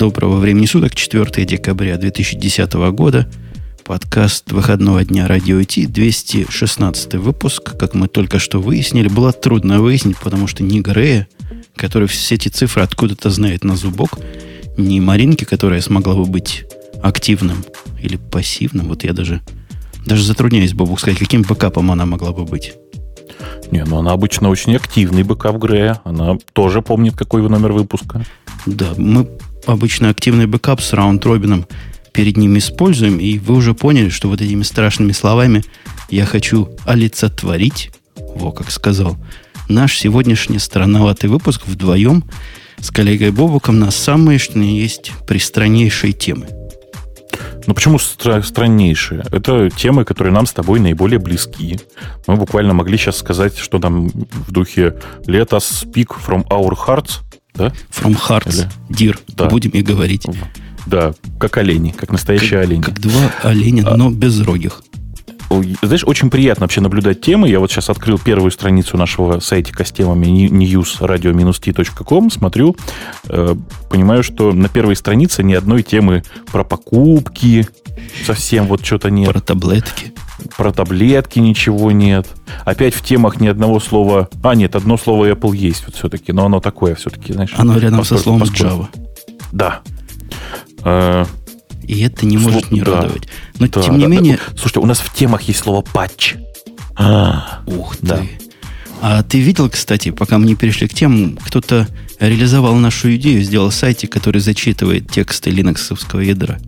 Доброго времени суток, 4 декабря 2010 года. Подкаст выходного дня Радио Ти, 216 выпуск. Как мы только что выяснили, было трудно выяснить, потому что ни Грея, который все эти цифры откуда-то знает на зубок, ни Маринки, которая смогла бы быть активным или пассивным. Вот я даже, даже затрудняюсь, Бобук, сказать, каким бэкапом она могла бы быть. Не, ну она обычно очень активный бэкап Грея. Она тоже помнит, какой номер выпуска. Да, мы обычно активный бэкап с round-robin ом перед ним используем, и вы уже поняли, что вот этими страшными словами я хочу олицетворить, во как сказал, наш сегодняшний странноватый выпуск вдвоем с коллегой Бобуком на самые, что есть, пристраннейшие темы – ну почему стра- страннейшие? Это темы, которые нам с тобой наиболее близки. Мы буквально могли сейчас сказать, что там в духе «Let us speak from our hearts». Да? From hearts, Или... dear. Да. Будем и говорить. Да, как олени, как настоящие как, олени. Как два оленя, а... но без рогих знаешь, очень приятно вообще наблюдать темы. Я вот сейчас открыл первую страницу нашего сайтика с темами news-radio-t.com, смотрю, э, понимаю, что на первой странице ни одной темы про покупки, совсем вот что-то нет. Про таблетки. Про таблетки ничего нет. Опять в темах ни одного слова... А, нет, одно слово Apple есть вот все-таки, но оно такое все-таки, знаешь. Оно рядом поскольку, со словом поскольку... Java. Да. Э, и это не может не да. радовать. Но да, тем не да, менее... Да. Слушайте, у нас в темах есть слово патч. А, Ух ты. Да. А ты видел, кстати, пока мы не перешли к тем, кто-то реализовал нашу идею, сделал сайтик, который зачитывает тексты линоксовского ядра.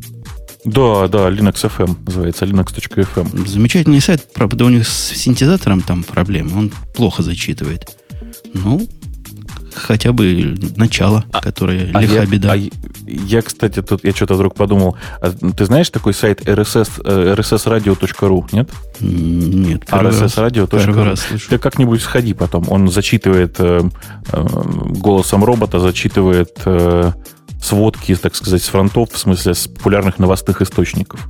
Да, да, Linux FM называется, linux.fm. Замечательный сайт, правда, у них с синтезатором там проблемы, он плохо зачитывает. Ну, хотя бы начало, а, которое а лиха я, беда. А я, кстати, тут я что-то вдруг подумал. А ты знаешь такой сайт rss, rssradio.ru, э, нет? Нет. rssradio.ru. Ты как-нибудь сходи потом. Он зачитывает э, э, голосом робота, зачитывает э, сводки, так сказать, с фронтов, в смысле, с популярных новостных источников.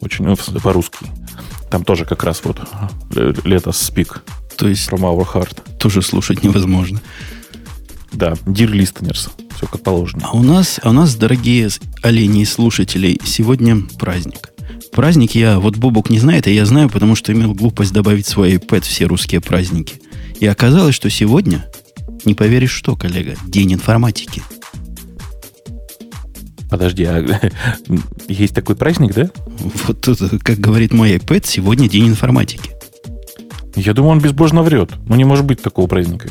Очень ну, по-русски. Там тоже как раз вот э, лето спик. То есть from our heart. Тоже слушать невозможно. Да, Dear Listeners. Все как положено. А у нас, а у нас, дорогие олени и слушатели, сегодня праздник. Праздник я, вот Бобок не знает, а я знаю, потому что имел глупость добавить свой iPad все русские праздники. И оказалось, что сегодня, не поверишь что, коллега, день информатики. Подожди, а есть такой праздник, да? Вот как говорит мой iPad, сегодня день информатики. Я думаю, он безбожно врет. Ну, не может быть такого праздника.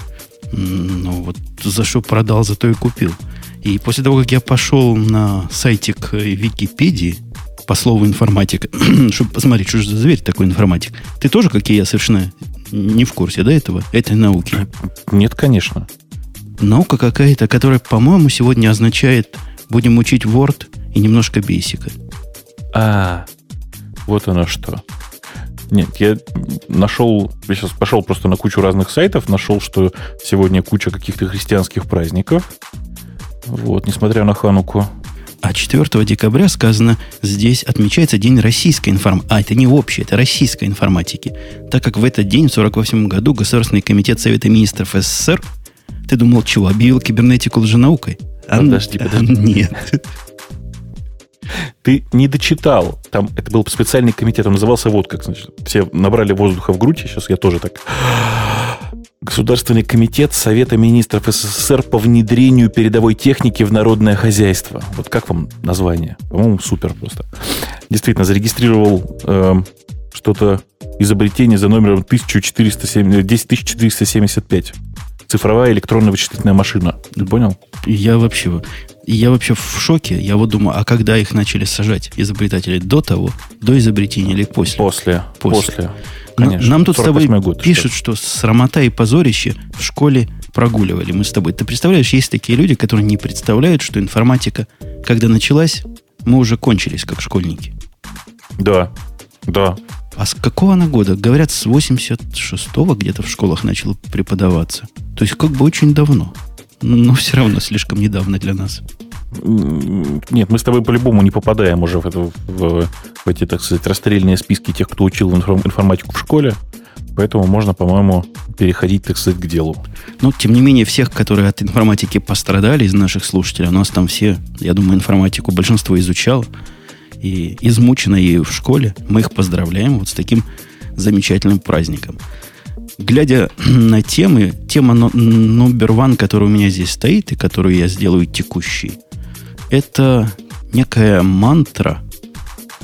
Ну, вот за что продал, зато и купил. И после того, как я пошел на сайтик Википедии, по слову информатика, чтобы посмотреть, что же за зверь такой информатик. Ты тоже, как и я, совершенно не в курсе, да, этого, этой науки? Нет, конечно. Наука какая-то, которая, по-моему, сегодня означает будем учить Word и немножко бейсика. А, вот оно что. Нет, я нашел, я сейчас пошел просто на кучу разных сайтов, нашел, что сегодня куча каких-то христианских праздников. Вот, несмотря на Хануку. А 4 декабря сказано, здесь отмечается День российской информатики. А, это не общий, это российской информатики. Так как в этот день, в 1948 году, Государственный комитет Совета Министров СССР, ты думал, чего, объявил кибернетику лженаукой? А, подожди, подожди. Нет. Ты не дочитал. Там это был специальный комитет, он назывался вот как, значит, все набрали воздуха в грудь, сейчас я тоже так... Государственный комитет Совета министров СССР по внедрению передовой техники в народное хозяйство. Вот как вам название? По-моему, супер просто. Действительно, зарегистрировал э, что-то изобретение за номером 1407, 10475. Цифровая электронная вычислительная машина. Ты понял? Я вообще я вообще в шоке. Я вот думаю, а когда их начали сажать, изобретатели? До того? До изобретения или после? После. После. после. Конечно. Нам тут с тобой год, пишут, что. что срамота и позорище в школе прогуливали мы с тобой. Ты представляешь, есть такие люди, которые не представляют, что информатика, когда началась, мы уже кончились, как школьники. Да, да. А с какого она года? Говорят, с 86-го где-то в школах начало преподаваться. То есть как бы очень давно но все равно слишком недавно для нас. Нет, мы с тобой по-любому не попадаем уже в, это, в, в эти, так сказать, расстрельные списки тех, кто учил информатику в школе. Поэтому можно, по-моему, переходить, так сказать, к делу. Но, тем не менее, всех, которые от информатики пострадали из наших слушателей, у нас там все, я думаю, информатику большинство изучал и измучено ею в школе. Мы их поздравляем вот с таким замечательным праздником. Глядя на темы, тема номер one, которая у меня здесь стоит и которую я сделаю текущей, это некая мантра.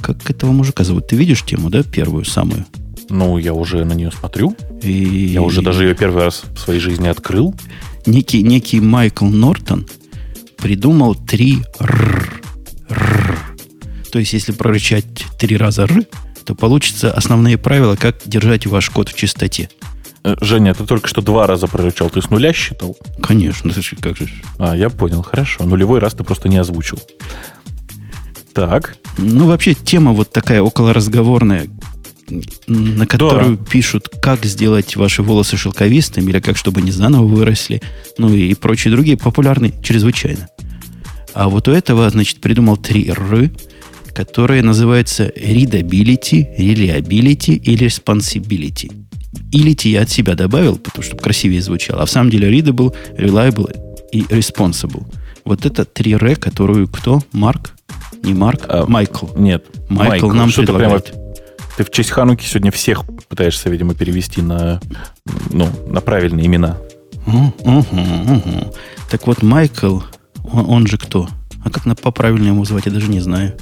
Как этого мужика зовут? Ты видишь тему, да, первую, самую? Ну, я уже на нее смотрю. И... Я уже даже ее первый раз в своей жизни открыл. Некий, некий Майкл Нортон придумал три р. р. То есть, если прорычать три раза р, то получится основные правила, как держать ваш код в чистоте. Э, Женя, ты только что два раза прорычал. Ты с нуля считал? Конечно, ты как же. А, я понял, хорошо. Нулевой раз ты просто не озвучил. Так. Ну, вообще, тема вот такая околоразговорная на которую да. пишут, как сделать ваши волосы шелковистыми, или как, чтобы они заново выросли, ну и прочие другие, популярны чрезвычайно. А вот у этого, значит, придумал три «р», которые называются readability, reliability или responsibility. Илити я от себя добавил, потому что красивее звучало. А в самом деле readable, reliable и responsible. Вот это три «р», которую кто? Марк? Не Марк? А, Майкл. Нет. Майкл, Майкл нам предлагает. Прямо ты в честь Хануки сегодня всех пытаешься, видимо, перевести на, ну, на правильные имена. Угу, угу. Так вот, Майкл, он, он же кто? А как на по правильному звать, я даже не знаю.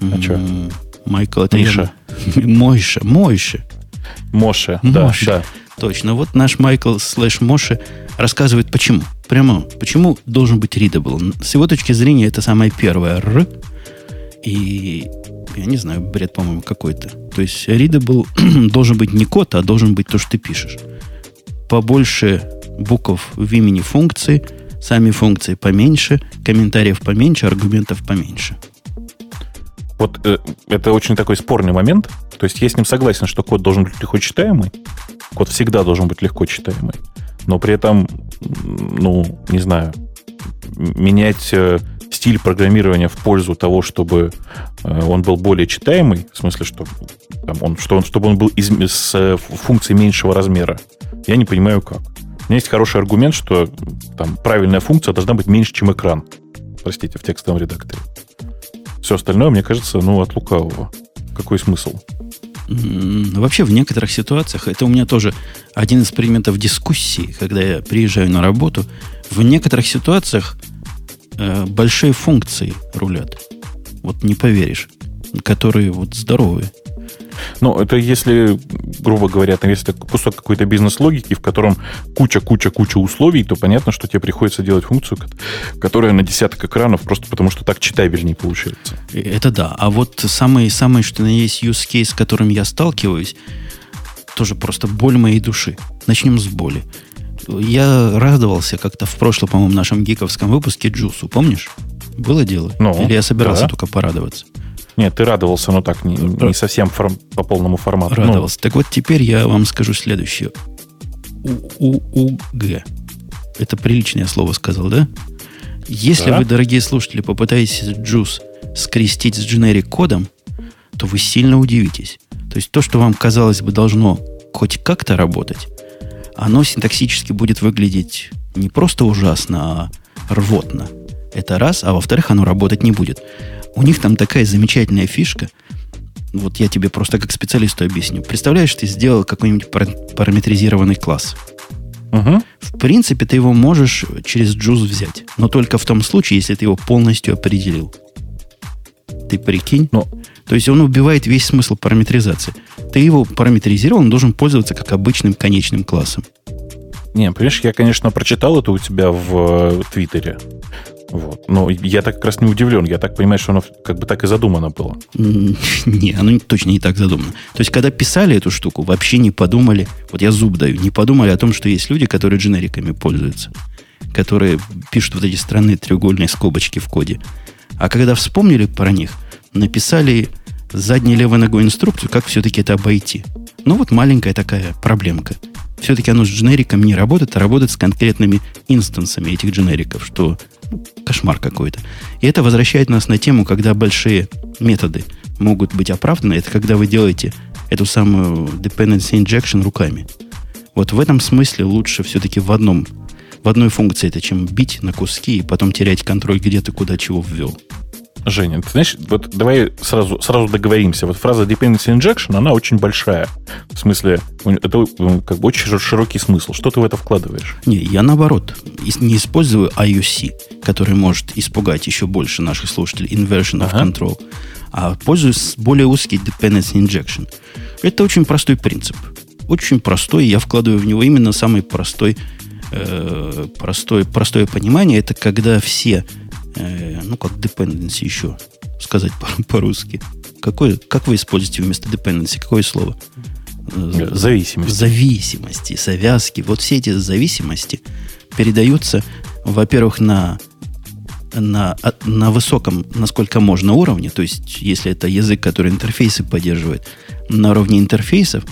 А что? Майкл, это Миша. Мойша, Мойша. Моше, да, да. Точно. Вот наш Майкл слэш Моше рассказывает, почему. Прямо, почему должен быть readable. С его точки зрения, это самое первое «р», и я не знаю, бред, по-моему, какой-то. То есть readable должен быть не код, а должен быть то, что ты пишешь. Побольше букв в имени функции, сами функции поменьше, комментариев поменьше, аргументов поменьше. Вот э, это очень такой спорный момент. То есть я с ним согласен, что код должен быть легко читаемый. Код всегда должен быть легко читаемый. Но при этом, ну, не знаю, менять э, стиль программирования в пользу того, чтобы э, он был более читаемый, в смысле, что, там, он, что он, чтобы он был из, с э, функцией меньшего размера, я не понимаю как. У меня есть хороший аргумент, что там правильная функция должна быть меньше, чем экран. Простите, в текстовом редакторе. Все остальное, мне кажется, ну, от лукавого. Какой смысл? Вообще, в некоторых ситуациях, это у меня тоже один из предметов дискуссии, когда я приезжаю на работу, в некоторых ситуациях э, большие функции рулят. Вот не поверишь. Которые вот здоровые. Ну, это если, грубо говоря, там, если это кусок какой-то бизнес-логики, в котором куча-куча-куча условий, то понятно, что тебе приходится делать функцию, которая на десяток экранов, просто потому что так читабельнее получается. Это да. А вот самый, самый что на есть use case, с которым я сталкиваюсь, тоже просто боль моей души. Начнем с боли. Я радовался как-то в прошлом, по-моему, нашем гиковском выпуске Джусу, помнишь? Было дело? Ну, Или я собирался да. только порадоваться? Нет, ты радовался, но так, не, не совсем форм, по полному формату. Ну. Радовался. Ну. Так вот, теперь я вам скажу следующее. УУГ. Это приличное слово сказал, да? Если да. вы, дорогие слушатели, попытаетесь Джус скрестить с generic кодом, то вы сильно удивитесь. То есть то, что вам казалось бы должно хоть как-то работать, оно синтаксически будет выглядеть не просто ужасно, а рвотно. Это раз, а во-вторых, оно работать не будет. У них там такая замечательная фишка. Вот я тебе просто как специалисту объясню. Представляешь, ты сделал какой-нибудь параметризированный класс. Угу. В принципе, ты его можешь через джуз взять. Но только в том случае, если ты его полностью определил. Ты прикинь? Но... То есть он убивает весь смысл параметризации ты его параметризировал, он должен пользоваться как обычным конечным классом. Не, понимаешь, я, конечно, прочитал это у тебя в э, Твиттере. Вот. Но я так как раз не удивлен. Я так понимаю, что оно как бы так и задумано было. Не, оно точно не так задумано. То есть, когда писали эту штуку, вообще не подумали, вот я зуб даю, не подумали о том, что есть люди, которые дженериками пользуются, которые пишут вот эти странные треугольные скобочки в коде. А когда вспомнили про них, написали задней левой ногой инструкцию, как все-таки это обойти. Ну, вот маленькая такая проблемка. Все-таки оно с дженериком не работает, а работает с конкретными инстансами этих дженериков, что кошмар какой-то. И это возвращает нас на тему, когда большие методы могут быть оправданы. Это когда вы делаете эту самую dependency injection руками. Вот в этом смысле лучше все-таки в одном, в одной функции это, чем бить на куски и потом терять контроль, где ты куда чего ввел. Женя, ты знаешь, вот давай сразу, сразу договоримся. Вот фраза dependency injection, она очень большая. В смысле, это ну, как бы очень широкий смысл. Что ты в это вкладываешь? Не, я наоборот. Не использую IUC, который может испугать еще больше наших слушателей, inversion of ага. control, а пользуюсь более узкий dependency injection. Это очень простой принцип. Очень простой, я вкладываю в него именно самый простой, э, простой, простое понимание. Это когда все э, ну, как dependency еще сказать по- по-русски. Какое, как вы используете вместо dependency? Какое слово? Э, зависимости. Зависимости, завязки. Вот все эти зависимости передаются, во-первых, на, на, на высоком, насколько можно, уровне. То есть, если это язык, который интерфейсы поддерживает, на уровне интерфейсов,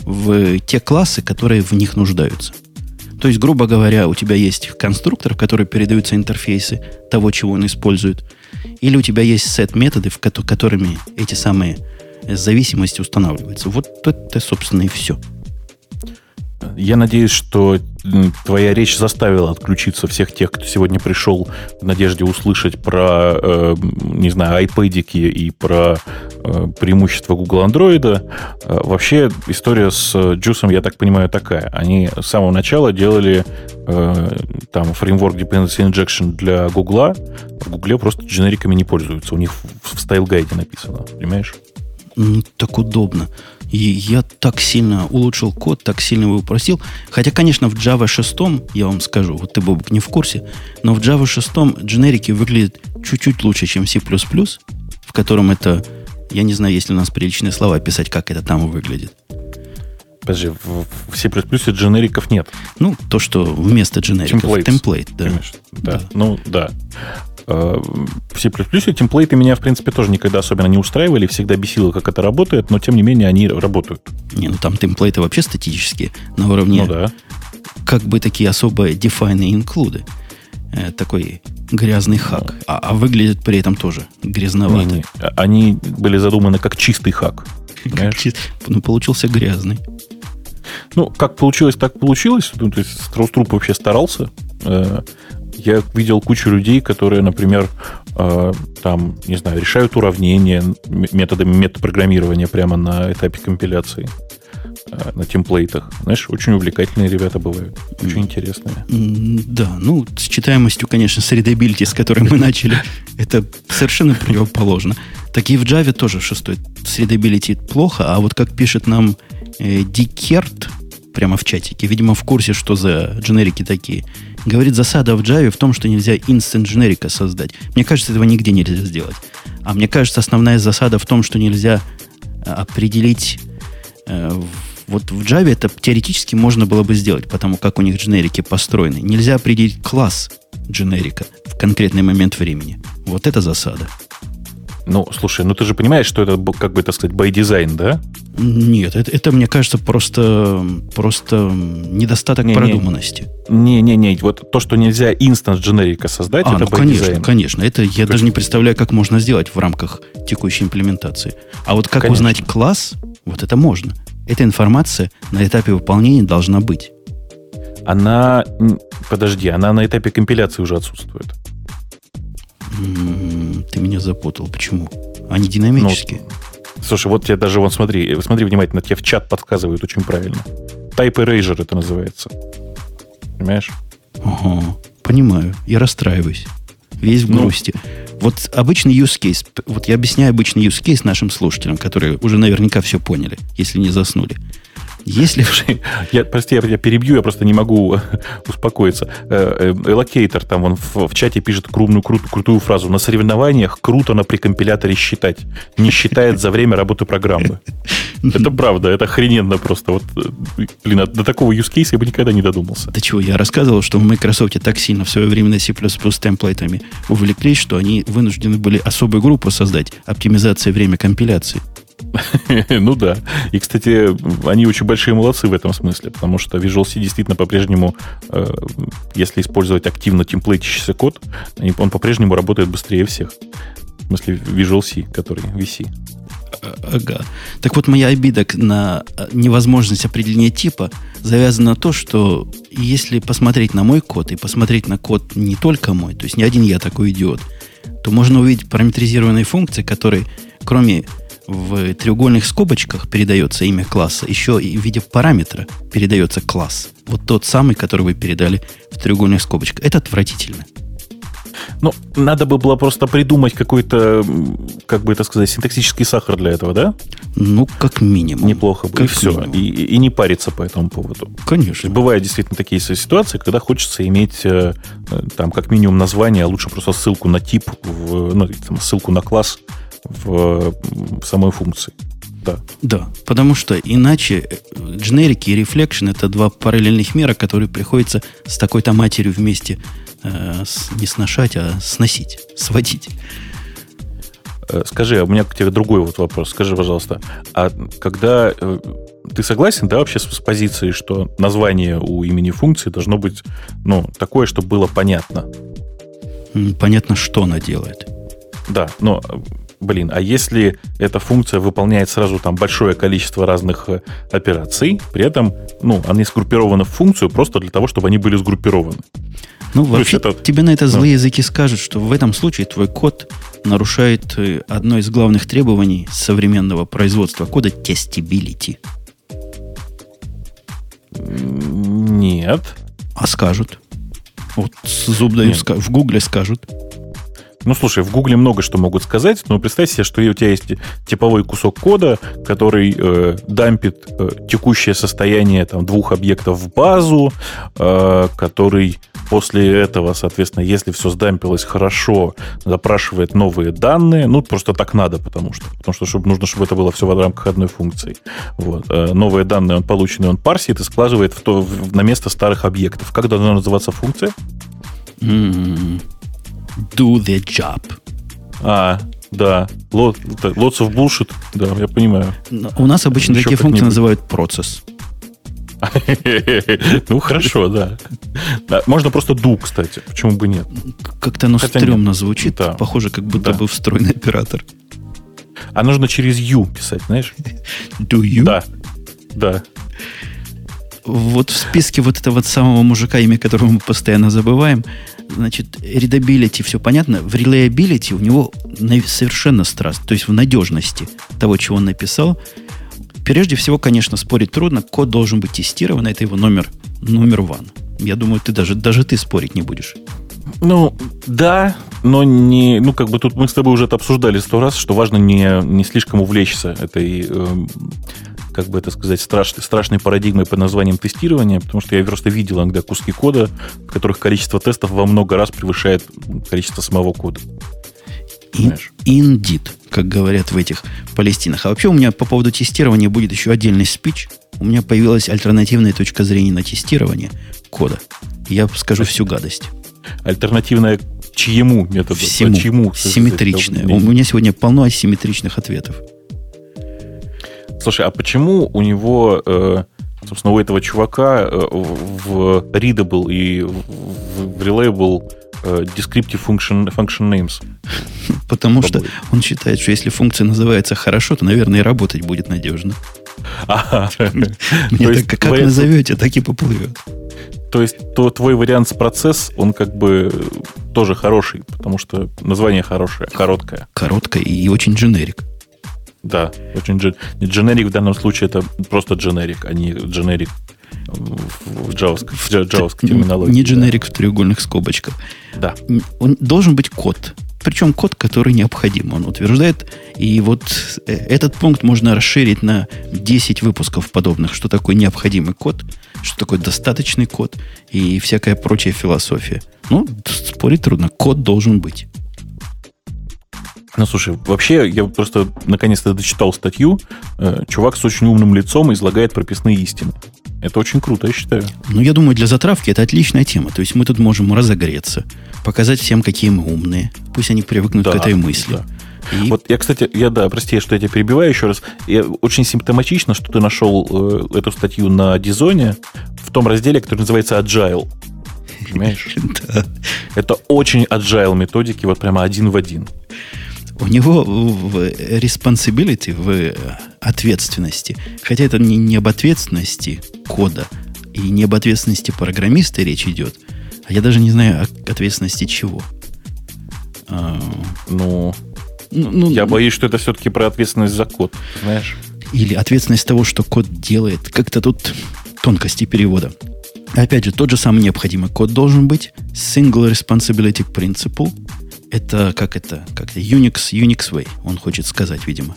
в те классы, которые в них нуждаются. То есть, грубо говоря, у тебя есть конструктор, в который передаются интерфейсы того, чего он использует, или у тебя есть сет методов, которыми эти самые зависимости устанавливаются. Вот это, собственно, и все. Я надеюсь, что твоя речь заставила отключиться всех тех, кто сегодня пришел в надежде услышать про, э, не знаю, iPad и про э, преимущества Google Android. Э, вообще история с Guice, я так понимаю, такая. Они с самого начала делали э, там фреймворк Dependency Injection для Google, в Google просто дженериками не пользуются. У них в style guide е написано, понимаешь? Ну, так удобно. И я так сильно улучшил код, так сильно его упростил. Хотя, конечно, в Java 6, я вам скажу, вот ты, Бобук, не в курсе, но в Java 6 дженерики выглядят чуть-чуть лучше, чем C++, в котором это, я не знаю, есть ли у нас приличные слова описать, как это там выглядит. Подожди, в, C++ дженериков нет. Ну, то, что вместо дженериков. Темплейт, да. да. да. Ну, да. Э, в C++ темплейты меня, в принципе, тоже никогда особенно не устраивали, всегда бесило, как это работает, но, тем не менее, они работают. Не, ну там темплейты вообще статические, на уровне... Ну да. Как бы такие особые define и include. Э, такой грязный хак. А, а выглядит при этом тоже грязновато. Не, не. Они были задуманы как чистый хак. Как чист... Ну, получился грязный. Ну, как получилось, так получилось. Ну, то есть Страуструп вообще старался. Я видел кучу людей, которые, например, э, там, не знаю, решают уравнения методами метапрограммирования прямо на этапе компиляции э, на темплейтах. Знаешь, очень увлекательные ребята бывают. Очень интересные. Да, ну, с читаемостью, конечно, с readability, с которой мы начали, это совершенно противоположно. Так и в Java тоже в шестой с readability плохо, а вот как пишет нам э, Дикерт прямо в чатике, видимо, в курсе, что за дженерики такие – Говорит, засада в Java в том, что нельзя instant generic создать. Мне кажется, этого нигде нельзя сделать. А мне кажется, основная засада в том, что нельзя э, определить... Э, вот в Java это теоретически можно было бы сделать, потому как у них дженерики построены. Нельзя определить класс дженерика в конкретный момент времени. Вот это засада. Ну, слушай, ну ты же понимаешь, что это, как бы так сказать, by design, да? Нет, это, это мне кажется, просто, просто недостаток не, продуманности. Не-не-не, вот то, что нельзя инстанс дженерика создать, а, это ну, by конечно, design. конечно. Это я как... даже не представляю, как можно сделать в рамках текущей имплементации. А вот как конечно. узнать класс, вот это можно. Эта информация на этапе выполнения должна быть. Она, подожди, она на этапе компиляции уже отсутствует. Ты меня запутал. Почему? Они динамические. Ну, слушай, вот тебе даже, вот смотри, смотри внимательно, тебе в чат подсказывают очень правильно. Type Erasure это называется. Понимаешь? Ага, понимаю. Я расстраиваюсь. Весь в ну. грусти. Ну, вот обычный use case. Вот я объясняю обычный use case нашим слушателям, которые уже наверняка все поняли, если не заснули. Если... Я, прости, я, я перебью, я просто не могу успокоиться. Элокейтор там он в, в чате пишет крупную, крут, крутую фразу. На соревнованиях круто на прикомпиляторе считать. Не считает за время работы программы. Это правда, это охрененно просто. Вот, э, блин, а до такого use case я бы никогда не додумался. Да чего, я рассказывал, что в Microsoft так сильно в свое время на C++ темплейтами увлеклись, что они вынуждены были особую группу создать, оптимизация время компиляции. ну да. И, кстати, они очень большие молодцы в этом смысле, потому что Visual C действительно по-прежнему, э, если использовать активно темплейтящийся код, он по-прежнему работает быстрее всех. В смысле Visual C, который VC. Ага. Так вот, моя обида на э, невозможность определения типа завязана на то, что если посмотреть на мой код и посмотреть на код не только мой, то есть не один я такой идиот, то можно увидеть параметризированные функции, которые, кроме в треугольных скобочках передается имя класса, еще и в виде параметра передается класс. Вот тот самый, который вы передали в треугольных скобочках. Это отвратительно. Ну, надо бы было просто придумать какой-то, как бы это сказать, синтаксический сахар для этого, да? Ну, как минимум. Неплохо бы. Как и все. И, и не париться по этому поводу. Конечно. Бывают действительно такие ситуации, когда хочется иметь э, э, там как минимум название, а лучше просто ссылку на тип, в, ну, там, ссылку на класс в, в самой функции. Да. Да, потому что иначе дженерики и reflection это два параллельных мира, которые приходится с такой-то матерью вместе э, с, не сношать, а сносить, сводить. Э, скажи, а у меня к тебе другой вот вопрос. Скажи, пожалуйста, а когда э, ты согласен, да, вообще с, с позицией, что название у имени функции должно быть, ну, такое, чтобы было понятно? Понятно, что она делает. Да, но блин, а если эта функция выполняет сразу там большое количество разных э, операций, при этом, ну, они сгруппированы в функцию просто для того, чтобы они были сгруппированы. Ну, вообще, это, тебе на это злые ну, языки скажут, что в этом случае твой код нарушает э, одно из главных требований современного производства кода – testability. Нет. А скажут. Вот зуб даю, в Гугле скажут. Ну, слушай, в Гугле много что могут сказать, но представь себе, что у тебя есть типовой кусок кода, который э, дампит э, текущее состояние там, двух объектов в базу, э, который после этого, соответственно, если все сдампилось хорошо, запрашивает новые данные. Ну, просто так надо, потому что, потому что чтобы, нужно, чтобы это было все в рамках одной функции. Вот. Э, новые данные он полученные он парсит и складывает в то, в, на место старых объектов. Как должна называться функция? Mm-hmm do the job. А, да. Lots of bullshit. Да, я понимаю. У нас обычно Еще такие функции называют процесс. Ну, хорошо, да. Можно просто do, кстати. Почему бы нет? Как-то оно стрёмно звучит. Похоже, как будто бы встроенный оператор. А нужно через you писать, знаешь? Do you? Да. Да. Вот в списке вот этого самого мужика, имя которого мы постоянно забываем, значит, readability, все понятно. В reliability у него совершенно страст, то есть в надежности того, чего он написал. Прежде всего, конечно, спорить трудно. Код должен быть тестирован, это его номер, номер one. Я думаю, ты даже, даже ты спорить не будешь. Ну, да, но не... Ну, как бы тут мы с тобой уже это обсуждали сто раз, что важно не, не слишком увлечься этой э, как бы это сказать, страшной, страшной парадигмой под названием тестирования, потому что я просто видел иногда куски кода, в которых количество тестов во много раз превышает количество самого кода. In, indeed, как говорят в этих Палестинах. А вообще у меня по поводу тестирования будет еще отдельный спич. У меня появилась альтернативная точка зрения на тестирование кода. Я скажу всю гадость. Альтернативная чьему методу? Всему. Чьему? Симметричная. У меня сегодня полно асимметричных ответов. Слушай, а почему у него, э, собственно, у этого чувака э, в readable и в reliable э, descriptive function, function names? Потому что он считает, что если функция называется хорошо, то, наверное, и работать будет надежно. Так, как назовете, так и поплывет. То есть то твой вариант с процесс, он как бы тоже хороший, потому что название хорошее, короткое. Короткое и очень дженерик. Да, очень джен... Дженерик в данном случае это просто дженерик, а не дженерик в JavaScript, в JavaScript терминологии. Не дженерик да. в треугольных скобочках. Да. Он должен быть код. Причем код, который необходим, он утверждает. И вот э, этот пункт можно расширить на 10 выпусков подобных. Что такое необходимый код, что такое достаточный код и всякая прочая философия. Ну, спорить трудно. Код должен быть. Ну, слушай, вообще, я просто наконец-то дочитал статью. Э, чувак с очень умным лицом излагает прописные истины. Это очень круто, я считаю. Ну, я думаю, для затравки это отличная тема. То есть мы тут можем разогреться, показать всем, какие мы умные. Пусть они привыкнут да, к этой мысли. Да. И... Вот я, кстати, я да, прости, что я тебя перебиваю еще раз. Я, очень симптоматично, что ты нашел э, эту статью на Дизоне в том разделе, который называется Agile. Понимаешь? да. Это очень agile методики, вот прямо один в один. У него в responsibility, в ответственности, хотя это не, не об ответственности кода и не об ответственности программиста речь идет, а я даже не знаю о ответственности чего. А, ну, ну, ну, я боюсь, что это все-таки про ответственность за код, знаешь. Или ответственность того, что код делает. Как-то тут тонкости перевода. Опять же, тот же самый необходимый код должен быть. Single Responsibility Principle. Это как это? Как это? Unix, Unix Way. Он хочет сказать, видимо.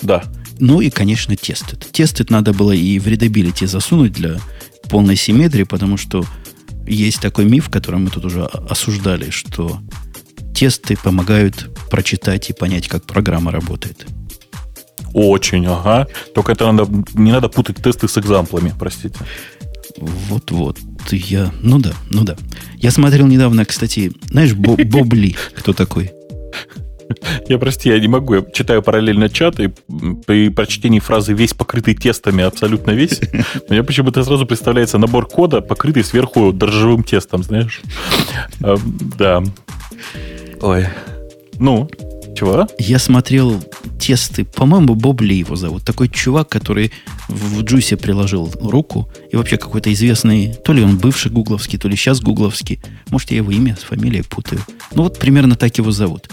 Да. Ну и, конечно, тесты. Тесты надо было и в readability засунуть для полной симметрии, потому что есть такой миф, который мы тут уже осуждали, что тесты помогают прочитать и понять, как программа работает. Очень, ага. Только это надо, не надо путать тесты с экзамплами, простите. Вот-вот. Я, ну да, ну да. Я смотрел недавно, кстати, знаешь, Бо, Бобли, кто такой? Я, прости, я не могу. Я читаю параллельно чат, и при прочтении фразы «весь покрытый тестами», абсолютно весь, мне почему-то сразу представляется набор кода, покрытый сверху дрожжевым тестом, знаешь? А, да. Ой. Ну, чего? Я смотрел тесты, по-моему, Бобли его зовут. Такой чувак, который в Джусе приложил руку. И вообще какой-то известный, то ли он бывший гугловский, то ли сейчас гугловский. Может, я его имя с фамилией путаю. Ну, вот примерно так его зовут.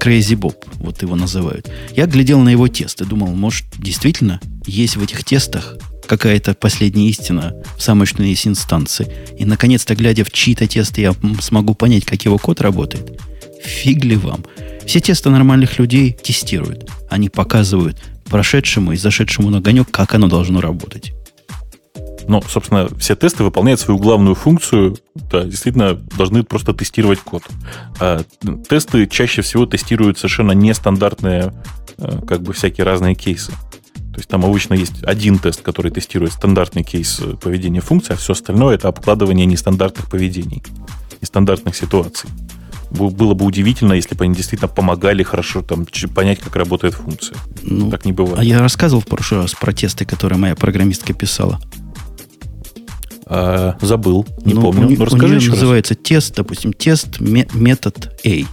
Crazy Bob, вот его называют. Я глядел на его тесты, думал, может, действительно есть в этих тестах какая-то последняя истина в самой что есть инстанции. И, наконец-то, глядя в чьи-то тесты, я смогу понять, как его код работает. Фиг ли вам. Все тесты нормальных людей тестируют. Они показывают прошедшему и зашедшему на огонек, как оно должно работать. Ну, собственно, все тесты выполняют свою главную функцию, да, действительно должны просто тестировать код. А тесты чаще всего тестируют совершенно нестандартные, э, как бы всякие разные кейсы. То есть там обычно есть один тест, который тестирует стандартный кейс поведения функции, а все остальное это обкладывание нестандартных поведений, нестандартных ситуаций было бы удивительно, если бы они действительно помогали хорошо там, понять, как работает функция. Ну, так не бывает. А я рассказывал в прошлый раз про тесты, которые моя программистка писала. А, забыл, не ну, помню. У, ну, расскажи у нее называется раз. тест, допустим, тест метод A.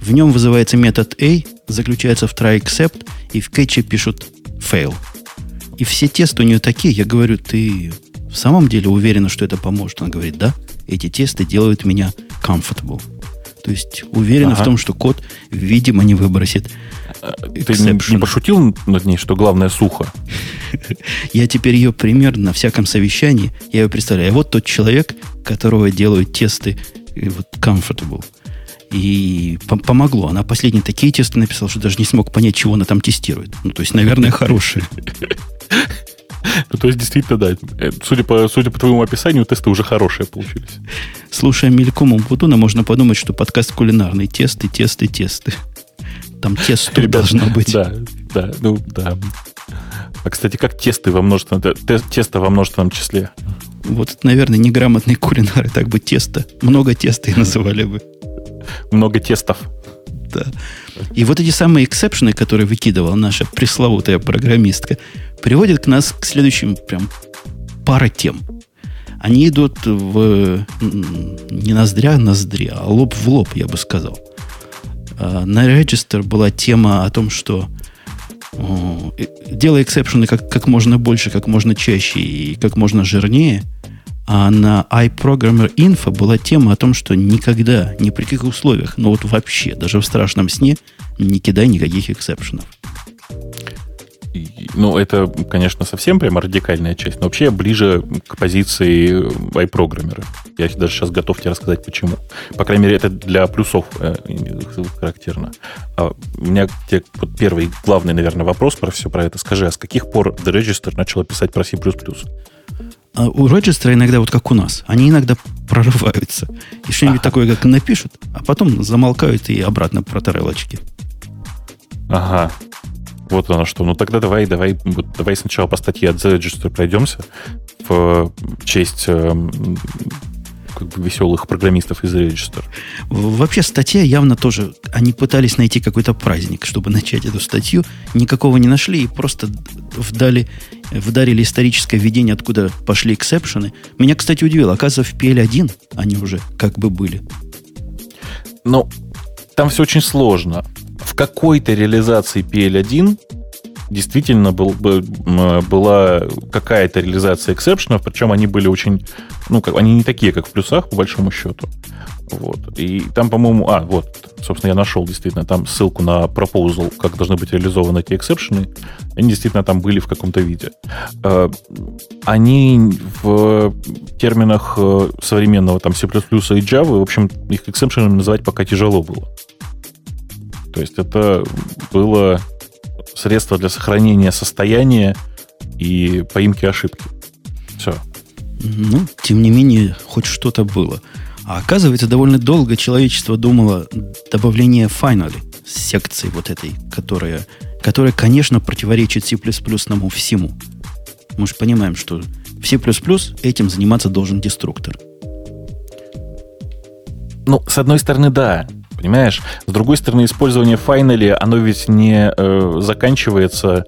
В нем вызывается метод A, заключается в try except, и в кетче пишут fail. И все тесты у нее такие, я говорю, ты в самом деле уверена, что это поможет? Она говорит, да, эти тесты делают меня comfortable. То есть уверена ага. в том, что код, видимо, не выбросит. Ты не, не пошутил над ней, что главное сухо? Я теперь ее пример на всяком совещании, я ее представляю. Вот тот человек, которого делают тесты вот comfortable. И помогло. Она последние такие тесты написала, что даже не смог понять, чего она там тестирует. Ну, то есть, наверное, хорошие. Ну, то есть, действительно, да. Э, судя по, судя по твоему описанию, тесты уже хорошие получились. Слушая мельком Умпутуна, можно подумать, что подкаст кулинарный. Тесты, тесты, тесты. Там тесто должно быть. Да, да, ну, да. А, кстати, как тесты во множественном, тесто во множественном числе? Вот, наверное, неграмотные кулинары так бы тесто, много теста и называли бы. Много тестов. Да. И вот эти самые эксепшены, которые выкидывала наша пресловутая программистка, приводят к нас к следующим прям пара тем. Они идут в не ноздря, а ноздри, а лоб в лоб, я бы сказал. А, на Register была тема о том, что делай эксепшены как, как можно больше, как можно чаще и как можно жирнее – а на iProgrammer Info была тема о том, что никогда, ни при каких условиях, ну вот вообще, даже в страшном сне, не кидай никаких эксепшенов. Ну, это, конечно, совсем прям радикальная часть, но вообще я ближе к позиции iProgrammer. Я даже сейчас готов тебе рассказать, почему. По крайней мере, это для плюсов э, характерно. А у меня те, вот первый главный, наверное, вопрос про все про это. Скажи, а с каких пор The Register начала писать про C++? А у Роджестера иногда вот как у нас. Они иногда прорываются. И что-нибудь ага. такое, как напишут, а потом замолкают и обратно про тарелочки. Ага. Вот оно что. Ну тогда давай, давай, вот, давай сначала по статье от The Register пройдемся в честь э, как бы веселых программистов из Register. Вообще статья явно тоже... Они пытались найти какой-то праздник, чтобы начать эту статью. Никакого не нашли и просто вдали, вдарили историческое введение, откуда пошли эксепшены. Меня, кстати, удивило. Оказывается, в PL1 они уже как бы были. Ну, там все очень сложно. В какой-то реализации PL1 действительно был, была какая-то реализация эксепшенов, причем они были очень, ну, как, они не такие, как в плюсах, по большому счету. Вот. И там, по-моему, а, вот, собственно, я нашел действительно там ссылку на proposal, как должны быть реализованы эти эксепшены. Они действительно там были в каком-то виде. Э, они в терминах э, современного там C++ и Java, в общем, их эксепшенами называть пока тяжело было. То есть это было средство для сохранения состояния и поимки ошибки. Все. Ну, тем не менее, хоть что-то было. А оказывается, довольно долго человечество думало добавление finally секции вот этой, которая, которая, конечно, противоречит C++ всему. Мы же понимаем, что в C++ этим заниматься должен деструктор. Ну, с одной стороны, да. Понимаешь? С другой стороны, использование finally, оно ведь не э, заканчивается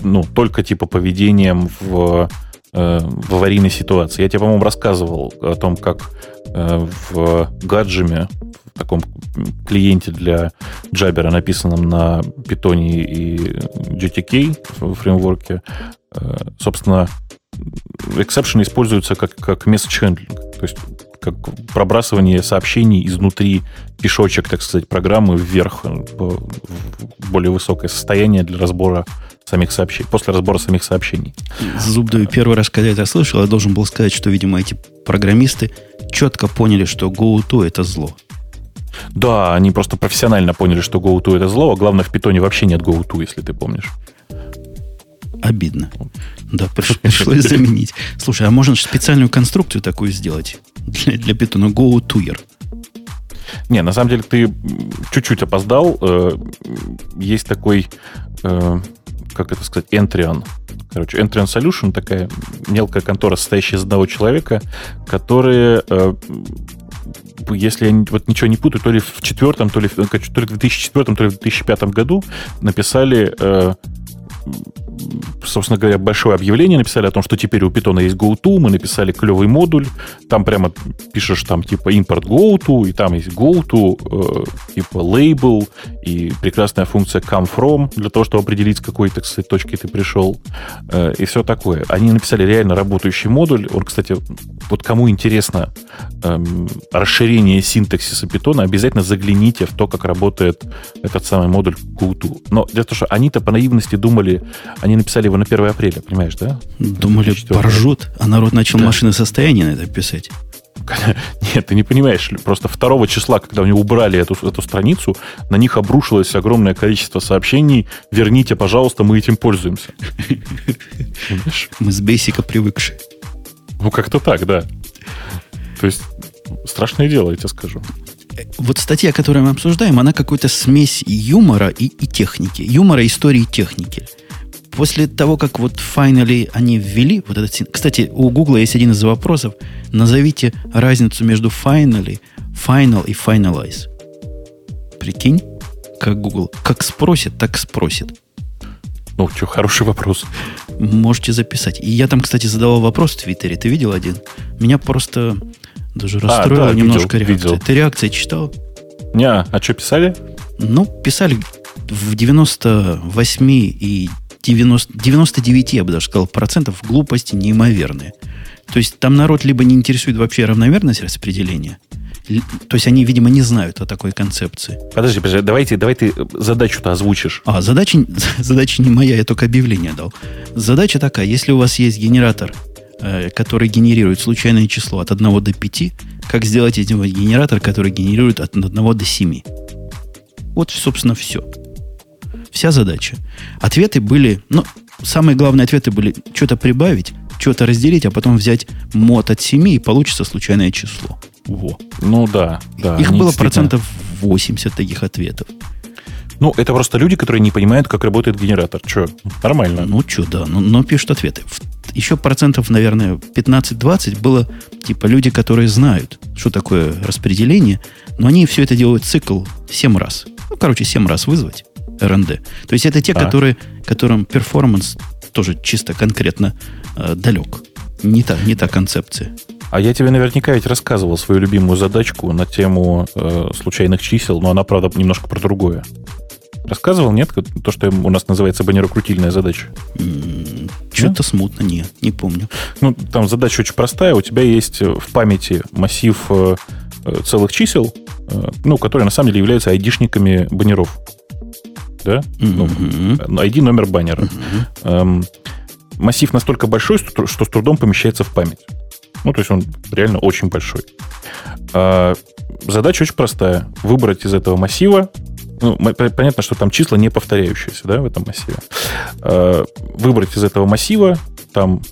ну, только типа поведением в, э, в аварийной ситуации. Я тебе, по-моему, рассказывал о том, как Э, в гаджеме, в таком клиенте для Jabber, написанном на Python и GTK фреймворке, э, собственно, exception используются как, как message handling, то есть как пробрасывание сообщений изнутри кишочек, так сказать, программы вверх в более высокое состояние для разбора самих сообщений, после разбора самих сообщений. Зуб даю, первый раз, когда я это слышал, я должен был сказать, что, видимо, эти программисты четко поняли, что GoTo это зло. Да, они просто профессионально поняли, что GoTo это зло, а главное, в питоне вообще нет GoTo, если ты помнишь. Обидно. Да, пришлось заменить. Слушай, а можно специальную конструкцию такую сделать для, для питона GoToer? Не, на самом деле ты чуть-чуть опоздал. Э, есть такой, э, как это сказать, Entrian Короче, Entrance Solution такая мелкая контора, состоящая из одного человека, которые э, если я вот ничего не путаю, то ли в четвертом, то ли, то ли в 2004, то ли в 2005 году написали э, собственно говоря, большое объявление написали о том, что теперь у Python есть GoTo, мы написали клевый модуль, там прямо пишешь там типа import GoTo, и там есть GoTo, э, типа label, и прекрасная функция come from для того, чтобы определить, с какой, так сказать, точки ты пришел, э, и все такое. Они написали реально работающий модуль. Он, кстати, вот кому интересно э, расширение синтаксиса Python, обязательно загляните в то, как работает этот самый модуль GoTo. Но в том, что они-то по наивности думали, они написали его на 1 апреля, понимаешь, да? Думали, поржут, а народ начал да. машины состояния на это писать. Нет, ты не понимаешь. Просто 2 числа, когда они убрали эту, эту страницу, на них обрушилось огромное количество сообщений. Верните, пожалуйста, мы этим пользуемся. Мы с бейсика привыкшие. Ну, как-то так, да. То есть, страшное дело, я тебе скажу. Вот статья, которую мы обсуждаем, она какой-то смесь юмора и, и техники. Юмора, истории и техники после того, как вот finally они ввели вот этот... Кстати, у Google есть один из вопросов. Назовите разницу между finally, final и finalize. Прикинь, как Google. Как спросит, так спросит. Ну, что, хороший вопрос. Можете записать. И я там, кстати, задавал вопрос в Твиттере. Ты видел один? Меня просто даже расстроило а, да, немножко видел, реакция. Видел. Ты реакции читал? Не, а что писали? Ну, писали в 98 и 90, 99, я бы даже сказал, процентов глупости неимоверные. То есть там народ либо не интересует вообще равномерность распределения, то есть они, видимо, не знают о такой концепции. Подожди, подожди, давайте, давай ты задачу-то озвучишь. А, задача, задача не моя, я только объявление дал. Задача такая, если у вас есть генератор, э, который генерирует случайное число от 1 до 5, как сделать из него генератор, который генерирует от 1 до 7? Вот, собственно, все. Вся задача. Ответы были, ну, самые главные ответы были что-то прибавить, что-то разделить, а потом взять мод от 7 и получится случайное число. Во. Ну да, да. Их было процентов 80 таких ответов. Ну, это просто люди, которые не понимают, как работает генератор. Че, нормально. Ну, что, да, но, но пишут ответы. Еще процентов, наверное, 15-20 было типа люди, которые знают, что такое распределение, но они все это делают цикл 7 раз. Ну, короче, 7 раз вызвать. R&D. То есть это те, а. которые, которым перформанс тоже чисто конкретно э, далек. Не та, не та концепция. А я тебе наверняка ведь рассказывал свою любимую задачку на тему э, случайных чисел, но она, правда, немножко про другое. Рассказывал, нет? То, что у нас называется баннерокрутильная задача. Что-то смутно, нет, не помню. Ну, там задача очень простая. У тебя есть в памяти массив э, целых чисел, э, ну, которые на самом деле являются айдишниками баннеров. Да? Mm-hmm. Ну, ID номер баннера. Mm-hmm. Эм, массив настолько большой, что, что с трудом помещается в память. Ну, то есть он реально очень большой. А, задача очень простая. Выбрать из этого массива ну, понятно, что там числа не повторяющиеся да, в этом массиве. А, выбрать из этого массива, там,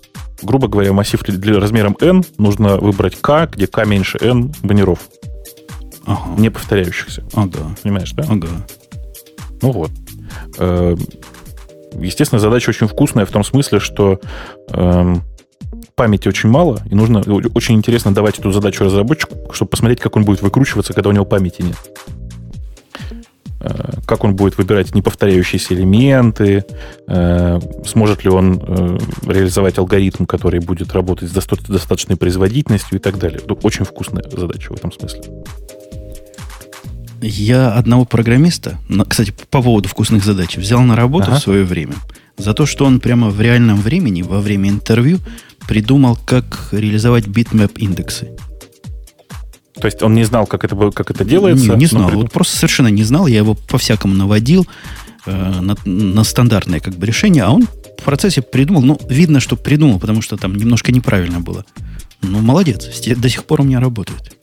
грубо говоря, массив для размером n, нужно выбрать k, где k меньше n баннеров. Ага. Не повторяющихся. Ага. Понимаешь, да? Ага. Ну вот. А, естественно, задача очень вкусная в том смысле, что эм, памяти очень мало, и нужно очень интересно давать эту задачу разработчику, чтобы посмотреть, как он будет выкручиваться, когда у него памяти нет. Э, как он будет выбирать неповторяющиеся элементы, э, сможет ли он э, реализовать алгоритм, который будет работать с достаточной производительностью и так далее. Очень вкусная задача в этом смысле. Я одного программиста, кстати, по поводу вкусных задач, взял на работу ага. в свое время за то, что он прямо в реальном времени, во время интервью, придумал, как реализовать bitmap индексы. То есть он не знал, как это, как это делается? Не, не знал. Вот просто совершенно не знал. Я его по-всякому наводил э, на, на стандартное как бы решение, а он в процессе придумал. Ну, видно, что придумал, потому что там немножко неправильно было. Ну, молодец. До сих пор у меня работает.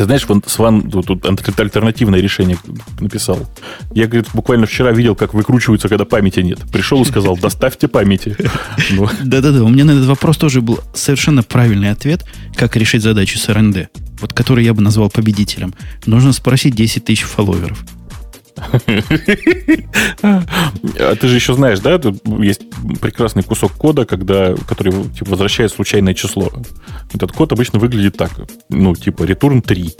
Ты знаешь, вон Сван тут, тут альтернативное решение написал. Я, говорит, буквально вчера видел, как выкручиваются, когда памяти нет. Пришел и сказал, доставьте памяти. Да-да-да, у меня на этот вопрос тоже был совершенно правильный ответ, как решить задачу с РНД, вот который я бы назвал победителем. Нужно спросить 10 тысяч фолловеров. А ты же еще знаешь, да, тут есть прекрасный кусок кода, когда, который типа, возвращает случайное число. Этот код обычно выглядит так, ну, типа return 3.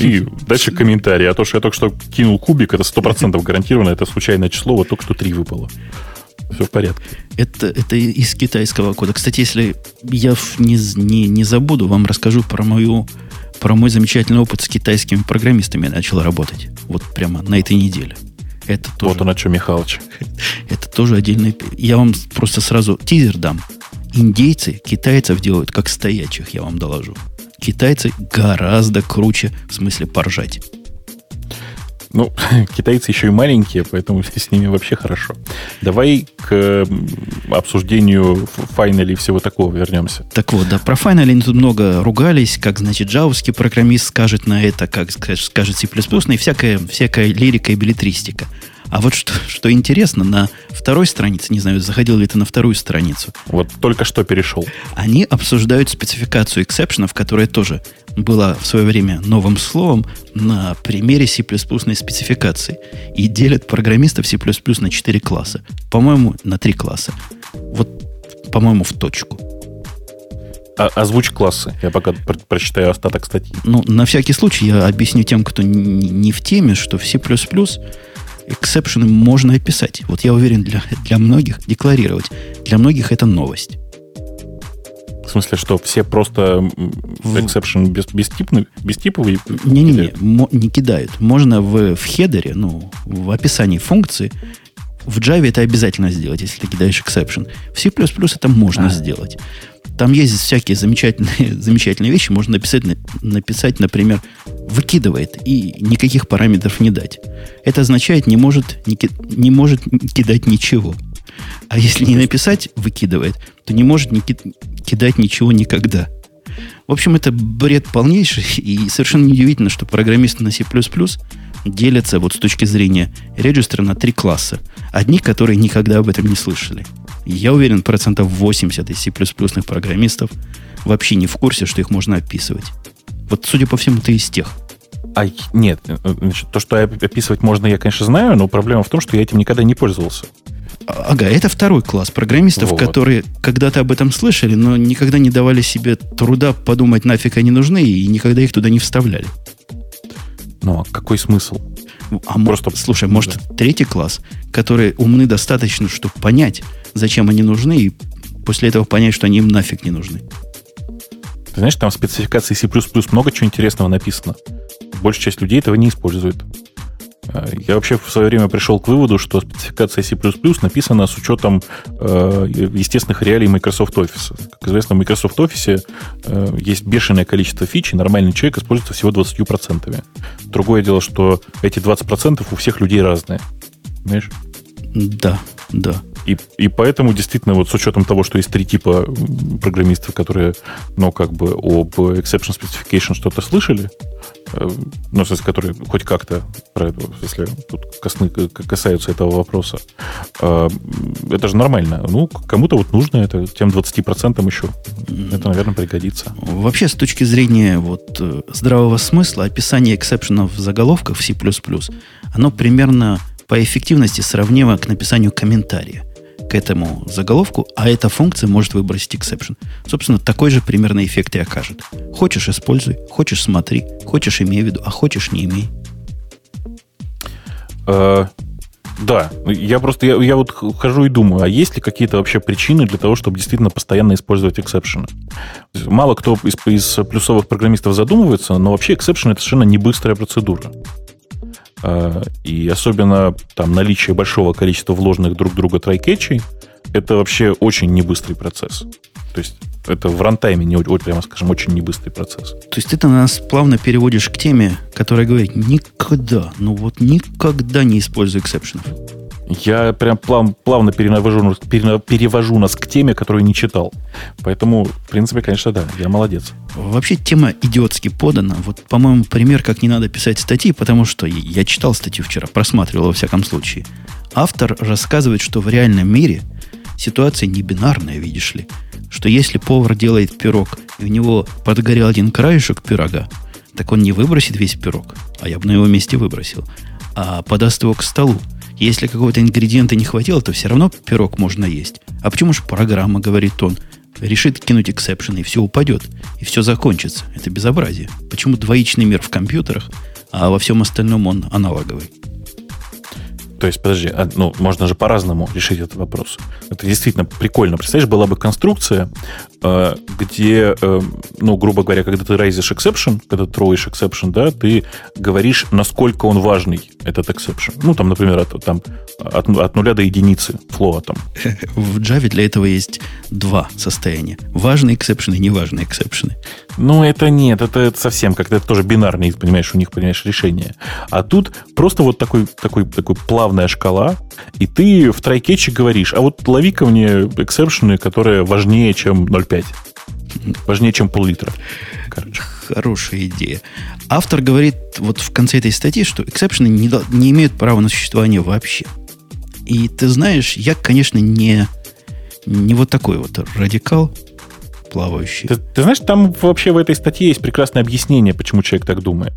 И дальше комментарий. А то, что я только что кинул кубик, это 100% гарантированно, это случайное число, вот только что 3 выпало. Все в порядке. Это, это из китайского кода. Кстати, если я не, не, не забуду, вам расскажу про мою про мой замечательный опыт с китайскими программистами начал работать. Вот прямо на этой неделе. Это тоже, вот он о чем, Михалыч. Это тоже отдельный... Я вам просто сразу тизер дам. Индейцы китайцев делают как стоячих, я вам доложу. Китайцы гораздо круче, в смысле поржать. Ну, китайцы еще и маленькие, поэтому с ними вообще хорошо. Давай к обсуждению Finally и всего такого вернемся. Так вот, да, про Finally тут много ругались, как, значит, джавовский программист скажет на это, как скажет C++, и всякая, всякая лирика и билетристика. А вот что, что интересно, на второй странице, не знаю, заходил ли ты на вторую страницу. Вот только что перешел. Они обсуждают спецификацию эксепшенов, которая тоже была в свое время новым словом на примере C++ спецификации. И делят программистов C++ на 4 класса. По-моему, на 3 класса. Вот, по-моему, в точку. А, озвучь классы. Я пока про- прочитаю остаток статьи. Ну, на всякий случай я объясню тем, кто не, не в теме, что в C++ эксепшены можно описать. Вот я уверен, для, для многих декларировать. Для многих это новость. В смысле, что все просто exception без, бестипный, бестиповый? Не-не-не, не кидают. Можно в, в header е, ну, в описании функции, в Java это обязательно сделать, если ты кидаешь exception. В C++ это можно а. сделать. Там есть всякие замечательные, замечательные вещи. Можно написать, написать, например, выкидывает и никаких параметров не дать. Это означает, не может, не, не может кидать ничего. А если не написать выкидывает, то не может не кидать ничего никогда. В общем, это бред полнейший, и совершенно неудивительно, что программисты на C++ делятся вот с точки зрения регистра на три класса. Одни, которые никогда об этом не слышали – я уверен, процентов 80 из C++ программистов вообще не в курсе, что их можно описывать. Вот, судя по всему, ты из тех. А, нет, значит, то, что описывать можно, я, конечно, знаю, но проблема в том, что я этим никогда не пользовался. Ага, это второй класс программистов, вот. которые когда-то об этом слышали, но никогда не давали себе труда подумать, нафиг они нужны, и никогда их туда не вставляли. Ну, а какой смысл? А Просто... Слушай, может, да. третий класс, которые умны достаточно, чтобы понять, зачем они нужны, и после этого понять, что они им нафиг не нужны. Ты знаешь, там в спецификации C++ много чего интересного написано. Большая часть людей этого не использует. Я вообще в свое время пришел к выводу, что спецификация C++ написана с учетом э, естественных реалий Microsoft Office. Как известно, в Microsoft Office э, есть бешеное количество фич, и нормальный человек используется всего 20%. Другое дело, что эти 20% у всех людей разные. Понимаешь? Да, да. И, и поэтому действительно вот с учетом того, что есть три типа программистов, которые, ну, как бы об exception specification что-то слышали, ну, в смысле, которые хоть как-то про это, если тут косны, касаются этого вопроса, э, это же нормально. Ну, кому-то вот нужно это, тем 20% еще. Это, наверное, пригодится. Вообще, с точки зрения вот э, здравого смысла, описание эксепшенов в заголовках в C++, оно примерно по эффективности сравнимо к написанию комментария этому заголовку, а эта функция может выбросить exception. Собственно, такой же примерно эффект и окажет. Хочешь – используй, хочешь – смотри, хочешь – имей в виду, а хочешь – не имей. Э, да, я просто, я, я вот хожу и думаю, а есть ли какие-то вообще причины для того, чтобы действительно постоянно использовать exception ы? Мало кто из, из плюсовых программистов задумывается, но вообще exception это совершенно не быстрая процедура. А, и особенно там наличие большого количества вложенных друг друга трайкетчей, это вообще очень небыстрый процесс. То есть это в рантайме, не, прямо скажем, очень небыстрый процесс. То есть ты нас плавно переводишь к теме, которая говорит, никогда, ну вот никогда не используй эксепшенов. Я прям плав, плавно перевожу, перевожу нас к теме, которую не читал. Поэтому, в принципе, конечно, да, я молодец. Вообще тема идиотски подана. Вот, по-моему, пример, как не надо писать статьи, потому что я читал статью вчера, просматривал во всяком случае. Автор рассказывает, что в реальном мире ситуация не бинарная, видишь ли. Что если повар делает пирог, и у него подгорел один краешек пирога, так он не выбросит весь пирог, а я бы на его месте выбросил, а подаст его к столу. Если какого-то ингредиента не хватило, то все равно пирог можно есть. А почему же программа, говорит он, решит кинуть эксепшн, и все упадет, и все закончится. Это безобразие. Почему двоичный мир в компьютерах, а во всем остальном он аналоговый? То есть, подожди, а, ну, можно же по-разному решить этот вопрос. Это действительно прикольно. Представляешь, была бы конструкция, где, э, ну, грубо говоря, когда ты райзишь exception, когда ты троишь exception, да, ты говоришь, насколько он важный, этот exception. Ну, там, например, от, там, от, от нуля до единицы флоа там. В Java для этого есть два состояния. Важные эксепшены и неважные exception ы. Ну, это нет, это, совсем как-то это тоже бинарные, понимаешь, у них, понимаешь, решение. А тут просто вот такой, такой, такой плавная шкала, и ты в try-catch е говоришь, а вот лови-ка мне exception ы, которые важнее, чем 0,5. Важнее, чем пол-литра. Короче. Хорошая идея. Автор говорит вот в конце этой статьи, что exception ы не, не имеют права на существование вообще. И ты знаешь, я, конечно, не, не вот такой вот радикал, плавающий. Ты, ты знаешь, там вообще в этой статье есть прекрасное объяснение, почему человек так думает.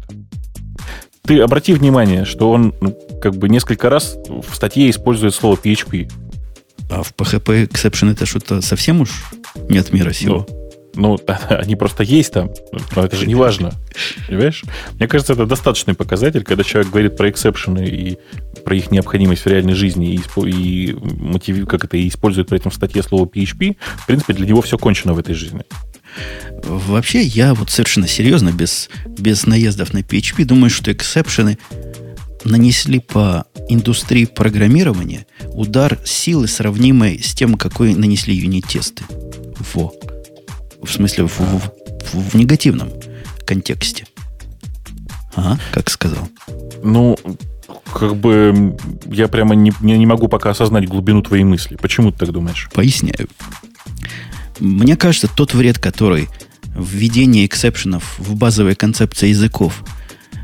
Ты обрати внимание, что он ну, как бы несколько раз в статье использует слово PHP. А в PHP exception это что-то совсем уж не от мира сего? Ну, ну, они просто есть там, но это же не важно. Понимаешь? Мне кажется, это достаточный показатель, когда человек говорит про эксепшены и про их необходимость в реальной жизни и, и мотив, как это, и использует при этом в статье слово PHP. В принципе, для него все кончено в этой жизни. Вообще, я вот совершенно серьезно, без, без наездов на PHP, думаю, что эксепшены нанесли по индустрии программирования удар силы, сравнимой с тем, какой нанесли юнит-тесты. Во. В смысле, в, в, в, в негативном контексте. А, как сказал. Ну, как бы я прямо не, не могу пока осознать глубину твоей мысли. Почему ты так думаешь? Поясняю. Мне кажется, тот вред, который введение эксепшенов в базовые концепции языков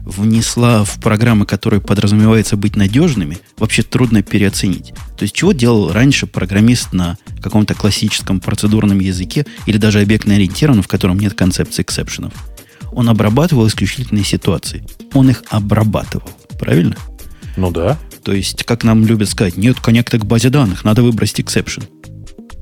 внесла в программы, которые подразумевается быть надежными, вообще трудно переоценить. То есть, чего делал раньше программист на каком-то классическом процедурном языке или даже объектно-ориентированном, в котором нет концепции эксепшенов? Он обрабатывал исключительные ситуации. Он их обрабатывал. Правильно? Ну да. То есть, как нам любят сказать, нет connect а к базе данных, надо выбросить exception.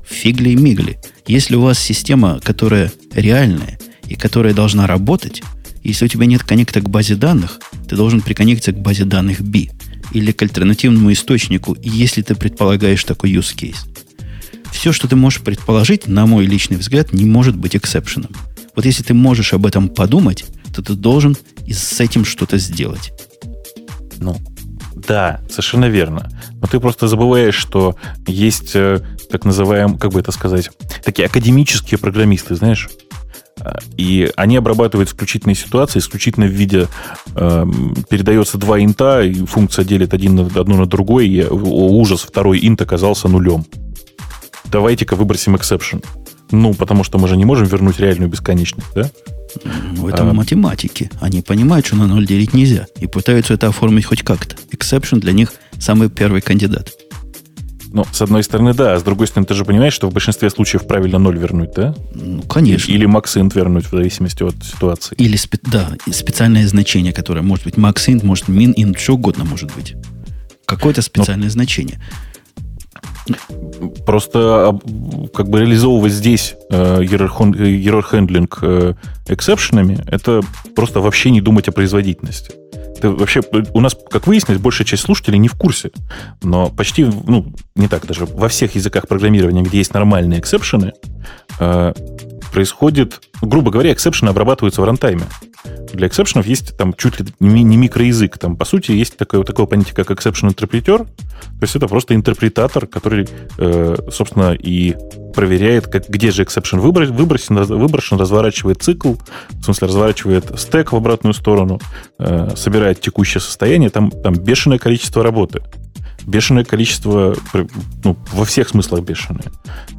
Фигли и мигли. Если у вас система, которая реальная и которая должна работать, если у тебя нет connect а к базе данных, ты должен приконнектиться к базе данных B или к альтернативному источнику, если ты предполагаешь такой use case. Все, что ты можешь предположить, на мой личный взгляд, не может быть exception ом. Вот если ты можешь об этом подумать, то ты должен с этим что-то сделать. Ну, Да, совершенно верно. Но ты просто забываешь, что есть э, так называемые, как бы это сказать, такие академические программисты, знаешь? И они обрабатывают исключительные ситуации, исключительно в виде э, передается два инта, и функция делит один на, одну на другой, и о, ужас, второй инт оказался нулем. Давайте-ка выбросим exception. Ну, потому что мы же не можем вернуть реальную бесконечность, да? Ну, это а, математики. Они понимают, что на ноль делить нельзя, и пытаются это оформить хоть как-то. Exception для них самый первый кандидат. Ну, с одной стороны, да, а с другой стороны, ты же понимаешь, что в большинстве случаев правильно ноль вернуть, да? Ну, конечно. Или maxint вернуть в зависимости от ситуации. Или, спе- да, специальное значение, которое может быть maxint, может minint, что угодно может быть. Какое-то ну, специальное Но... значение. Просто как бы реализовывать здесь э, error handling э, exception ами, это просто вообще не думать о производительности. Это вообще, у нас, как выяснилось, большая часть слушателей не в курсе. Но почти, ну, не так даже, во всех языках программирования, где есть нормальные exception ы, э, происходит, грубо говоря, exception ы обрабатываются в runtime е. Для эксепшенов есть там чуть ли не микроязык. Там, по сути, есть такое, такое понятие, как exception интерпретер. То есть это просто интерпретатор, который, э, собственно, и проверяет, как, где же exception выбросен, выброшен, разворачивает цикл, в смысле, разворачивает стек в обратную сторону, э, собирает текущее состояние. Там, там бешеное количество работы бешеное количество, ну, во всех смыслах бешеное.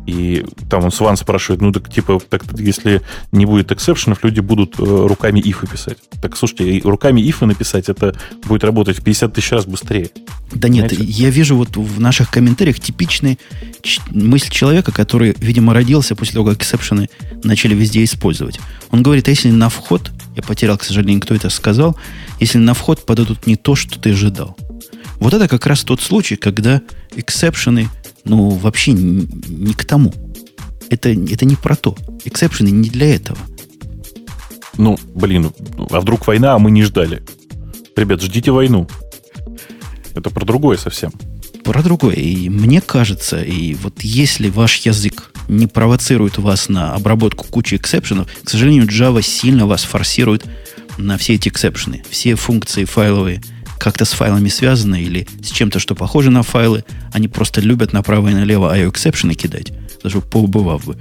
И там он Сван спрашивает, ну, так, типа, так, если не будет exception ов, люди будут э, руками if ы писать. Так, слушайте, руками if ы написать, это будет работать в 50 тысяч раз быстрее. Да Понимаете? нет, я вижу вот в наших комментариях типичный мысль человека, который, видимо, родился после того, как exception ы начали везде использовать. Он говорит, а если на вход, я потерял, к сожалению, кто это сказал, если на вход подадут не то, что ты ожидал. Вот это как раз тот случай, когда exception ы, ну, вообще не, не к тому. Это, это не про то. Exception ы не для этого. Ну, блин, а вдруг война, а мы не ждали? Ребят, ждите войну. Это про другое совсем. Про другое. И мне кажется, и вот если ваш язык не провоцирует вас на обработку кучи exception ов, к сожалению, Java сильно вас форсирует на все эти exception ы. Все функции файловые – как-то с файлами связаны или с чем-то, что похоже на файлы. Они просто любят направо и налево IO exception ы кидать, даже поубивав бы.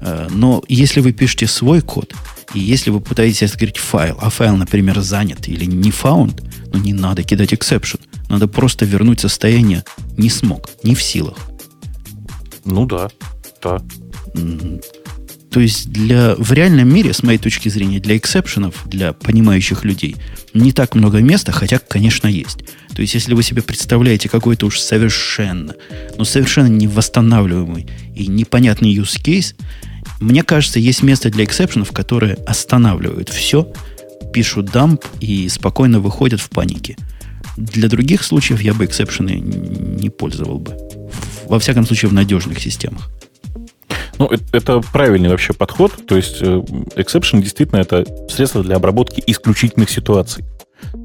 Э, но если вы пишете свой код, и если вы пытаетесь открыть файл, а файл, например, занят или не found, ну не надо кидать exception. Надо просто вернуть состояние не смог, не в силах. Ну да, да. То есть для, в реальном мире, с моей точки зрения, для exception ов, для понимающих людей, не так много места, хотя, конечно, есть. То есть, если вы себе представляете какой-то уж совершенно, но совершенно невосстанавливаемый и непонятный use case, мне кажется, есть место для эксепшенов, которые останавливают все, пишут дамп и спокойно выходят в панике. Для других случаев я бы эксепшены не пользовал бы. Во всяком случае, в надежных системах. Ну, это, правильный вообще подход. То есть э, exception действительно это средство для обработки исключительных ситуаций.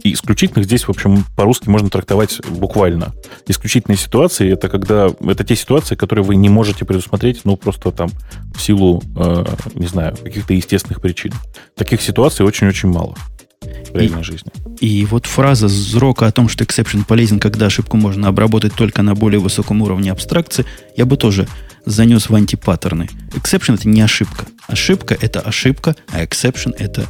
И исключительных здесь, в общем, по-русски можно трактовать буквально. Исключительные ситуации это когда это те ситуации, которые вы не можете предусмотреть, ну, просто там в силу, э, не знаю, каких-то естественных причин. Таких ситуаций очень-очень мало в реальной и, жизни. И вот фраза Зрока о том, что exception полезен, когда ошибку можно обработать только на более высоком уровне абстракции, я бы тоже занес в антипаттерны. Exception это не ошибка. Ошибка это ошибка, а exception это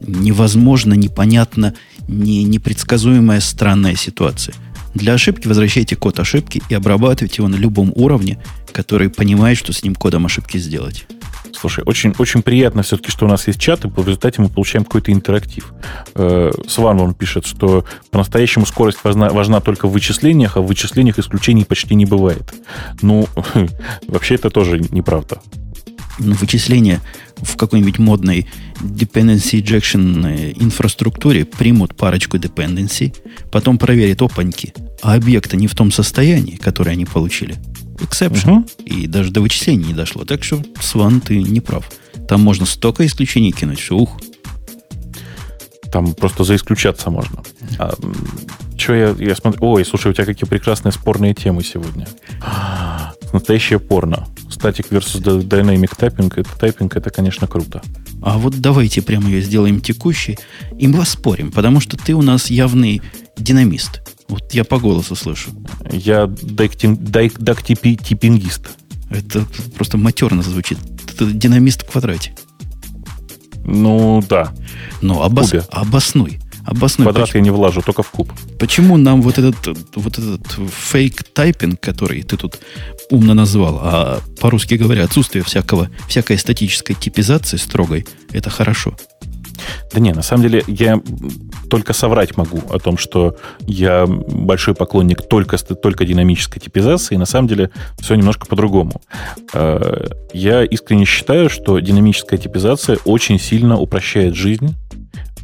невозможно, непонятно, не, непредсказуемая странная ситуация. Для ошибки возвращайте код ошибки и обрабатывайте его на любом уровне, который понимает, что с ним кодом ошибки сделать. Слушай, очень, очень приятно все-таки, что у нас есть чат, и в результате мы получаем какой-то интерактив. Э, Сван вам пишет, что по-настоящему скорость важна, важна только в вычислениях, а в вычислениях исключений почти не бывает. Ну, вообще это тоже неправда. Ну, вычисления в какой-нибудь модной dependency injection э, инфраструктуре примут парочку dependency, потом проверят опаньки, а объекта не в том состоянии, которое они получили – exception. Угу. И даже до вычислений не дошло. Так что, Сван, ты не прав. Там можно столько исключений кинуть, что ух. Там просто заисключаться можно. А, что я, я смотрю... Ой, слушай, у тебя какие прекрасные спорные темы сегодня. Настоящее порно. Статик versus Dynamic Typing. Это тайпинг, это, конечно, круто. А вот давайте прямо ее сделаем текущей, и мы спорим, потому что ты у нас явный динамист Вот я по голосу слышу. Я дактипингист. Это просто матерно звучит. Это динамист в квадрате. Ну, да. Ну, обос... обоснуй. Обоснуй. Квадрат почему... я не влажу, только в куб. Почему нам вот этот, вот этот duck typing, который ты тут умно назвал, а по-русски говоря, отсутствие всякого, всякой статической типизации строгой, это хорошо? Да не, на самом деле я только соврать могу о том, что я большой поклонник только, только динамической типизации, и на самом деле все немножко по-другому. Э, я искренне считаю, что динамическая типизация очень сильно упрощает жизнь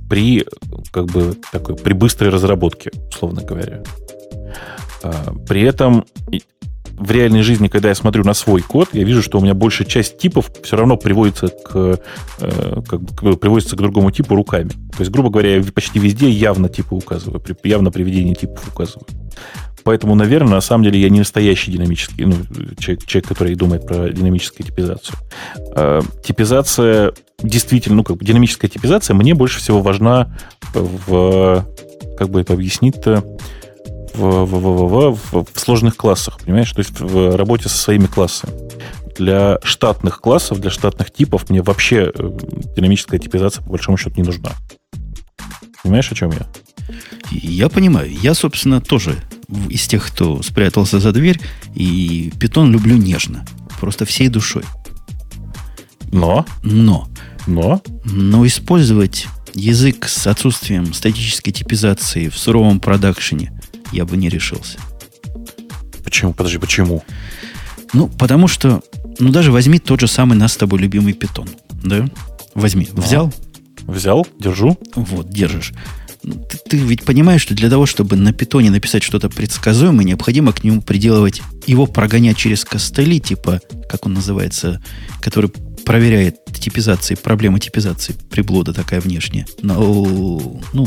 при, как бы, такой, при быстрой разработке, условно говоря. Э, при этом в реальной жизни, когда я смотрю на свой код, я вижу, что у меня большая часть типов все равно приводится к, э, как бы, приводится к другому типу руками. То есть, грубо говоря, я почти везде явно типы указываю, явно приведение типов указываю. Поэтому, наверное, на самом деле я не настоящий динамический, ну, человек, человек который думает про динамическую типизацию. Э, типизация действительно, ну, как бы динамическая типизация мне больше всего важна в, как бы это объяснить-то, в, в, в, в, в сложных классах, понимаешь? То есть в работе со своими классами. Для штатных классов, для штатных типов мне вообще э, динамическая типизация по большому счету не нужна. Понимаешь, о чем я? Я понимаю. Я, собственно, тоже из тех, кто спрятался за дверь, и питон люблю нежно. Просто всей душой. Но? Но. Но? Но использовать язык с отсутствием статической типизации в суровом продакшене я бы не решился. Почему? Подожди, почему? Ну, потому что, ну, даже возьми тот же самый нас с тобой любимый питон. Да? Возьми. Взял? А, взял, держу. Вот, держишь. Ну, ты, ты ведь понимаешь, что для того, чтобы на питоне написать что-то предсказуемое, необходимо к нему приделывать, его прогонять через костыли, типа, как он называется, который проверяет типизации, проблема типизации, приблуда такая внешняя. Но, ну,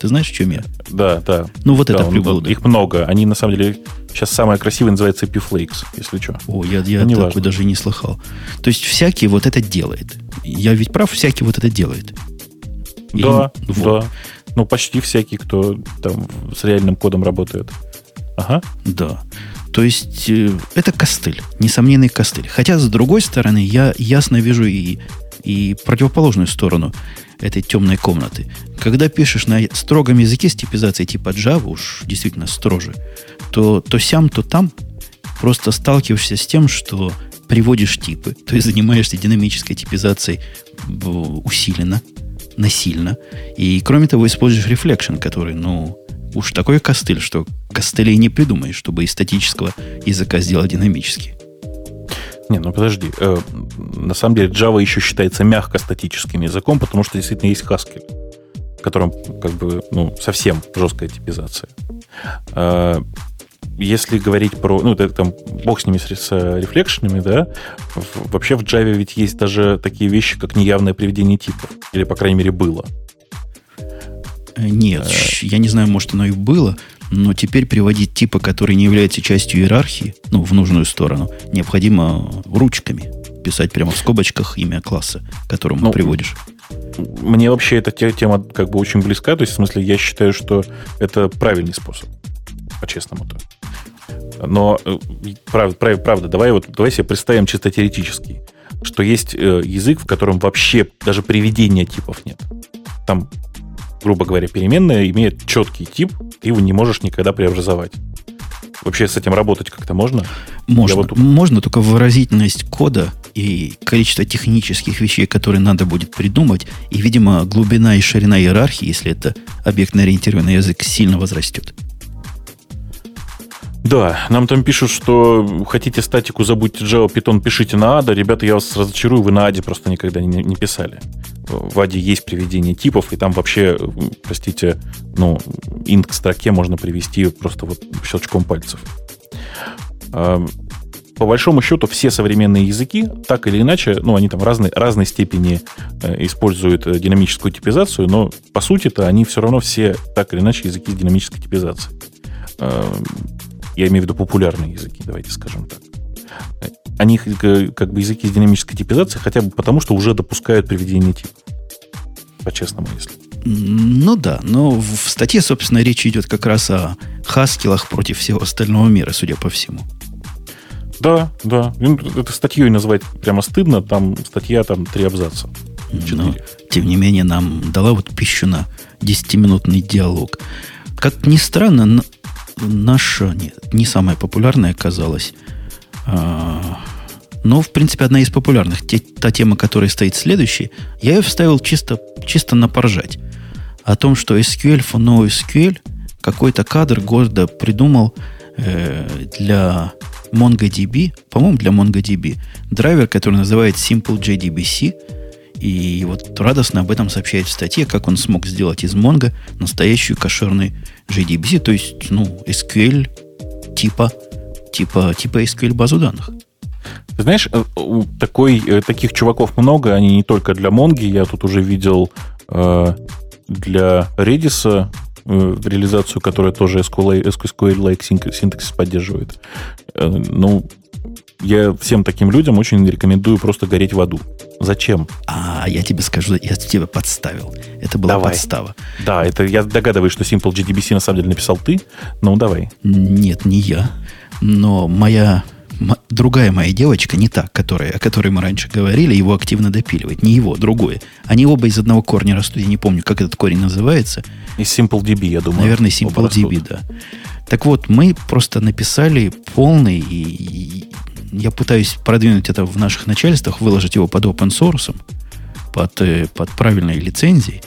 ты знаешь, в чем я? Да, да. Ну, вот да, это приблуда. Их много. Они, на самом деле, сейчас самое красивое называется Epiflakes, если что. О, я, я ну, такой даже не слыхал. То есть, всякий вот это делает. Я ведь прав, всякий вот это делает. И, да, вот. да. Ну, почти всякий, кто там с реальным кодом работает. Ага. Да. То есть э, это костыль, несомненный костыль. Хотя, с другой стороны, я ясно вижу и, и противоположную сторону этой темной комнаты. Когда пишешь на строгом языке с типизацией типа Java, уж действительно строже, то, то сям, то там просто сталкиваешься с тем, что приводишь типы, то есть занимаешься динамической типизацией усиленно, насильно. И кроме того, используешь reflection, который, ну, уж такой костыль, что костылей не придумаешь, чтобы из статического языка сделать динамический. Не, ну подожди. Э, на самом деле Java еще считается мягко статическим языком, потому что действительно есть Haskell, в котором как бы ну, совсем жесткая типизация. Э, если говорить про, ну, там, бог с ними, с, с рефлекшенами, да, вообще в Java ведь есть даже такие вещи, как неявное приведение типов. Или, по крайней мере, было. Э, нет, э. я не знаю, может, оно и было, но теперь приводить типы, которые не являются частью иерархии, ну, в нужную сторону, необходимо ручками писать прямо в скобочках имя класса, к которому ну, приводишь. Мне вообще эта тема как бы очень близка, то есть, в смысле, я считаю, что это правильный способ, по-честному-то. Но, э, правда, правда, правда давай, вот, давай себе представим чисто теоретически, что есть язык, в котором вообще даже приведения типов нет. Там грубо говоря, переменная имеет четкий тип, ты его не можешь никогда преобразовать. Вообще с этим работать как-то можно? Можно. Вот... Можно, только выразительность кода и количество технических вещей, которые надо будет придумать, и, видимо, глубина и ширина иерархии, если это объектно-ориентированный язык, сильно возрастет. Да, нам там пишут, что хотите статику, забудьте Java, Python, пишите на ADA. Ребята, я вас разочарую, вы на ADE просто никогда не, не писали. В ADE есть приведение типов, и там вообще, простите, ну, int к строке можно привести просто вот щелчком пальцев. А, по большому счету, все современные языки, так или иначе, ну, они там разной, разной степени э, используют э, динамическую типизацию, но по сути-то они все равно все так или иначе языки с динамической типизацией а, я имею в виду популярные языки, давайте скажем так. Они как бы языки с динамической типизацией хотя бы потому, что уже допускают приведение типа. По-честному, если. Ну да, но в статье, собственно, речь идет как раз о хаскилах против всего остального мира, судя по всему. Да, да. Это статьей назвать прямо стыдно. Там статья, там три абзаца. Но, тем не менее, нам дала вот пищу на 10-минутный диалог. Как ни странно, наша, нет, не самая популярная оказалась. А, но, в принципе, одна из популярных. Те, та тема, которая стоит следующей, я ее вставил чисто, чисто на поржать. О том, что SQL for NoSQL какой-то кадр города придумал э, для MongoDB, по-моему, для MongoDB, драйвер, который называет Simple JDBC, и вот радостно об этом сообщает в статье, как он смог сделать из Mongo настоящую кошерный JDBC, то есть, ну, SQL типа, типа, типа SQL базу данных. знаешь, э, такой, э, таких чуваков много, они не только для Монги. Я тут уже видел э, для Redis э, реализацию, которая тоже SQL-like синтаксис поддерживает. Э, ну, я всем таким людям очень рекомендую просто гореть в аду. Зачем? А, я тебе скажу, я тебя подставил. Это была давай. подстава. Да, это я догадываюсь, что Simple JDBC на самом деле написал ты. Ну, давай. Нет, не я. Но моя другая моя девочка, не та, которая, о которой мы раньше говорили, его активно допиливает. Не его, другое. Они оба из одного корня растут. Я не помню, как этот корень называется. Из SimpleDB, я думаю. Наверное, SimpleDB, да. Так вот, мы просто написали полный, и, я пытаюсь продвинуть это в наших начальствах, выложить его под open source, под, э, под правильной лицензией.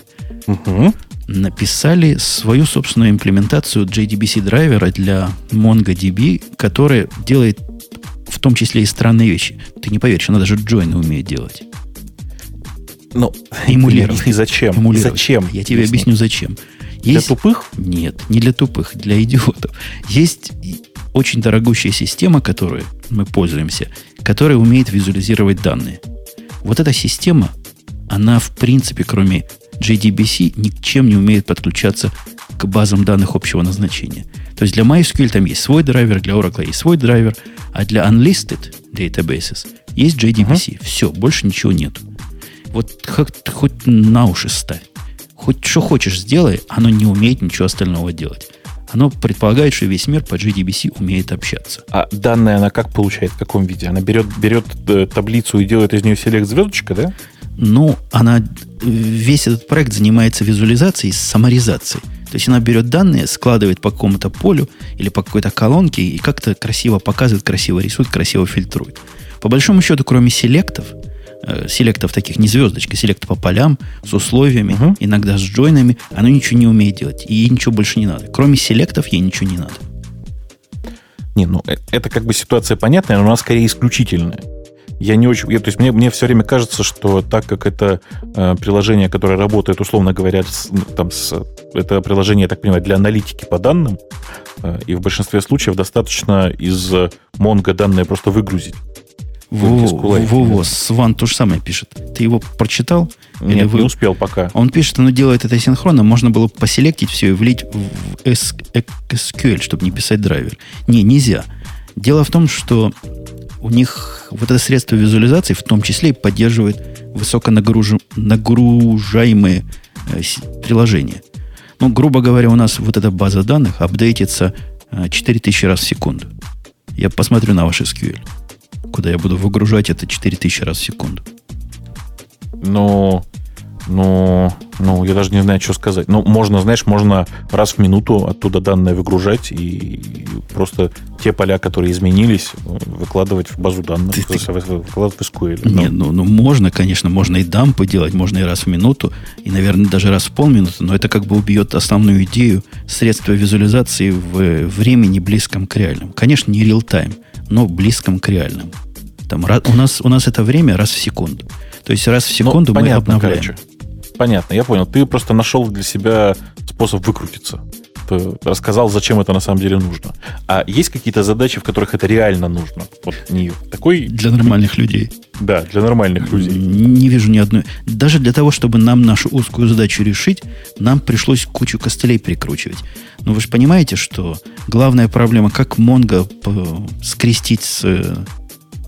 Угу. Написали свою собственную имплементацию JDBC драйвера для MongoDB, которая делает в том числе и странные вещи. Ты не поверишь, она даже джойны умеет делать. Ну, эмулировать. И зачем? Эмулировать. Зачем? Я тебе Объясни. объясню, зачем. Есть... Для тупых? Нет, не для тупых, для идиотов. Есть очень дорогущая система, которой мы пользуемся, которая умеет визуализировать данные. Вот эта система, она в принципе, кроме JDBC, ничем не умеет подключаться к базам данных общего назначения. То есть для MySQL там есть свой драйвер, для Oracle есть свой драйвер, а для Unlisted databases есть JDBC. Uh-huh. Все, больше ничего нет. Вот хоть, хоть на уши ставь. Хоть что хочешь сделай, оно не умеет ничего остального делать оно предполагает, что весь мир по JDBC умеет общаться. А данные она как получает, в каком виде? Она берет, берет э, таблицу и делает из нее селект звездочка, да? Ну, она весь этот проект занимается визуализацией и саморизацией. То есть она берет данные, складывает по какому-то полю или по какой-то колонке и как-то красиво показывает, красиво рисует, красиво фильтрует. По большому счету, кроме селектов, селектов таких не звездочка, селект по полям, с условиями, угу. иногда с джойнами, оно ничего не умеет делать. И ей ничего больше не надо. Кроме селектов ей ничего не надо. Не, ну э, это как бы ситуация понятная, но она скорее исключительная. Я не очень... Я, то есть мне, мне все время кажется, что так как это э, приложение, которое работает, условно говоря, с, там, с, это приложение, я так понимаю, для аналитики по данным, э, и в большинстве случаев достаточно из Mongo данные просто выгрузить. Во-во, Сван то же самое пишет. Ты его прочитал? Нет, Или вы... не успел пока. Он пишет, оно делает это синхронно. Можно было поселектить все и влить в SQL, чтобы не писать драйвер. Не, нельзя. Дело в том, что у них вот это средство визуализации в том числе и поддерживает высоконагружаемые э, приложения. Ну, грубо говоря, у нас вот эта база данных апдейтится 4000 э, раз в секунду. Я посмотрю на ваш SQL куда я буду выгружать это 4000 раз в секунду. Ну, ну, ну, я даже не знаю, что сказать. Ну, можно, знаешь, можно раз в минуту оттуда данные выгружать и просто те поля, которые изменились, выкладывать в базу данных, ты, выкладывать в SQL. Нет, ну, ну, можно, конечно, можно и дампы делать, можно и раз в минуту, и, наверное, даже раз в полминуты, но это как бы убьет основную идею средства визуализации в времени близком к реальному. Конечно, не real-time, но близком к реальному. Там, у, нас, у нас это время раз в секунду. То есть раз в ну, секунду ну, понятно, мы обновляем. Короче. Понятно, я понял. Ты просто нашел для себя способ выкрутиться. Ты рассказал, зачем это на самом деле нужно. А есть какие-то задачи, в которых это реально нужно? Вот не такой... Для нормальных людей. Да, для нормальных людей. Не вижу ни одной. Даже для того, чтобы нам нашу узкую задачу решить, нам пришлось кучу костылей прикручивать. Но вы же понимаете, что главная проблема, как Mongo скрестить с,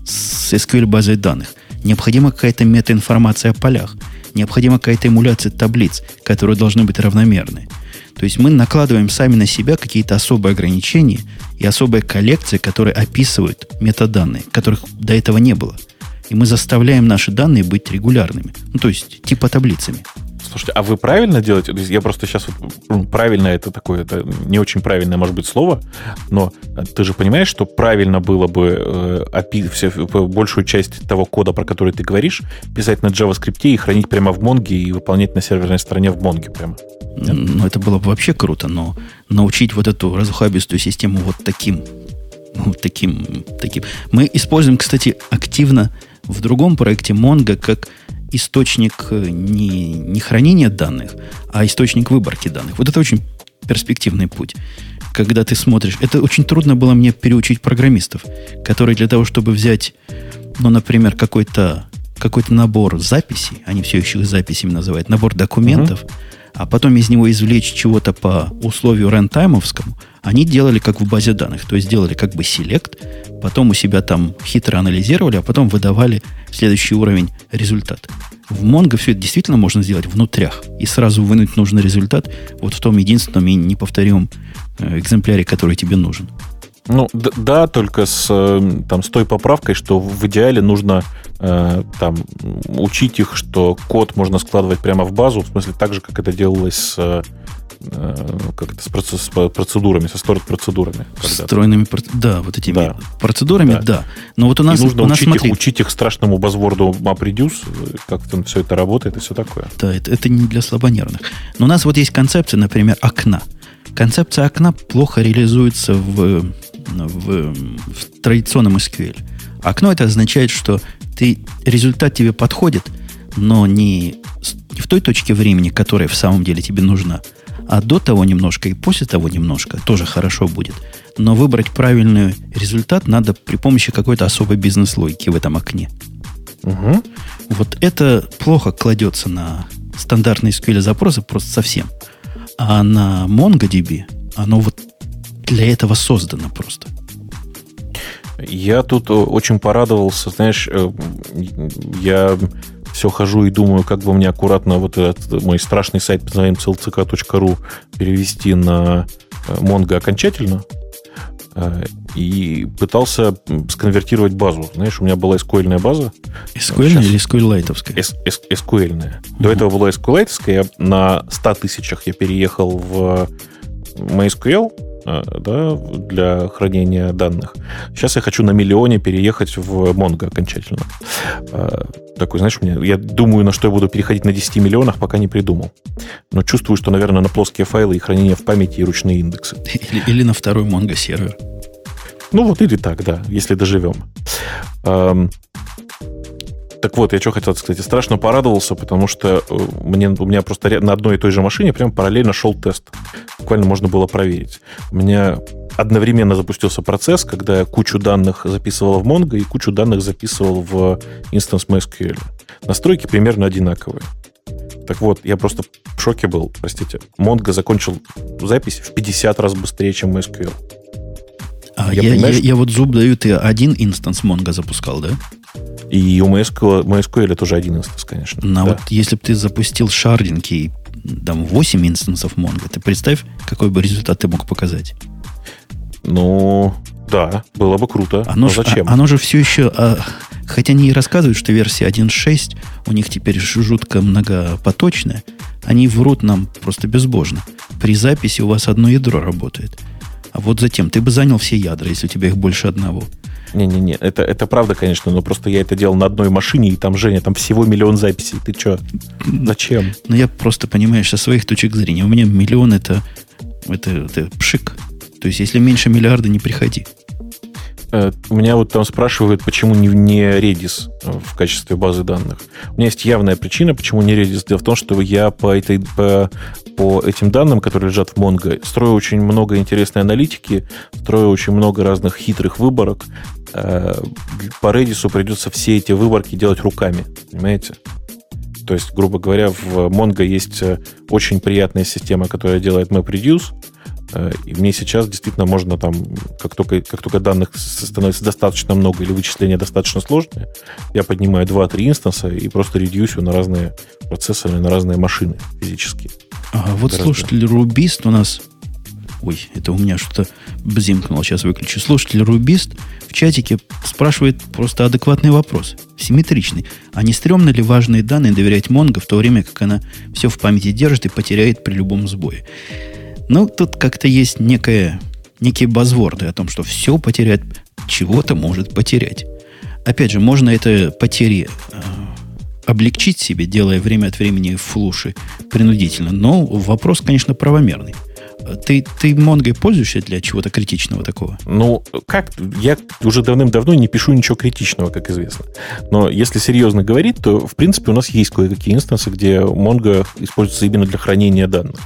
с SQL базой данных. Необходима какая-то метаинформация о полях. Необходима какая-то эмуляция таблиц, которые должны быть равномерны. То есть мы накладываем сами на себя какие-то особые ограничения и особые коллекции, которые описывают метаданные, которых до этого не было. И мы заставляем наши данные быть регулярными. Ну, то есть типа таблицами. Слушайте, а вы правильно делаете? Я просто сейчас ну, правильно это такое, это не очень правильное, может быть, слово, но ты же понимаешь, что правильно было бы э, все, большую часть того кода, про который ты говоришь, писать на JavaScript и хранить прямо в Монге и выполнять на серверной стороне в Монге прямо. Ну, это было бы вообще круто, но научить вот эту разухабистую систему вот таким, вот таким, таким. Мы используем, кстати, активно в другом проекте Mongo как источник э, не, не хранения данных, а источник выборки данных. Вот это очень перспективный путь. Когда ты смотришь, это очень трудно было мне переучить программистов, которые для того, чтобы взять, ну, например, какой-то какой набор записей, они все еще их записями называют, набор документов, uh-huh а потом из него извлечь чего-то по условию рентаймовскому, они делали как в базе данных. То есть делали как бы селект, потом у себя там хитро анализировали, а потом выдавали следующий уровень результат. В Mongo все это действительно можно сделать внутрях и сразу вынуть нужный результат вот в том единственном и неповторимом э, экземпляре, который тебе нужен. Ну, да, только с, э, там, с той поправкой, что в идеале нужно э, там, учить их, что код можно складывать прямо в базу, в смысле так же, как это делалось с, э, как это, с, процесс, с процедурами, со сторот-процедурами. Встроенными, да, вот этими да. процедурами, да. да. Но вот у нас... И нужно у нас, учить, смотри, их, учить их страшному базворду MapReduce, как там все это работает и все такое. Да, это, это не для слабонервных. Но у нас вот есть концепция, например, окна. Концепция окна плохо реализуется в в, в традиционном SQL. Окно это означает, что ты, результат тебе подходит, но не в той точке времени, которая в самом деле тебе нужна, а до того немножко и после того немножко тоже хорошо будет. Но выбрать правильный результат надо при помощи какой-то особой бизнес-логики в этом окне. Угу. Вот это плохо кладется на стандартные SQL запросы просто совсем. А на MongoDB оно вот для этого создано просто. Я тут э, очень порадовался, знаешь, э, я все хожу и думаю, как бы мне аккуратно вот этот мой страшный сайт под названием clck.ru перевести на э, Mongo окончательно. И пытался сконвертировать базу. Знаешь, у меня была SQL база. SQL или SQL-лайтовская? SQL. До этого была SQL, я на 100 тысячах я переехал в MySQL, Да, для хранения данных. Сейчас я хочу на миллионе переехать в Mongo окончательно. Э, такой, знаешь, мне, я думаю, на что я буду переходить на 10 миллионах, пока не придумал. Но чувствую, что, наверное, на плоские файлы и хранение в памяти и ручные индексы. Или, или на второй Mongo сервер. Ну, вот или так, да, если доживем. Так вот, я что хотел сказать. Я страшно порадовался, потому что э, мне, у меня просто на одной и той же машине прям параллельно шел тест. Буквально можно было проверить. У меня одновременно запустился процесс, когда я кучу данных записывал в Mongo и кучу данных записывал в instance MySQL. Настройки примерно одинаковые. Так вот, я просто в шоке был, простите. Mongo закончил запись в 50 раз быстрее, чем MySQL. А я, я, я, я вот зуб даю, ты один instance Mongo запускал, да? И у MySQL, MySQL тоже один instance, конечно. Но да. вот если бы ты запустил шардинг и там 8 инстансов Mongo, ты представь, какой бы результат ты мог показать. Ну, да, было бы круто. Оно но ж, зачем? А, оно же все еще... А, хотя они и рассказывают, что версия 1.6 у них теперь жутко многопоточная, они врут нам просто безбожно. При записи у вас одно ядро работает. А вот затем ты бы занял все ядра, если у тебя их больше одного. Не-не-не, это, это правда, конечно, но просто я это делал на одной машине, и там, Женя, там всего миллион записей. Ты что? Зачем? Ну, я просто, понимаешь, со своих точек зрения. У меня миллион это, это, это пшик. То есть, если меньше миллиарда, не приходи. Э, у меня вот там спрашивают, почему не, не Redis э, в качестве базы данных. У меня есть явная причина, почему не Redis. Дело в том, что я по, этой, по, по этим данным, которые лежат в Mongo, строю очень много интересной аналитики, строю очень много разных хитрых выборок. Э, по Redis придется все эти выборки делать руками, понимаете? То есть, грубо говоря, в Mongo есть очень приятная система, которая делает MapReduce, Э, и мне сейчас действительно можно там, как только, как только данных становится достаточно много или вычисления достаточно сложные, я поднимаю 2-3 инстанса и просто редюсю на разные процессоры, на разные машины физические. Ага, вот Гораздо. слушатель Рубист у нас... Ой, это у меня что-то бзимкнуло, сейчас выключу. Слушатель Рубист в чатике спрашивает просто адекватный вопрос, симметричный. А не стрёмно ли важные данные доверять Монго в то время, как она все в памяти держит и потеряет при любом сбое? Ну, тут как-то есть некое, некие базворды о том, что все потерять, чего-то может потерять. Опять же, можно это потери э, облегчить себе, делая время от времени флуши принудительно. Но вопрос, конечно, правомерный. Ты, ты Монгой пользуешься для чего-то критичного такого? Ну, как? Я уже давным-давно не пишу ничего критичного, как известно. Но если серьезно говорить, то, в принципе, у нас есть кое-какие инстансы, где Mongo используется именно для хранения данных.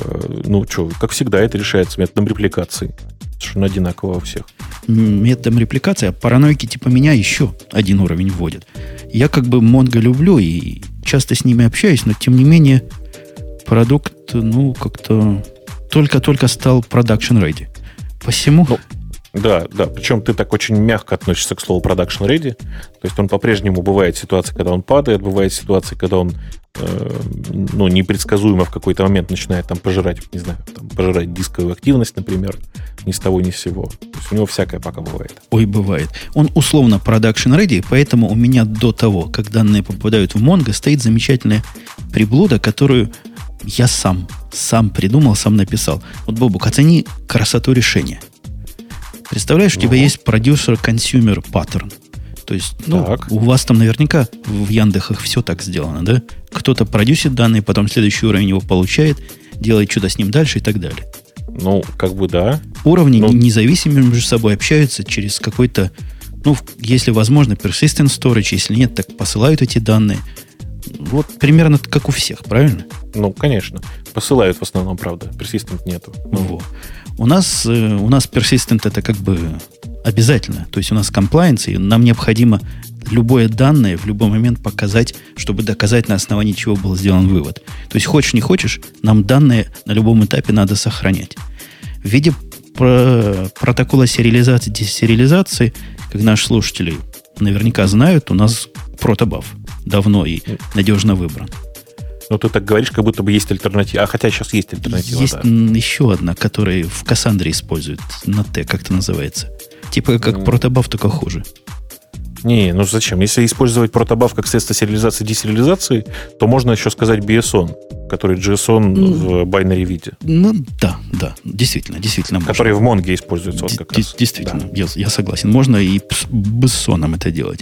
Э, ну, что, как всегда, это решается методом репликации. Совершенно одинаково у всех. Методом репликации, а параноики типа меня еще один уровень вводят. Я как бы Mongo люблю и часто с ними общаюсь, но тем не менее продукт, ну, как-то только-только стал production ready. Посему... Ну, да, да. Причем ты так очень мягко относишься к слову production ready. То есть он по-прежнему бывает ситуация, когда он падает, бывает ситуация, когда он ну, непредсказуемо в какой-то момент начинает там пожирать, не знаю, там, пожирать дисковую активность, например, ни с того, ни с сего. То есть у него всякое пока бывает. Ой, бывает. Он условно production ready, поэтому у меня до того, как данные попадают в Mongo, стоит замечательная приблуда, которую я сам, сам придумал, сам написал. Вот, Бобук, оцени красоту решения – Представляешь, у тебя есть продюсер-консюмер паттерн. То есть, ну, так. у вас там наверняка в Яндексах все так сделано, да? Кто-то продюсит данные, потом следующий уровень его получает, делает что-то с ним дальше и так далее. Ну, как бы да. Уровни ну, независимо между собой общаются через какой-то, ну, если возможно, persistent storage, если нет, так посылают эти данные. Вот примерно как у всех, правильно? Ну, конечно. Посылают в основном, правда. Persistent нету. Ну, вот. У нас, э, у нас persistent это как бы обязательно. То есть у нас compliance, и нам необходимо любое данное в любой момент показать, чтобы доказать, на основании чего был сделан вывод. То есть хочешь не хочешь, нам данные на любом этапе надо сохранять. В виде про протокола сериализации, десериализации, как наши слушатели наверняка знают, у нас протобаф давно и надежно выбран. Ну, ты так говоришь, как будто бы есть альтернатива. А хотя сейчас есть альтернатива. Есть да. еще одна, которая в Кассандре используют. На Т, как это называется. Типа как mm. протобаф, только хуже. Не, ну зачем? Если использовать протобаф как средство сериализации и десериализации, то можно еще сказать BSON, который JSON mm. в байнере виде. Ну да, да, действительно, действительно. Который можно. в Монге используется вот как Д- раз. Действительно, да. я, я согласен. Можно и BSON это делать.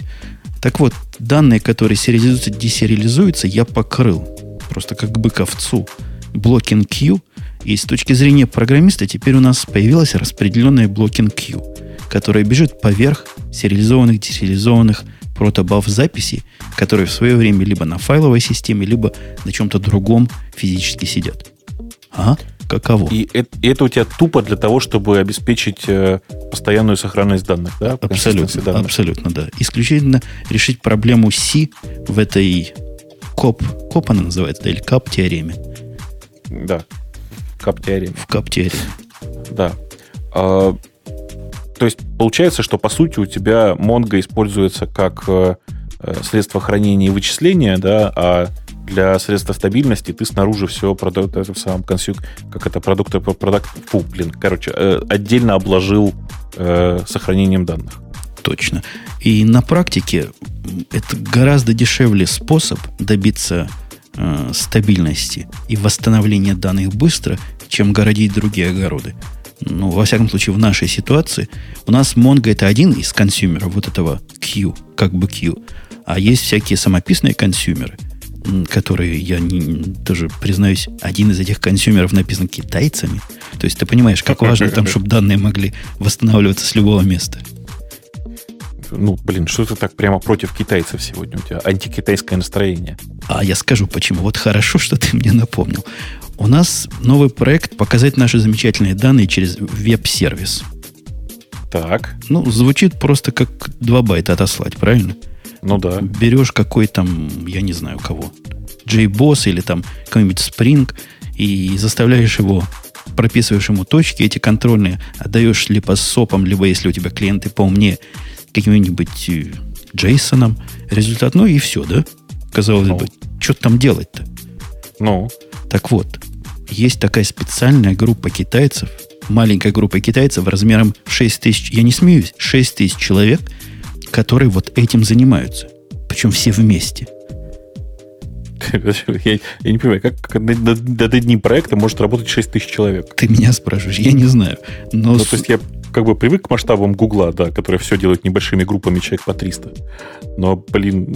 Так вот, данные, которые сериализуются, десериализуются, я покрыл просто как бы овцу, blocking queue. И с точки зрения программиста теперь у нас появилась распределенная blocking queue, которая бежит поверх сериализованных, десериализованных protobuf записей, которые в свое время либо на файловой системе, либо на чем-то другом физически сидят. А? Каково? И это, и это у тебя тупо для того, чтобы обеспечить э, постоянную сохранность данных, да? Абсолютно, данных. абсолютно, да. Исключительно решить проблему C в этой КОП, КОП она называется, да, или КАП-теореме. Да, КАП-теореме. В КАП-теореме. Да. А, то есть получается, что по сути у тебя Mongo используется как э, средство хранения и вычисления, да, а для средства стабильности ты снаружи все продукт, это в самом консю, как это продукты, продукт, фу, блин, короче, э, отдельно обложил э, сохранением данных. Точно. И на практике это гораздо дешевле способ добиться э, стабильности и восстановления данных быстро, чем городить другие огороды. Ну, во всяком случае, в нашей ситуации у нас Mongo это один из консюмеров вот этого Q, как бы Q. А есть всякие самописные консюмеры, которые, я не, тоже признаюсь, один из этих консюмеров написан китайцами. То есть ты понимаешь, как важно там, чтобы данные могли восстанавливаться с любого места ну, блин, что ты так прямо против китайцев сегодня? У тебя антикитайское настроение. А я скажу почему. Вот хорошо, что ты мне напомнил. У нас новый проект показать наши замечательные данные через веб-сервис. Так. Ну, звучит просто как 2 байта отослать, правильно? Ну да. Берешь какой там, я не знаю кого, JBoss или там какой-нибудь Spring и заставляешь его прописываешь ему точки, эти контрольные отдаешь либо сопом, либо, если у тебя клиенты поумнее, каким-нибудь э, Джейсоном. Результат, ну и все, да? Казалось ну. бы, что там делать-то? Ну. Так вот, есть такая специальная группа китайцев, маленькая группа китайцев размером 6 тысяч, я не смеюсь, 6 тысяч человек, которые вот этим занимаются. Причем все вместе. Я, я не понимаю, как, как над, над одним проектом может работать 6 тысяч человек? Ты меня спрашиваешь, я не знаю. Но... Ну, то есть я как бы привык к масштабам Гугла, да, которые все делают небольшими группами, человек по 300. Но, блин,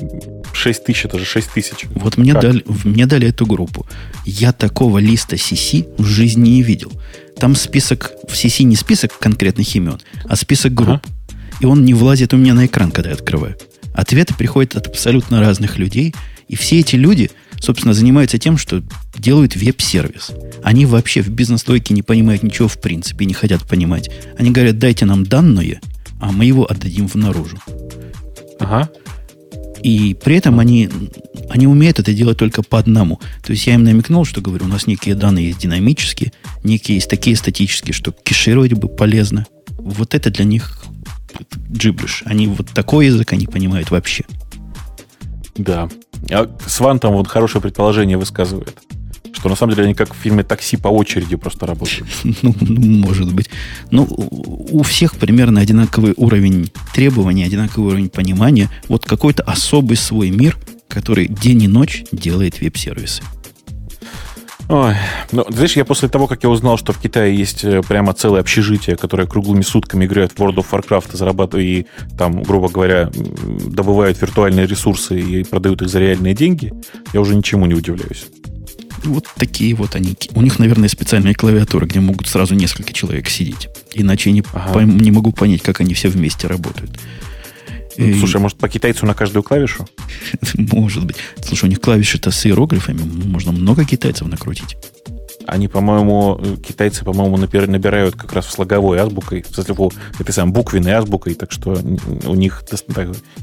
6 тысяч, это же 6 тысяч. Вот мне дали, мне дали эту группу. Я такого листа CC в жизни не видел. Там список, в CC не список конкретных имен, а список групп. Ага. И он не влазит у меня на экран, когда я открываю. Ответы приходят от абсолютно разных людей, и все эти люди, собственно, занимаются тем, что делают веб-сервис. Они вообще в бизнес-логике не понимают ничего в принципе, не хотят понимать. Они говорят, дайте нам данные, а мы его отдадим в наружу. Ага. И при этом они, они умеют это делать только по одному. То есть я им намекнул, что говорю, у нас некие данные есть динамические, некие есть такие статические, что кешировать бы полезно. Вот это для них джиблиш. Они вот такой язык они понимают вообще. Да. А Сван там вот хорошее предположение высказывает. Что на самом деле они как в фильме «Такси» по очереди просто работают. Ну, ну, может быть. Ну, у всех примерно одинаковый уровень требований, одинаковый уровень понимания. Вот какой-то особый свой мир, который день и ночь делает веб-сервисы. Ой, ну, знаешь, я после того, как я узнал, что в Китае есть э, прямо целое общежитие, которое круглыми сутками играет в World of Warcraft, зарабатывают и там, грубо говоря, добывают виртуальные ресурсы и продают их за реальные деньги, я уже ничему не удивляюсь. Вот такие вот они. У них, наверное, специальные клавиатуры, где могут сразу несколько человек сидеть. Иначе я не, ага. пойм, не могу понять, как они все вместе работают. Ну, слушай, может, по китайцу на каждую клавишу? Может быть. Слушай, у них клавиши-то с иероглифами. Можно много китайцев накрутить. Они, по-моему, китайцы, по-моему, набирают как раз слоговой азбукой, в смысле, этой самой буквенной азбукой, так что у них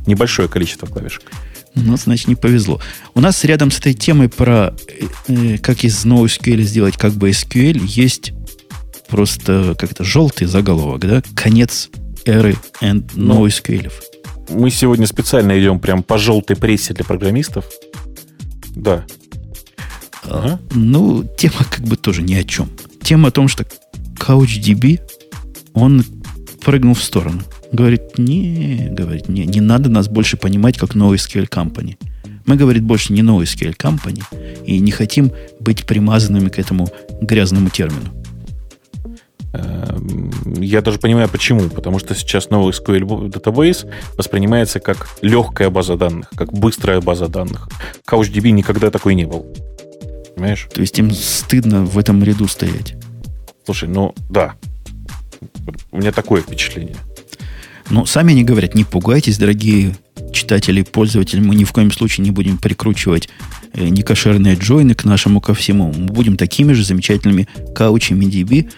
небольшое количество клавишек. Ну, значит, не повезло. У нас рядом с этой темой про э, как из NoSQL сделать как бы SQL есть просто как-то желтый заголовок, да? Конец эры and NoSQL. Мы сегодня специально идем прям по желтой прессе для программистов. Да. Ага. Ну, тема как бы тоже ни о чем. Тема о том, что CouchDB, он прыгнул в сторону. Говорит, не, говорит, не, не надо нас больше понимать как NoSQL Company. Мы, говорит, больше не NoSQL Company и не хотим быть примазанными к этому грязному термину. Эм, я даже понимаю почему. Потому что сейчас новый SQL Database воспринимается как легкая база данных, как быстрая база данных. CouchDB никогда такой не был. Понимаешь? То есть им стыдно в этом ряду стоять. Слушай, ну да. У меня такое впечатление. Ну, сами они говорят, не пугайтесь, дорогие читатели, пользователи, мы ни в коем случае не будем прикручивать э, некошерные джойны к нашему ко всему. Мы будем такими же замечательными каучами DB,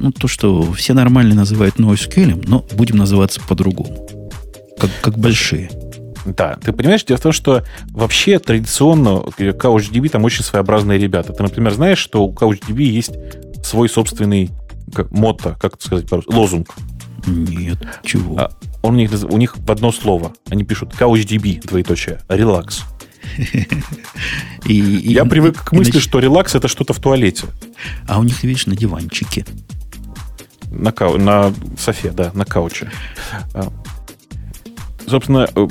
ну, то, что все нормально называют NoSQL, но будем называться по-другому. Как, как большие. Да, ты понимаешь, дело в том, что вообще традиционно CouchDB там очень своеобразные ребята. Ты, например, знаешь, что у CouchDB есть свой собственный как, мото, как это сказать по-русски, лозунг. Нет, чего? А, он у них, у них в одно слово. Они пишут CouchDB, двоеточие, релакс. И, Я привык к мысли, что релакс это что-то в туалете. А у них, видишь, на диванчике. На, кау... на софе, да, на кауче. А, собственно, э,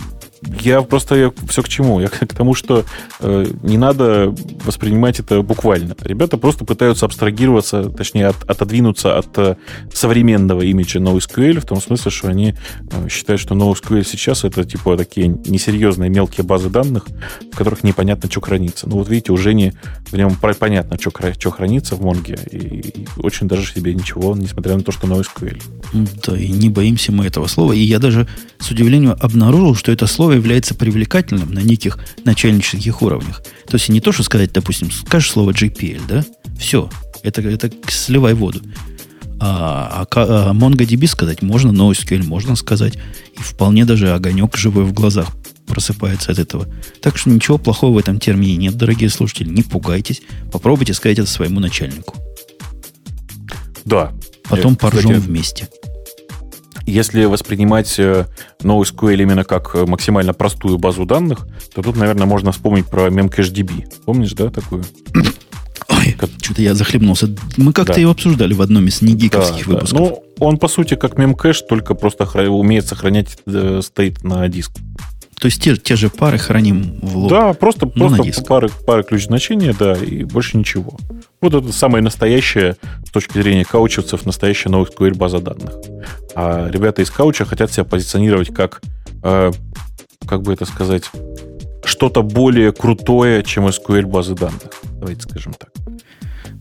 я просто я, все к чему? Я к тому, что э, не надо воспринимать это буквально. Ребята просто пытаются абстрагироваться, точнее, от, отодвинуться от э, современного имиджа NoSQL, в том смысле, что они э, считают, что NoSQL сейчас это типа такие несерьезные мелкие базы данных, в которых непонятно, что хранится. Ну вот видите, уже не в нем понятно, что, что хранится в Монге, и, и очень даже себе ничего, несмотря на то, что NoSQL. Да, и не боимся мы этого слова. И я даже с удивлением обнаружил, что это слово является привлекательным на неких начальнических уровнях. То есть не то, что сказать, допустим, скажешь слово GPL, да? Все. Это, это сливай воду. А, а, а MongoDB сказать можно, NoSQL можно сказать. И вполне даже огонек живой в глазах просыпается от этого. Так что ничего плохого в этом термине нет, дорогие слушатели. Не пугайтесь. Попробуйте сказать это своему начальнику. Да. Потом поржем вместе. Если воспринимать NoSQL именно как максимально простую базу данных, то тут, наверное, можно вспомнить про MemCacheDB. Помнишь, да, такую? Ой, как... что-то я захлебнулся. Мы как-то да. его обсуждали в одном из негиковских да, выпусков. Да. Ну, он, по сути, как мемкэш, только просто умеет сохранять э, стейт на диск. То есть те, те же пары храним в лог. Да, просто, просто пары, пары ключ значения, да, и больше ничего. Вот это самое настоящее, с точки зрения каучевцев, настоящая NoSQL база данных. А ребята из кауча хотят себя позиционировать как, э, как бы это сказать, что-то более крутое, чем SQL базы данных. Давайте скажем так.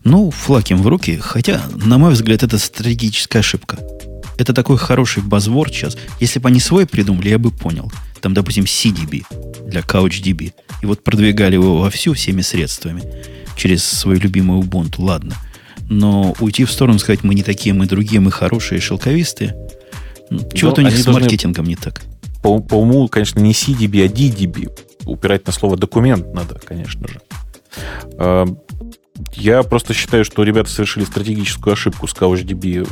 Ну, флаг им в руки, хотя, на мой взгляд, это стратегическая ошибка. Это такой хороший базворд сейчас. Если бы они свой придумали, я бы понял. Там, допустим, CDB для CouchDB. И вот продвигали его вовсю всеми средствами через свою любимую Ubuntu. Ладно. Но уйти в сторону, сказать, мы не такие, мы другие, мы хорошие, шелковистые. Ну, чего-то у них с маркетингом не так. По, по уму, конечно, не CDB, а DDB. Упирать на слово документ надо, конечно же. А, я просто считаю, что ребята совершили стратегическую ошибку с CouchDB.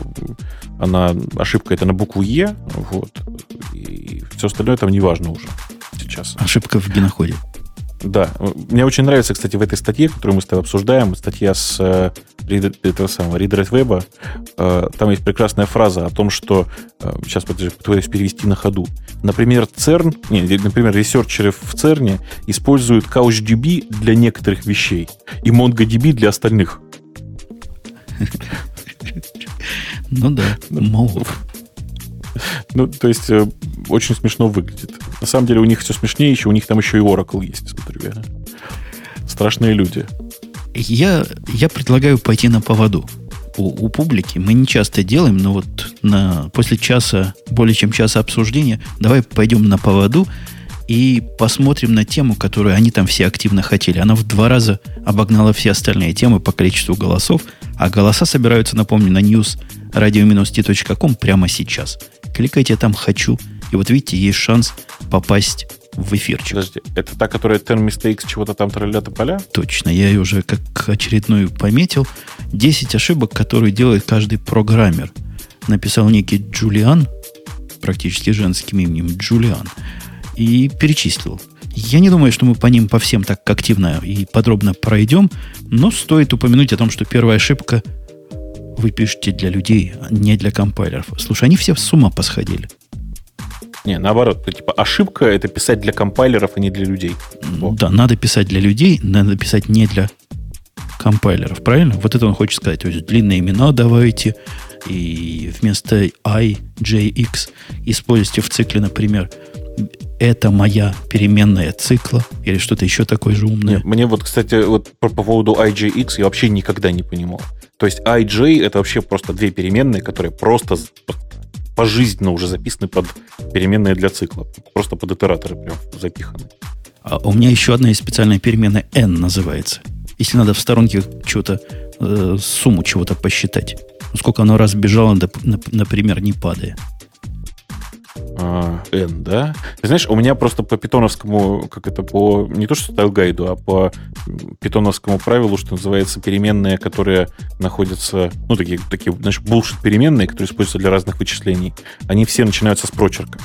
Она, ошибка это на букву Е, вот, и все остальное там не важно уже сейчас. Ошибка в геноходе. Да. Мне очень нравится, кстати, в этой статье, которую мы с тобой обсуждаем, статья с э, этого самого Read Web, э, там есть прекрасная фраза о том, что э, сейчас пытаюсь перевести на ходу. Например, CERN, не, например, ресерчеры в CERN используют CouchDB для некоторых вещей и MongoDB для остальных. Ну да, могут. Ну, то есть, э, очень смешно выглядит. На самом деле, у них все смешнее еще, у них там еще и Oracle есть, смотрю я. Страшные люди. Я, я предлагаю пойти на поводу у, у публики. Мы не часто делаем, но вот на, после часа, более чем часа обсуждения, давай пойдем на поводу и посмотрим на тему, которую они там все активно хотели. Она в два раза обогнала все остальные темы по количеству голосов, а голоса собираются, напомню, на news radio-t.com прямо сейчас. Кликайте там «Хочу», и вот видите, есть шанс попасть в эфирчик. Подожди, это та, которая Ten Mistakes чего-то там тролля поля? Точно, я ее уже как очередную пометил. 10 ошибок, которые делает каждый программер. Написал некий Джулиан, практически женским именем Джулиан, и перечислил. Я не думаю, что мы по ним по всем так активно и подробно пройдем, но стоит упомянуть о том, что первая ошибка вы пишете для людей, а не для компайлеров. Слушай, они все с ума посходили. Не, наоборот, то, типа ошибка это писать для компайлеров, а не для людей. Во. Да, надо писать для людей, надо писать не для компайлеров, правильно? Вот это он хочет сказать. То есть длинные имена давайте, и вместо i, j, x используйте в цикле, например, это моя переменная цикла или что-то еще такое же умное. Мне вот, кстати, вот по, по поводу IJX я вообще никогда не понимал. То есть IJ это вообще просто две переменные, которые просто пожизненно уже записаны под переменные для цикла. Просто под итераторы прям запиханы. А у меня еще одна есть специальная переменная n называется. Если надо в сторонке что-то, э, сумму чего-то посчитать. Сколько оно раз бежало, например, не падая. А, N, да? Ты знаешь, у меня просто по питоновскому, как это, по не то что style guide у, а по питоновскому правилу, что называется, переменные, которые находятся, ну, такие, такие знаешь, bullshit переменные, которые используются для разных вычислений, они все начинаются с прочерка.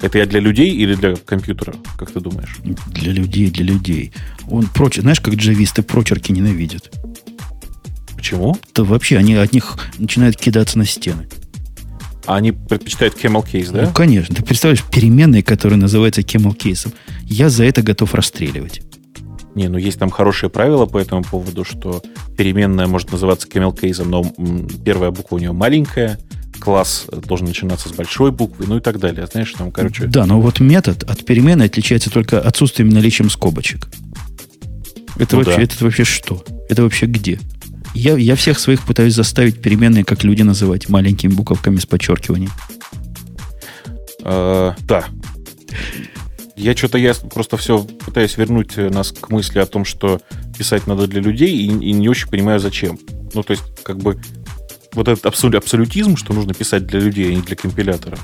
Это я для людей или для компьютера, как ты думаешь? Для людей, для людей. О, прочер, знаешь, как джависты прочерки ненавидят. Почему? Да вообще они от них начинают кидаться на стены. А они предпочитают camel case, да? Ну, конечно. Ты представляешь, переменные, которые называются camel кейсом. Я за это готов расстреливать. Не, ну есть там хорошие правила по этому поводу, что переменная может называться camel кейсом, но первая буква у нее маленькая, класс должен начинаться с большой буквы, ну и так далее. Знаешь, там, короче... Да, но вот метод от перемены отличается только отсутствием наличием скобочек. Это, ну, вообще, да. это вообще что? Это вообще где? Я, я всех своих пытаюсь заставить переменные, как люди называть, маленькими буковками с подчеркиванием. Uh, да. Я что-то я просто все пытаюсь вернуть нас к мысли о том, что писать надо для людей, и, и не очень понимаю, зачем. Ну, то есть, как бы, вот этот абсолют, абсолютизм, что нужно писать для людей, а не для компилятора,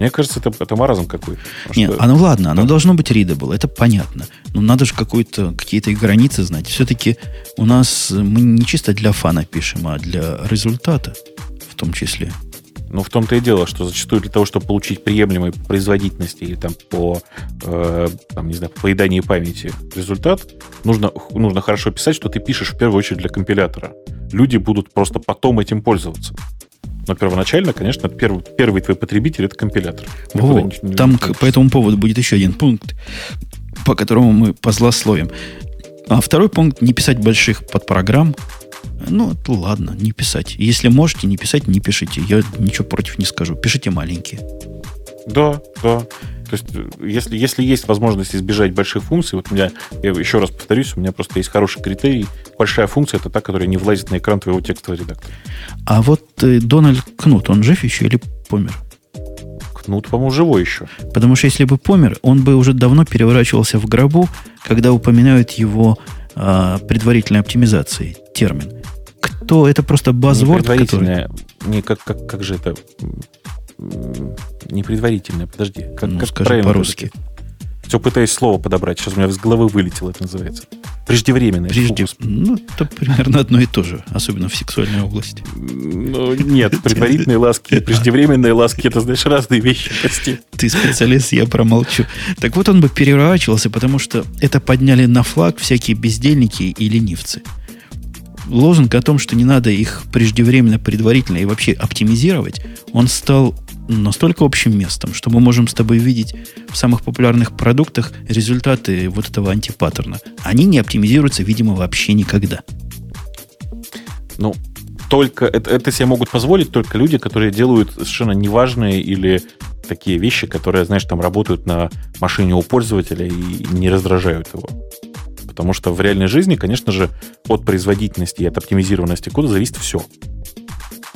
Мне кажется, это, это маразм какой-то. Нет, что... оно ладно, оно да. должно быть readable, это понятно. Но надо же какую-то, какие-то границы знать. Все-таки у нас мы не чисто для фана пишем, а для результата в том числе. Ну, в том-то и дело, что зачастую для того, чтобы получить приемлемый производительности или там по, э, там, не знаю, по поеданию памяти результат, нужно, нужно хорошо писать, что ты пишешь в первую очередь для компилятора. Люди будут просто потом этим пользоваться. Но первоначально, конечно, первый, первый твой потребитель это компилятор. Не, не, там не по этому поводу будет еще один пункт, по которому мы позлословим. А второй пункт не писать больших подпрограмм, ну, ладно, не писать. Если можете не писать, не пишите. Я ничего против не скажу. Пишите маленькие. Да, да. То есть, если, если есть возможность избежать больших функций, вот у меня, я еще раз повторюсь, у меня просто есть хороший критерий. Большая функция это та, которая не влазит на экран твоего текстового редактора. А вот э, Дональд Кнут, он жив еще или помер? Кнут, по-моему, живой еще. Потому что если бы помер, он бы уже давно переворачивался в гробу, когда упоминают его э, предварительной оптимизацией термин то это просто базворд, который... Не, как, как, как же это... Не предварительное, подожди. Как, ну, как скажи по-русски. Все пытаюсь слово подобрать. Сейчас у меня с головы вылетело, это называется. Преждевременное. Прежде... Ну, это примерно одно и то же, особенно в сексуальной области. Ну, нет, предварительные ласки и преждевременные ласки, это, знаешь, разные вещи, прости. Ты специалист, я промолчу. Так вот, он бы переворачивался, потому что это подняли на флаг всякие бездельники и ленивцы лозунг о том, что не надо их преждевременно, предварительно и вообще оптимизировать, он стал настолько общим местом, что мы можем с тобой видеть в самых популярных продуктах результаты вот этого антипаттерна. Они не оптимизируются, видимо, вообще никогда. Ну, только это, это себе могут позволить только люди, которые делают совершенно неважные или такие вещи, которые, знаешь, там работают на машине у пользователя и не раздражают его. Потому что в реальной жизни, конечно же, от производительности и от оптимизированности кода зависит все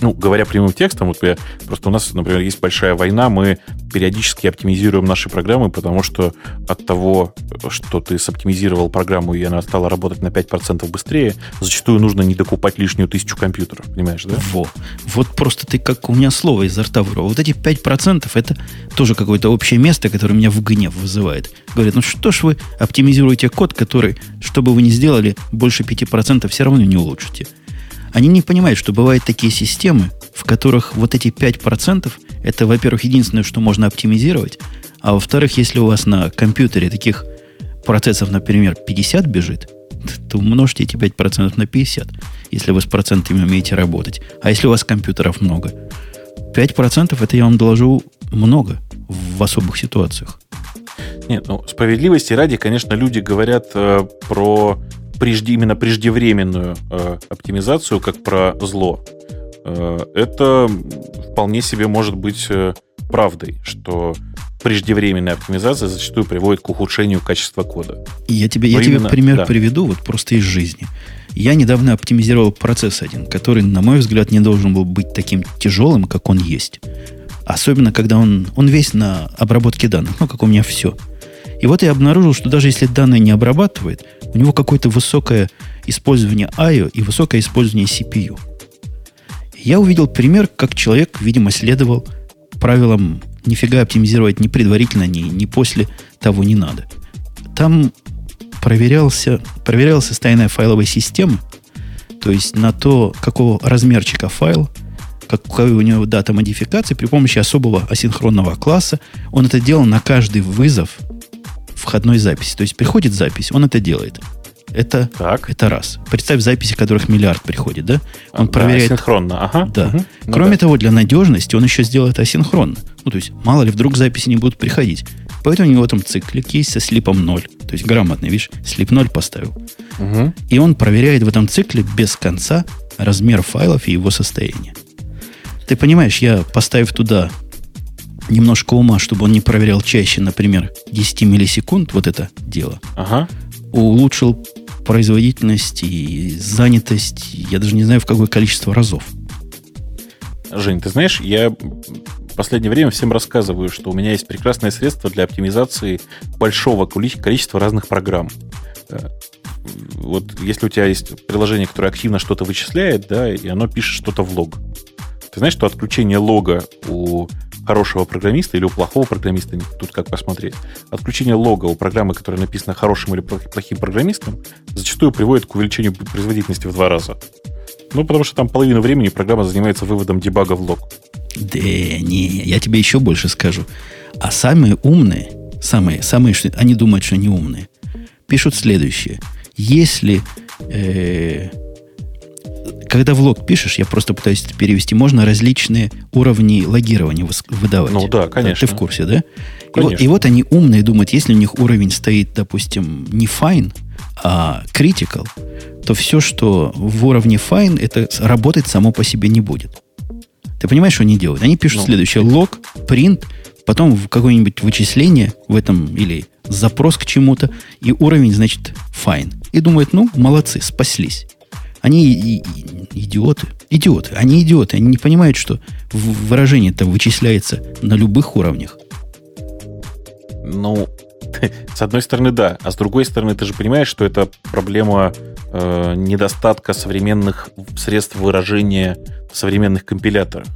ну, говоря прямым текстом, вот я, просто у нас, например, есть большая война, мы периодически оптимизируем наши программы, потому что от того, что ты соптимизировал программу, и она стала работать на 5% быстрее, зачастую нужно не докупать лишнюю тысячу компьютеров, понимаешь, да? Во. Вот просто ты как у меня слово изо рта вырвал. Вот эти 5% это тоже какое-то общее место, которое меня в гнев вызывает. Говорят, ну что ж вы оптимизируете код, который, что бы вы ни сделали, больше 5% все равно не улучшите. Они не понимают, что бывают такие системы, в которых вот эти 5% это, во-первых, единственное, что можно оптимизировать, а во-вторых, если у вас на компьютере таких процессов, например, 50 бежит, то умножьте эти 5% на 50, если вы с процентами умеете работать. А если у вас компьютеров много? 5% это, я вам доложу, много в особых ситуациях. Нет, ну, справедливости ради, конечно, люди говорят э, про прежде, именно преждевременную э, оптимизацию как про зло, э, это вполне себе может быть э, правдой, что преждевременная оптимизация зачастую приводит к ухудшению качества кода. И я тебе, я тебе пример да. приведу вот просто из жизни. Я недавно оптимизировал процесс один, который, на мой взгляд, не должен был быть таким тяжелым, как он есть. Особенно, когда он, он весь на обработке данных, ну, как у меня все – и вот я обнаружил, что даже если данные не обрабатывает, у него какое-то высокое использование I.O. и высокое использование CPU. Я увидел пример, как человек, видимо, следовал правилам нифига оптимизировать ни предварительно, ни, ни после того не надо. Там проверялся, проверялась состояние файловой системы, то есть на то, какого размерчика файл, какая у него дата модификации при помощи особого асинхронного класса. Он это делал на каждый вызов входной записи. То есть приходит запись, он это делает. Это, так. это раз. Представь записи, которых миллиард приходит, да? Он а, проверяет... Да, асинхронно, ага. Да. Угу. Ну, Кроме да. того, для надежности он еще сделает асинхронно. Ну, то есть, мало ли, вдруг записи не будут приходить. Поэтому у него там циклик есть со слипом 0. То есть, грамотный, видишь, слип 0 поставил. Угу. И он проверяет в этом цикле без конца размер файлов и его состояние. Ты понимаешь, я поставив туда немножко ума, чтобы он не проверял чаще, например, 10 миллисекунд, вот это дело, ага. улучшил производительность и занятость, я даже не знаю, в какое количество разов. Жень, ты знаешь, я в последнее время всем рассказываю, что у меня есть прекрасное средство для оптимизации большого количества разных программ. Э, вот если у тебя есть приложение, которое активно что-то вычисляет, да, и оно пишет что-то в лог. Ты знаешь, что отключение лога у хорошего программиста или у плохого программиста, тут как посмотреть, отключение лога у программы, которая написана хорошим или плохим программистом, зачастую приводит к увеличению производительности в два раза. Ну, потому что там половину времени программа занимается выводом дебага в лог. Да не, я тебе еще больше скажу. А самые умные, самые, самые, они думают, что они умные, пишут следующее. Если э, когда в лог пишешь, я просто пытаюсь это перевести, можно различные уровни логирования выдавать. Ну да, конечно. Ты в курсе, да? И вот, и вот они умные думают, если у них уровень стоит, допустим, не fine, а critical, то все, что в уровне fine, это работать само по себе не будет. Ты понимаешь, что они делают? Они пишут ну, следующее. Лог, print, потом в какое-нибудь вычисление в этом или запрос к чему-то, и уровень, значит, fine. И думают, ну, молодцы, спаслись. Они и, и, идиоты. Идиоты. Они идиоты. Они не понимают, что выражение-то вычисляется на любых уровнях. Ну, с одной стороны, да. А с другой стороны, ты же понимаешь, что это проблема э, недостатка современных средств выражения в современных компиляторах.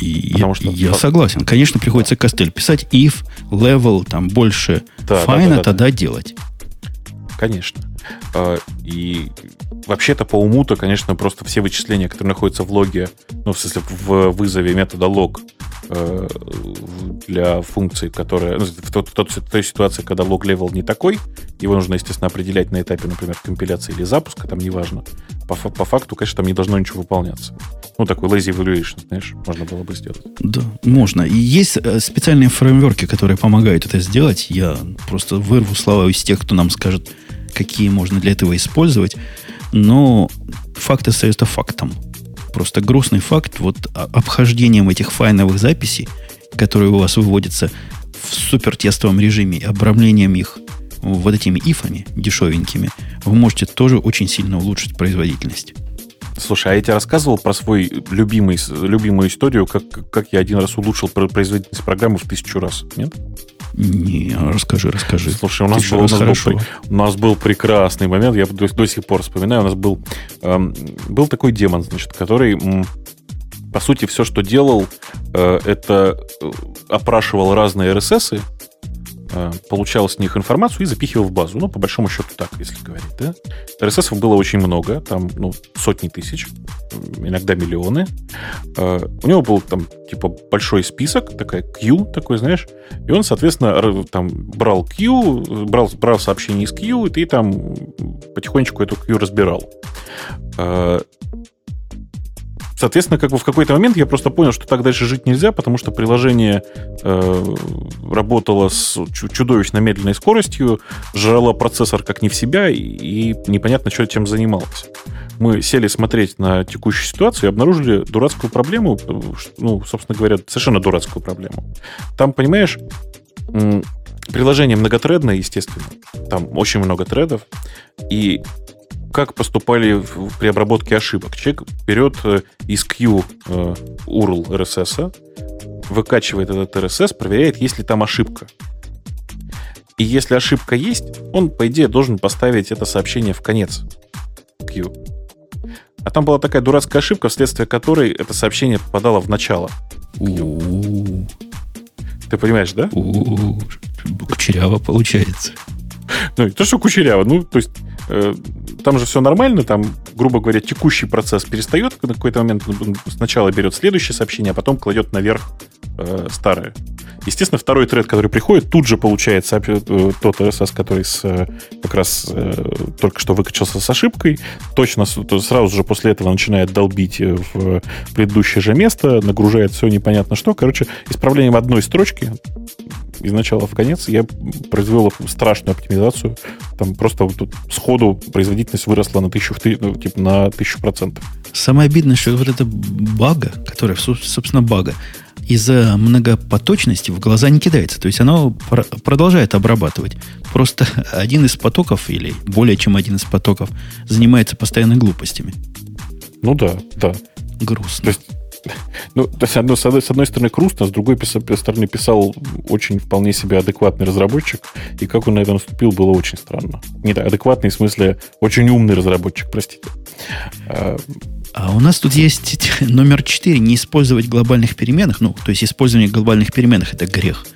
И я, что, я согласен. Конечно, приходится костель писать if, level, там больше да, fine а, да, да, тогда да. делать. Конечно. А, и вообще-то по уму-то, конечно, просто все вычисления, которые находятся в логе, ну, в смысле, в вызове метода лог э, для функции, которая... Ну, в, тот, тот, в той ситуации, когда log level не такой, его нужно, естественно, определять на этапе, например, компиляции или запуска, там неважно. По, по факту, конечно, там не должно ничего выполняться. Ну, такой lazy evaluation, знаешь, можно было бы сделать. Да, можно. И есть э, специальные фреймворки, которые помогают это сделать. Я просто вырву слова из тех, кто нам скажет, какие можно для этого использовать. Но факт остается фактом. Просто грустный факт вот обхождением этих файновых записей, которые у вас выводятся в супертестовом режиме, обрамлением их вот этими ифами дешевенькими, вы можете тоже очень сильно улучшить производительность. Слушай, а я тебе рассказывал про свой любимый, любимую историю, как, как я один раз улучшил производительность программы в тысячу раз, нет? Не, расскажи, расскажи. Слушай, у нас, был, у, нас был, у нас был прекрасный момент, я до, до сих пор вспоминаю, у нас был, эм, был такой демон, значит, который, м, по сути, все, что делал, э, это э, опрашивал разные RSS, получал с них информацию и запихивал в базу. Ну, по большому счету так, если говорить, да. RSS было очень много, там, ну, сотни тысяч, иногда миллионы. Э, у него был там, типа, большой список, такая queue такой, знаешь, и он, соответственно, там брал queue, брал, брал сообщение из queue, и ты там потихонечку эту queue разбирал. Соответственно, как бы в какой-то момент я просто понял, что так дальше жить нельзя, потому что приложение э, работало с чудовищно медленной скоростью, жрало процессор как не в себя, и непонятно, что чем занималось. Мы сели смотреть на текущую ситуацию и обнаружили дурацкую проблему, ну, собственно говоря, совершенно дурацкую проблему. Там, понимаешь, приложение многотредное, естественно, там очень много тредов, и как поступали при обработке ошибок. Человек берет э, из Q э, URL RSS, выкачивает этот RSS, проверяет, есть ли там ошибка. И если ошибка есть, он, по идее, должен поставить это сообщение в конец Q. А там была такая дурацкая ошибка, вследствие которой это сообщение попадало в начало. Ты понимаешь, да? Кучеряво получается. Ну, то, что кучеряво, ну, то есть Э, там же все нормально, там, грубо говоря, текущий процесс перестает на какой-то момент, сначала берет следующее сообщение, а потом кладет наверх э, старое. Естественно, второй тред, который приходит, тут же получается э, тот RSS, который с, э, как раз э, только что выкачался с ошибкой, точно сразу же после этого начинает долбить в предыдущее же место, нагружает все непонятно что. Короче, исправлением одной строчки из начала в конец я произвел страшную оптимизацию. Там просто вот тут сходу производительность выросла на тысячу, ну, типа на тысячу процентов. Самое обидное, что вот эта бага, которая, собственно, бага, из-за многопоточности в глаза не кидается. То есть оно продолжает обрабатывать. Просто один из потоков, или более чем один из потоков, занимается постоянно глупостями. Ну да, да. Грустно. То есть ну, с, одной, с одной стороны, грустно, с другой стороны, писал очень вполне себе адекватный разработчик, и как он на это наступил, было очень странно. Не так, адекватный в смысле очень умный разработчик, простите. А, А у нас тут есть номер 4. Не использовать глобальных переменных. Ну, то есть использование глобальных переменных это грех,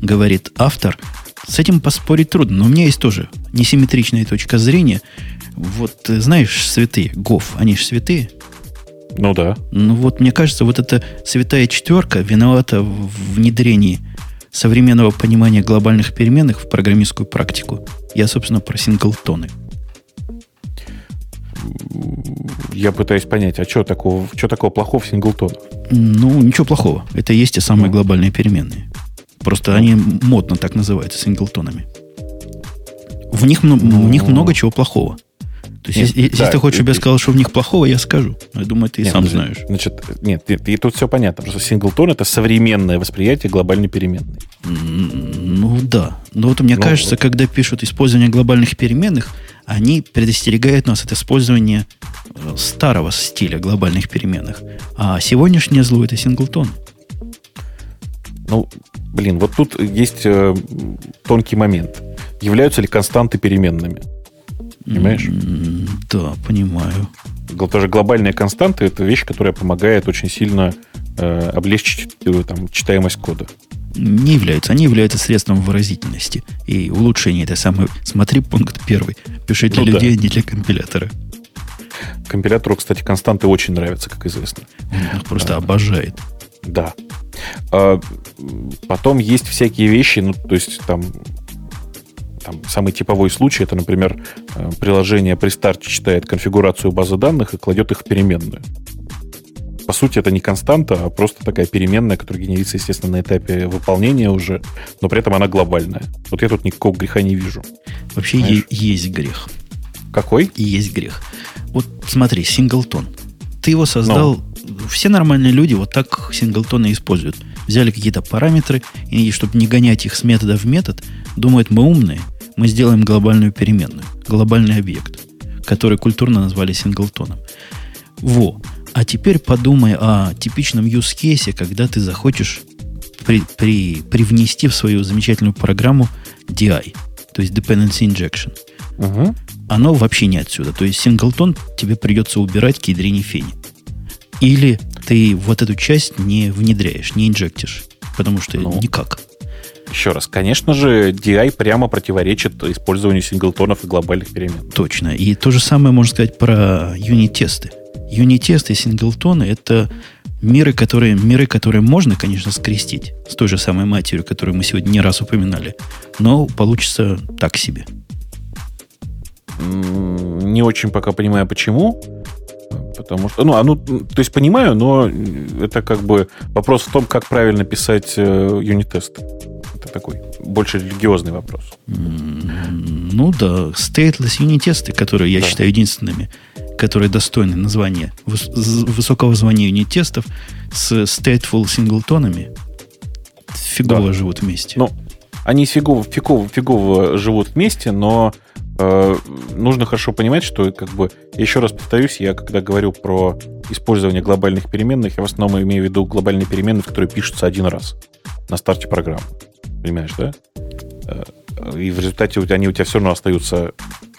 говорит автор. С этим поспорить трудно, но у меня есть тоже несимметричная точка зрения. Вот, знаешь, святые, Гоф, они же святые. Ну да. Ну вот, мне кажется, вот эта святая четверка виновата в внедрении современного понимания глобальных переменных в программистскую практику. Я, собственно, про синглтоны. Я пытаюсь понять, а что такого, что такого плохого в синглтонах? Ну, ничего плохого. Это есть те самые глобальные переменные. Просто они модно так называются, синглтонами. В них, ну, в них много чего плохого. То есть, нет, если, да, ты хочешь, чтобы я сказал, что в них плохого, я скажу. Я думаю, ты и сам значит, знаешь. Значит, нет, и, и тут все понятно. Просто синглтон это современное восприятие глобальной переменной. Ну да. Но вот мне ну, кажется, вот. когда пишут использование глобальных переменных, они предостерегают нас от использования э, старого стиля глобальных переменных. А сегодняшнее зло это синглтон. Ну, блин, вот тут есть э, тонкий момент. Являются ли константы переменными? Понимаешь? Да, понимаю. Тоже глобальные константы это вещь, которая помогает очень сильно э, облегчить там, читаемость кода. Не являются. Они являются средством выразительности и улучшения этой самой. Смотри пункт первый. Пиши для ну, людей, да. не для компилятора. Компилятору, кстати, константы очень нравятся, как известно. Он их просто а, обожает. Да. А, потом есть всякие вещи, ну, то есть там там, самый типовой случай, это, например, э, приложение при старте читает конфигурацию базы данных и кладет их в переменную. По сути, это не константа, а просто такая переменная, которая генерится, естественно, на этапе выполнения уже, но при этом она глобальная. Вот я тут никакого греха не вижу. Вообще е- есть грех. Какой? Есть грех. Вот смотри, синглтон. Ты его создал... Ну. Все нормальные люди вот так синглтоны используют. Взяли какие-то параметры, и чтобы не гонять их с метода в метод, думают, мы умные – мы сделаем глобальную переменную, глобальный объект, который культурно назвали синглтоном. Во. А теперь подумай о типичном use case, когда ты захочешь при, при, привнести в свою замечательную программу DI, то есть Dependency Injection. Угу. Оно вообще не отсюда. То есть синглтон тебе придется убирать к ядрине фени. Или ты вот эту часть не внедряешь, не инжектишь. Потому что ну. никак. Еще раз, конечно же, DI прямо противоречит использованию синглтонов и глобальных перемен. Точно. И то же самое можно сказать про юнит-тесты. Юнит-тесты и синглтоны – это миры которые, миры, которые можно, конечно, скрестить с той же самой матерью, которую мы сегодня не раз упоминали, но получится так себе. Не очень пока понимаю, почему. Потому что, ну, а ну, то есть понимаю, но это как бы вопрос в том, как правильно писать э, юнит-тесты. Такой больше религиозный вопрос. Ну да, stateless юнит-тесты, которые я да. считаю единственными, которые достойны названия высокого звания юнит-тестов с stateful синглтонами, фигово да. живут вместе. Ну, они фигово, фигово, фигово живут вместе, но э, нужно хорошо понимать, что, как бы, еще раз повторюсь, я когда говорю про использование глобальных переменных, я в основном имею в виду глобальные переменные, которые пишутся один раз на старте программы. Понимаешь, да? Э, и в результате они у тебя все равно остаются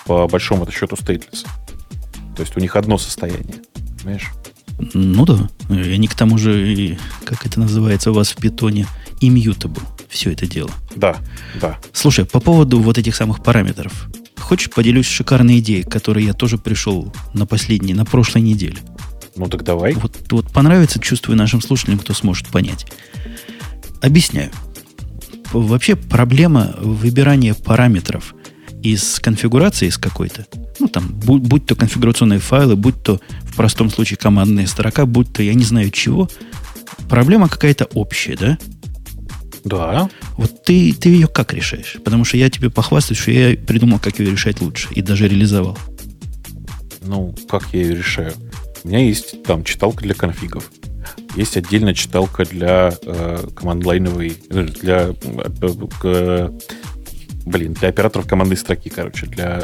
по большому счету стейтлес. То есть у них одно состояние. Понимаешь? Ну да. И они к тому же, как это называется у вас в питоне, immutable. Все это дело. Да, да. Слушай, по поводу вот этих самых параметров. Хочешь, поделюсь шикарной идеей, к которой я тоже пришел на последней, на прошлой неделе. Ну так давай. Вот, вот понравится, чувствую нашим слушателям, кто сможет понять. Объясняю вообще проблема выбирания параметров из конфигурации из какой-то, ну там, будь, будь то конфигурационные файлы, будь то в простом случае командная строка, будь то я не знаю чего, проблема какая-то общая, да? Да. Вот ты, ты ее как решаешь? Потому что я тебе похвастаюсь, что я придумал, как ее решать лучше, и даже реализовал. Ну, как я ее решаю? У меня есть там читалка для конфигов. Есть отдельная читалка для э, команд-лайновой, э, для э, блин, для операторов командной строки, короче, для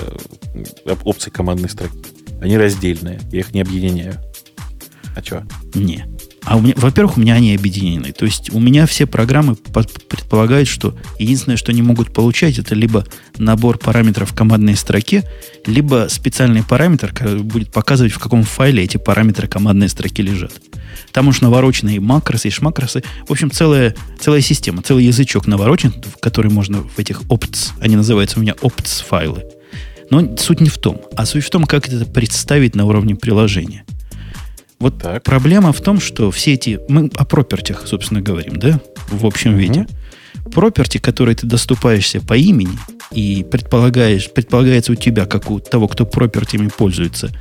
э, опций командной строки. Они раздельные, я их не объединяю. А что? Не. А у меня, во-первых, у меня они объединены. То есть у меня все программы предполагают, что единственное, что они могут получать, это либо набор параметров в командной строке, либо специальный параметр, который будет показывать, в каком файле эти параметры командной строки лежат. Там уж наворочены и макросы, и шмакросы. В общем, целая, целая система, целый язычок наворочен, в который можно в этих opts, они называются у меня opts файлы. Но суть не в том, а суть в том, как это представить на уровне приложения. Вот так. проблема в том, что все эти... Мы о пропертях, собственно, говорим, да? В общем угу. виде. Проперти, которые ты доступаешься по имени, и предполагаешь, предполагается у тебя, как у того, кто пропертями пользуется,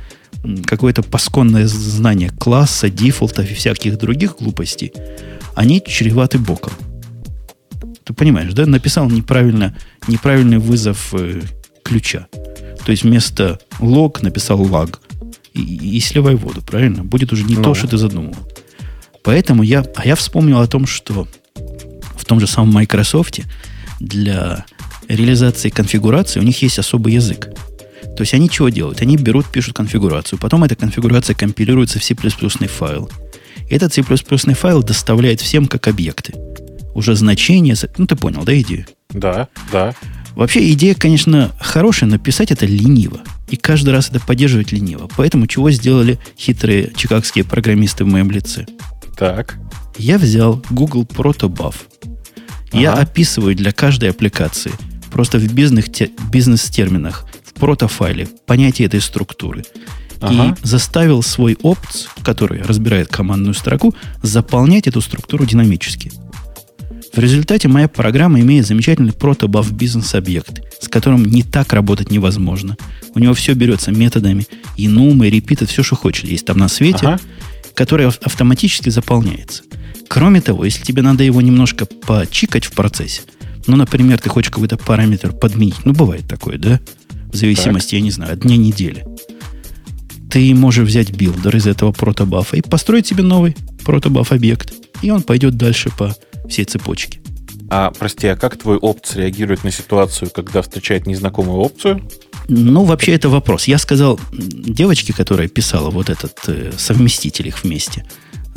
какое-то пасконное знание класса, дефолтов и всяких других глупостей, они чреваты боком. Ты понимаешь, да? Написал неправильно, неправильный вызов э, ключа. То есть вместо лог написал lag и, и сливай воду, правильно? Будет уже не ну. то, что ты задумал. Поэтому я, а я вспомнил о том, что в том же самом Microsoft для реализации конфигурации у них есть особый язык. То есть они чего делают? Они берут, пишут конфигурацию, потом эта конфигурация компилируется в C++ файл. Этот C++ файл доставляет всем как объекты. Уже значение... Ну, ты понял, да, идею? Да, да. Вообще идея, конечно, хорошая, но писать это лениво. И каждый раз это поддерживать лениво. Поэтому чего сделали хитрые чикагские программисты в моем лице? Так. Я взял Google Protobuf. Ага. Я описываю для каждой аппликации просто в бизнес-терминах, в протофайле понятие этой структуры. Ага. И заставил свой опт, который разбирает командную строку, заполнять эту структуру динамически. В результате моя программа имеет замечательный протобаф бизнес-объект, с которым не так работать невозможно. У него все берется методами, enum ы, repeat ы, все, что хочешь, есть там на свете, ага. который автоматически заполняется. Кроме того, если тебе надо его немножко почикать в процессе, ну, например, ты хочешь какой-то параметр подменить, ну, бывает такое, да? В зависимости, так. я не знаю, от дня недели. Ты можешь взять builder из этого protobuf а и построить себе новый protobuf объект. И он пойдет дальше по всей цепочки. А, прости, а как твой опт реагирует на ситуацию, когда встречает незнакомую опцию? Ну, вообще это вопрос. Я сказал девочке, которая писала вот этот э, совместитель их вместе,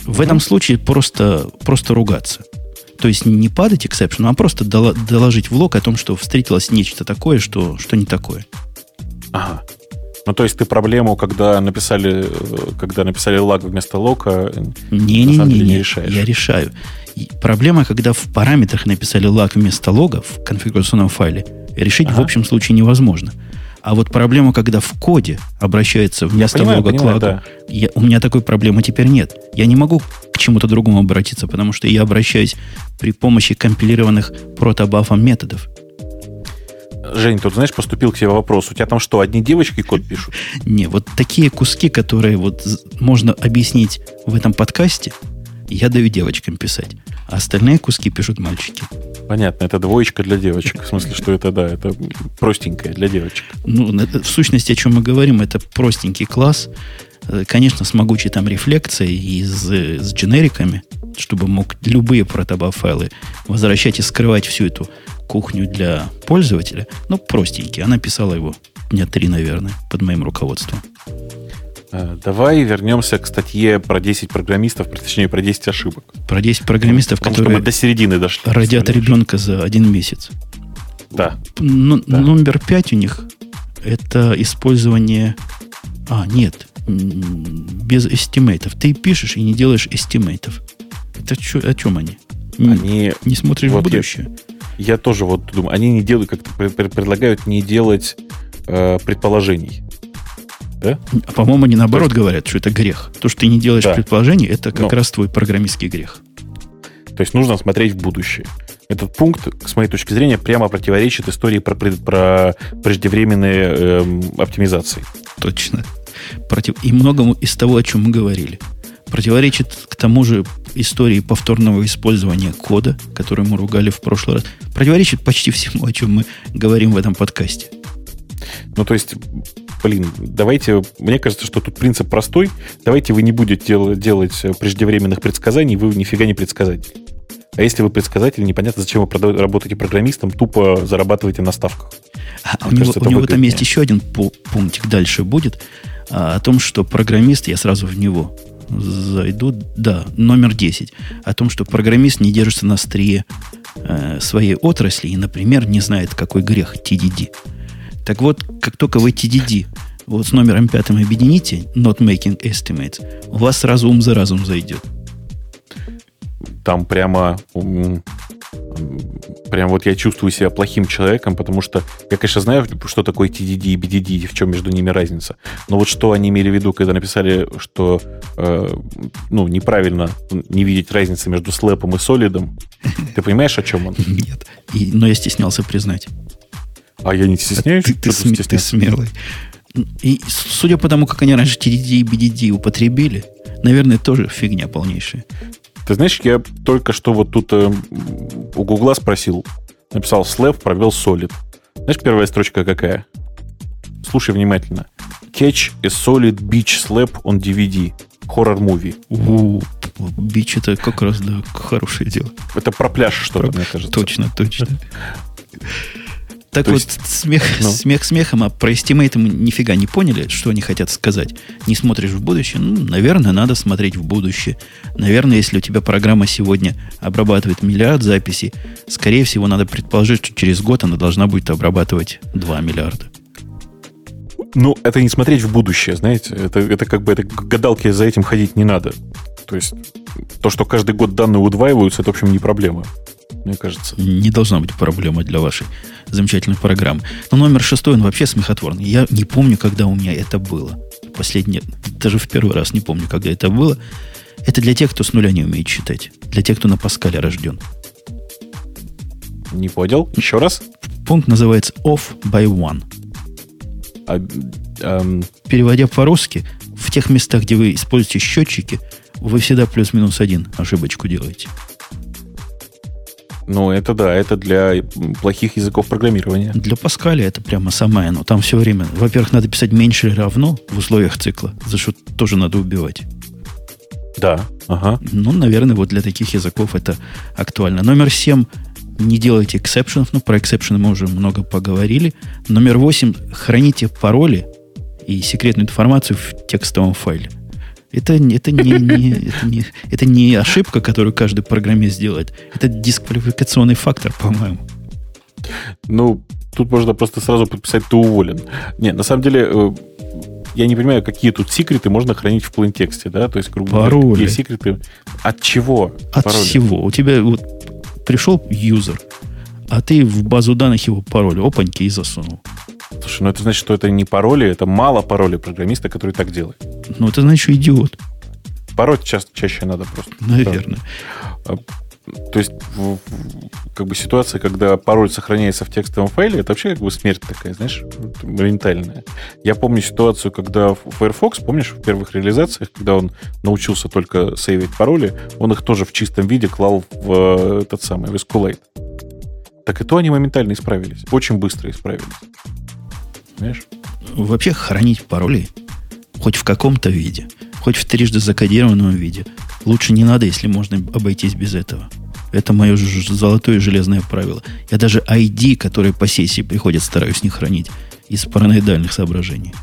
в mm этом случае просто, просто ругаться. То есть не падать exception, а просто доложить в лог о том, что встретилось нечто такое, что, что не такое. Ага. Ну, то есть ты проблему, когда написали, когда написали лаг вместо лока, не, не, не, не, решаешь. Я решаю. Проблема, когда в параметрах написали лаг вместо лога в конфигурационном файле, решить ага. в общем случае невозможно. А вот проблема, когда в коде обращается вместо понимаю, лога понимаю, к лагу, да. я, у меня такой проблемы теперь нет. Я не могу к чему-то другому обратиться, потому что я обращаюсь при помощи компилированных протобафом методов. Жень, тут, знаешь, поступил к тебе вопрос. У тебя там что, одни девочки код пишут? Не, вот такие куски, которые вот можно объяснить в этом подкасте, я даю девочкам писать. А остальные куски пишут мальчики. Понятно, это двоечка для девочек. В смысле, что это, да, это простенькое для девочек. Ну, это, в сущности, о чем мы говорим, это простенький класс. Э, конечно, с могучей там рефлекцией и с, с дженериками, чтобы мог любые протобаф-файлы возвращать и скрывать всю эту кухню для пользователя. Ну, простенький. Она писала его дня три, наверное, под моим руководством. Э, давай вернемся к статье про 10 программистов, точнее, про 10 ошибок. Про 10 программистов, Потому которые мы до середины дошли. Родят ребенка за один месяц. Да. Н- да. Номер 5 у них это использование... А, нет, без estimate ов. Ты пишешь и не делаешь estimate ов. Это чё, о чем они? Они... Не смотришь вот в будущее? Я, я тоже вот думаю, они не делают, как-то предлагают не делать э, предположений да? А, по-моему, они наоборот есть... говорят, что это грех. То, что ты не делаешь да. предположений, это как Но. раз твой программистский грех. То есть нужно смотреть в будущее. Этот пункт, с моей точки зрения, прямо противоречит истории про, про преждевременные эм, оптимизации. Точно. Против... И многому из того, о чем мы говорили. Противоречит к тому же истории повторного использования кода, который мы ругали в прошлый раз. Противоречит почти всему, о чем мы говорим в этом подкасте. Ну, то есть, блин, давайте, мне кажется, что тут принцип простой. Давайте вы не будете дел, делать преждевременных предсказаний, вы нифига не предсказатель. А если вы предсказатель, непонятно, зачем вы работаете программистом, тупо зарабатываете на ставках. А, у него, у него там есть еще один пунктик дальше будет а, о том, что программист, я сразу в него зайду. Да, номер 10. О том, что программист не держится на острие э, своей отрасли и, например, не знает, какой грех TDD. Так вот, как только вы TDD вот с номером пятым объедините, not making estimates, у вас сразу ум за разум зайдет. Там прямо прям вот я чувствую себя плохим человеком, потому что я, конечно, знаю, что такое TDD и BDD, и в чем между ними разница. Но вот что они имели в виду, когда написали, что э, ну, неправильно не видеть разницы между слэпом и солидом, ты понимаешь, о чем он? Нет. И, но я стеснялся признать. А я не стесняюсь? Ты, ты, см, ты смелый. И судя по тому, как они раньше TDD и BDD употребили, наверное, тоже фигня полнейшая. Ты знаешь, я только что вот тут э, у Гугла спросил, написал slap, провел solid. Знаешь, первая строчка какая? Слушай внимательно. Catch a solid beach slap on DVD. Horror movie. У, бич это как раз, да, хорошее дело. Это про пляж что-то, мне кажется. Точно, точно. Так То вот, есть, смех, ну. смех смехом, а про эстимейты мы нифига не поняли, что они хотят сказать. Не смотришь в будущее? Ну, наверное, надо смотреть в будущее. Наверное, если у тебя программа сегодня обрабатывает миллиард записей, скорее всего, надо предположить, что через год она должна будет обрабатывать 2 миллиарда. Ну, это не смотреть в будущее, знаете. Это, это как бы это гадалки за этим ходить не надо. То есть то, что каждый год данные удваиваются, это, в общем, не проблема мне кажется. Не должна быть проблема для вашей замечательной программы. Но номер шестой, он вообще смехотворный. Я не помню, когда у меня это было. Последний, даже в первый раз не помню, когда это было. Это для тех, кто с нуля не умеет читать. Для тех, кто на Паскале рожден. Не понял. Еще раз. Пункт называется off by one. А, эм... Переводя по-русски, в тех местах, где вы используете счетчики, вы всегда плюс-минус один ошибочку делаете. Ну, это да, это для плохих языков программирования. Для Паскаля это прямо самое. Но там все время, во-первых, надо писать меньше или равно в условиях цикла, за что тоже надо убивать. Да, ага. Ну, наверное, вот для таких языков это актуально. Номер семь не делайте эксепшенов. Ну, про эксепшены мы уже много поговорили. Номер восемь храните пароли и секретную информацию в текстовом файле. Это, это, не, не, это, не, это не ошибка, которую каждый программист делает. Это дисквалификационный фактор, по-моему. Ну, тут можно просто сразу подписать «ты уволен». Не, на самом деле, э, я не понимаю, какие тут секреты можно хранить в плейн-тексте, да? То есть, грубо говоря, какие секреты... От чего? От пароли? всего. У тебя вот пришел юзер, а ты в базу данных его пароль опаньки и засунул. Слушай, ну это значит, что это не пароли, это мало пароли программиста, который так делает. Ну, это значит, что идиот. Пароль ча- чаще надо просто. Наверное. Да. То есть, как бы ситуация, когда пароль сохраняется в текстовом файле, это вообще как бы смерть такая, знаешь, моментальная. Я помню ситуацию, когда Firefox, помнишь, в первых реализациях, когда он научился только сейвить пароли, он их тоже в чистом виде клал в э, этот самый, в SQLite. Так и то они моментально исправились. Очень быстро исправились. Понимаешь? Вообще хранить пароли хоть в каком-то виде, хоть в трижды закодированном виде, лучше не надо, если можно обойтись без этого. Это мое золотое железное правило. Я даже ID, которые по сессии приходят, стараюсь не хранить из параноидальных соображений.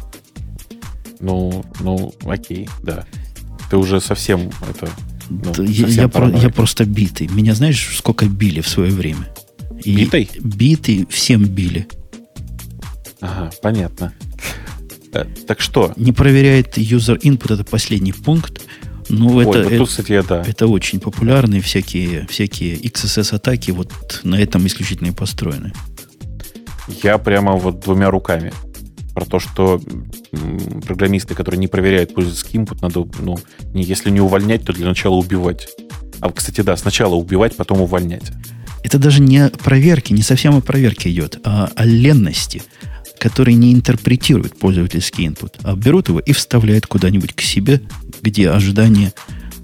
Ну, ну, окей, да. Ты уже совсем это... Ну, да, я, я, про, я просто битый. Меня знаешь, сколько били в свое время? И битый? Битый всем били. Ага, понятно. Э, так что? Не проверяет user input, это последний пункт. Ну, Ой, это, вот тут, кстати, да. это очень популярные всякие, всякие XSS-атаки, вот на этом исключительно и построены. Я прямо вот двумя руками. Про то, что программисты, которые не проверяют пользовательский input, надо, ну, если не увольнять, то для начала убивать. А, кстати, да, сначала убивать, потом увольнять. Это даже не проверки, не совсем о проверке идет, а о ленности которые не интерпретируют пользовательский input, а берут его и вставляют куда-нибудь к себе, где ожидание,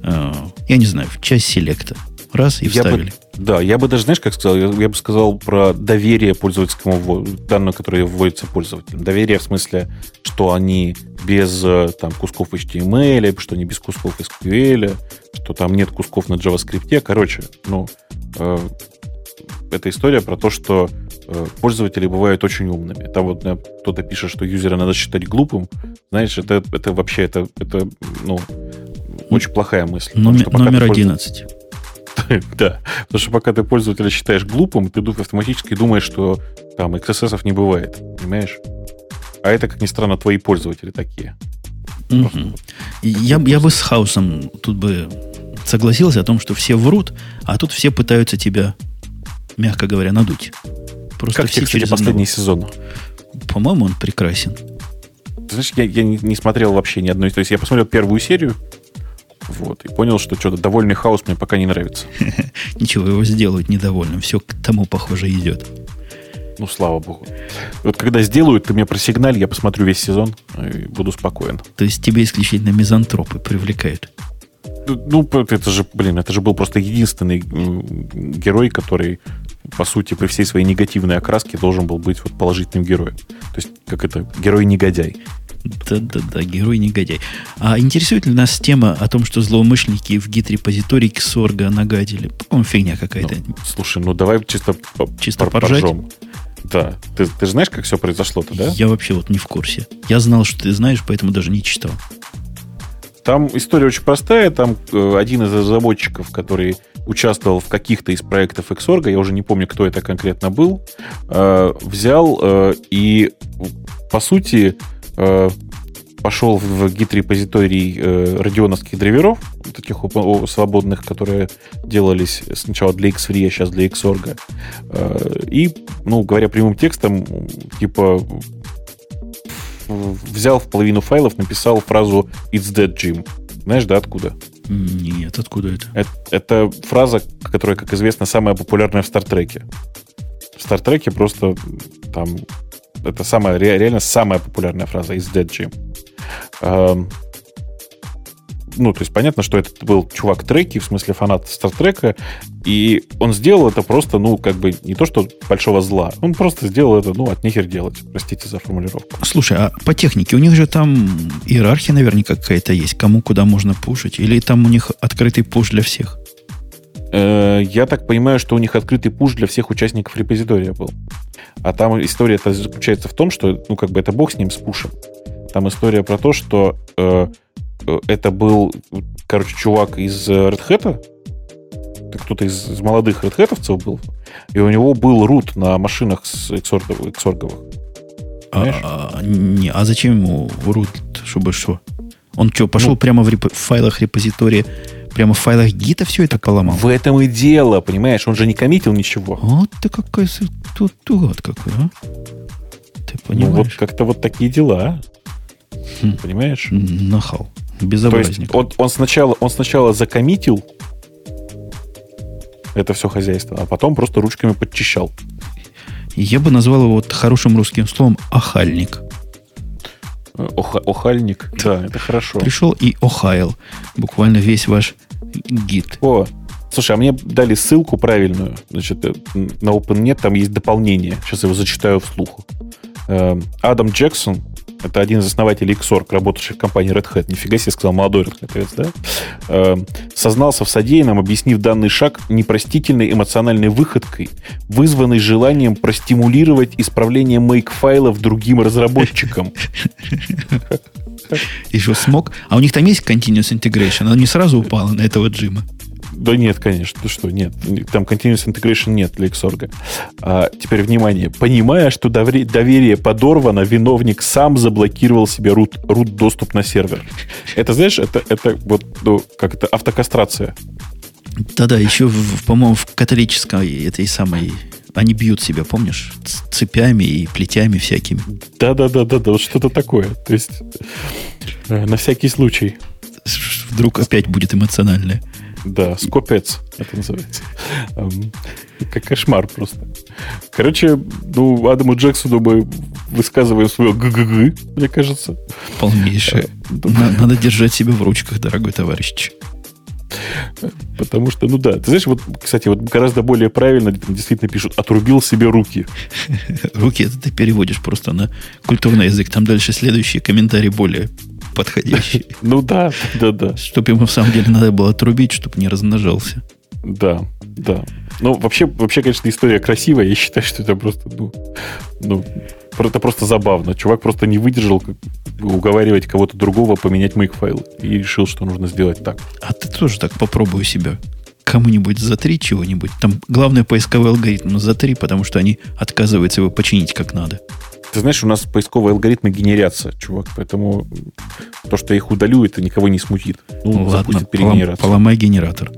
э, я не знаю, в часть селекта. Раз и вставили. Бы, да, я бы даже, знаешь, как сказал, я, я бы сказал про доверие пользовательскому данному, которое вводится пользователем. Доверие в смысле, что они без э, там, кусков HTML, что они без кусков SQL, что там нет кусков на JavaScript. Короче, ну, э, это история про то, что пользователи бывают очень умными. Там вот э, кто-то пишет, что юзера надо считать глупым. Знаешь, это, это вообще, это, это, ну, очень плохая мысль. Номер, номер 11. Да, потому что пока ты пользователя считаешь глупым, ты автоматически думаешь, что там XSS не бывает, понимаешь? А это, как ни странно, твои пользователи такие. Угу. Я, я бы с хаосом тут бы согласился о том, что все врут, а тут все пытаются тебя, мягко говоря, надуть. Просто как тебе, через последний сезон? По-моему, он прекрасен. Ты знаешь, я, я не, не смотрел вообще ни одной. То есть я посмотрел первую серию, вот, и понял, что что-то довольный хаос мне пока не нравится. Ничего, его сделают недовольным. Все к тому, похоже, идет. Ну, слава богу. Вот когда сделают, ты мне просигналь, я посмотрю весь сезон и буду спокоен. То есть тебе исключительно мизантропы привлекают? Ну, это же, блин, это же был просто единственный герой, который, по сути, при всей своей негативной окраске должен был быть вот положительным героем. То есть, как это, герой-негодяй. Да-да-да, герой-негодяй. А интересует ли нас тема о том, что злоумышленники в гид-репозитории Ксорга нагадили? По-моему, фигня какая-то. Ну, слушай, ну давай чисто, чисто. Поржем. Да. Ты, ты же знаешь, как все произошло-то, да? Я вообще вот не в курсе. Я знал, что ты знаешь, поэтому даже не читал. Там история очень простая. Там э, один из разработчиков, который участвовал в каких-то из проектов Xorg, я уже не помню, кто это конкретно был, э, взял э, и, по сути, пошел в гид-репозиторий радионовских драйверов, таких свободных, которые делались сначала для Xfree, а сейчас для Xorg. И, ну, говоря прямым текстом, типа взял в половину файлов, написал фразу «It's dead, Jim». Знаешь, да, откуда? Нет, откуда это? это? Это фраза, которая, как известно, самая популярная в Стартреке. В Стартреке просто там... Это самая, реально самая популярная фраза «It's dead, Jim» ну, то есть понятно, что это был чувак треки, в смысле фанат Стартрека, и он сделал это просто, ну, как бы не то, что большого зла, он просто сделал это, ну, от нехер делать, простите за формулировку. Слушай, а по технике у них же там иерархия наверняка какая-то есть, кому куда можно пушить, или там у них открытый пуш для всех? Э, я так понимаю, что у них открытый пуш для всех участников репозитория был. А там история заключается в том, что, ну, как бы это бог с ним, с пушем. Там история про то, что э это был, короче, чувак из Red Hat, кто-то из, из молодых Red Hat был, и у него был рут на машинах с Xorg. А, а, не, а зачем ему рут, чтобы что? Он что, пошел ну, прямо в, реп- в файлах репозитория, прямо в файлах гита все это поломал? В этом и дело, понимаешь? Он же не коммитил ничего. Вот ты какой тут тугат какой, а? Ты понимаешь? Ну вот как-то вот такие дела. Хм. Понимаешь? Нахал. Безобразник. Он, он, сначала, он сначала закоммитил это все хозяйство, а потом просто ручками подчищал. Я бы назвал его вот хорошим русским словом охальник. Ох, охальник, да, это хорошо. Пришел и охаял буквально весь ваш гид. О, слушай, а мне дали ссылку правильную. Значит, э, на OpenNet там есть дополнение. Сейчас я его зачитаю вслух. Эм, Адам Джексон, это один из основателей Xorg, работавших в компании Red Hat. Нифига себе сказал молодой Red Hat, да? Э, сознался в содеянном, объяснив данный шаг непростительной эмоциональной выходкой, вызванной желанием простимулировать исправление make-файлов другим разработчикам. Еще смог. А у них там есть continuous integration? Она не сразу упала на этого Джима? Да нет, конечно. Ты что, нет. Там Continuous Integration нет для Xorg. А, теперь, внимание. Понимая, что доверие подорвано, виновник сам заблокировал себе root, root доступ на сервер. Это, знаешь, это, это вот, ну, как это, автокастрация. Да-да, еще, по-моему, в католической этой самой они бьют себя, помнишь? Цепями и плетями всякими. Да-да-да-да-да, вот что-то такое. То есть, э, на всякий случай. Вдруг опять будет эмоциональное. Да, скопец это называется. Как кошмар просто. Короче, ну, Адаму Джексону мы высказываем свое ГГГ, мне кажется. Полнейшее. А, надо держать себя в ручках, дорогой товарищ. Потому что, ну да, ты знаешь, вот, кстати, вот гораздо более правильно действительно пишут «отрубил себе руки». Руки это ты переводишь просто на культурный язык. Там дальше следующий комментарий более подходящий. Ну да, да, да. Чтобы ему в самом деле надо было отрубить, чтобы не размножался. Да, да. Ну, вообще, вообще, конечно, история красивая. Я считаю, что это просто, ну, ну, это просто забавно. Чувак просто не выдержал, уговаривать кого-то другого поменять мейк-файлы. И решил, что нужно сделать так. А ты тоже так попробуй себя. Кому-нибудь затри чего-нибудь. Там главное поисковый алгоритм затри, потому что они отказываются его починить как надо. Ты знаешь, у нас поисковые алгоритмы генерятся, чувак, поэтому то, что их удалю, это никого не смутит. Ну, ну ладно, полом, поломай генератор.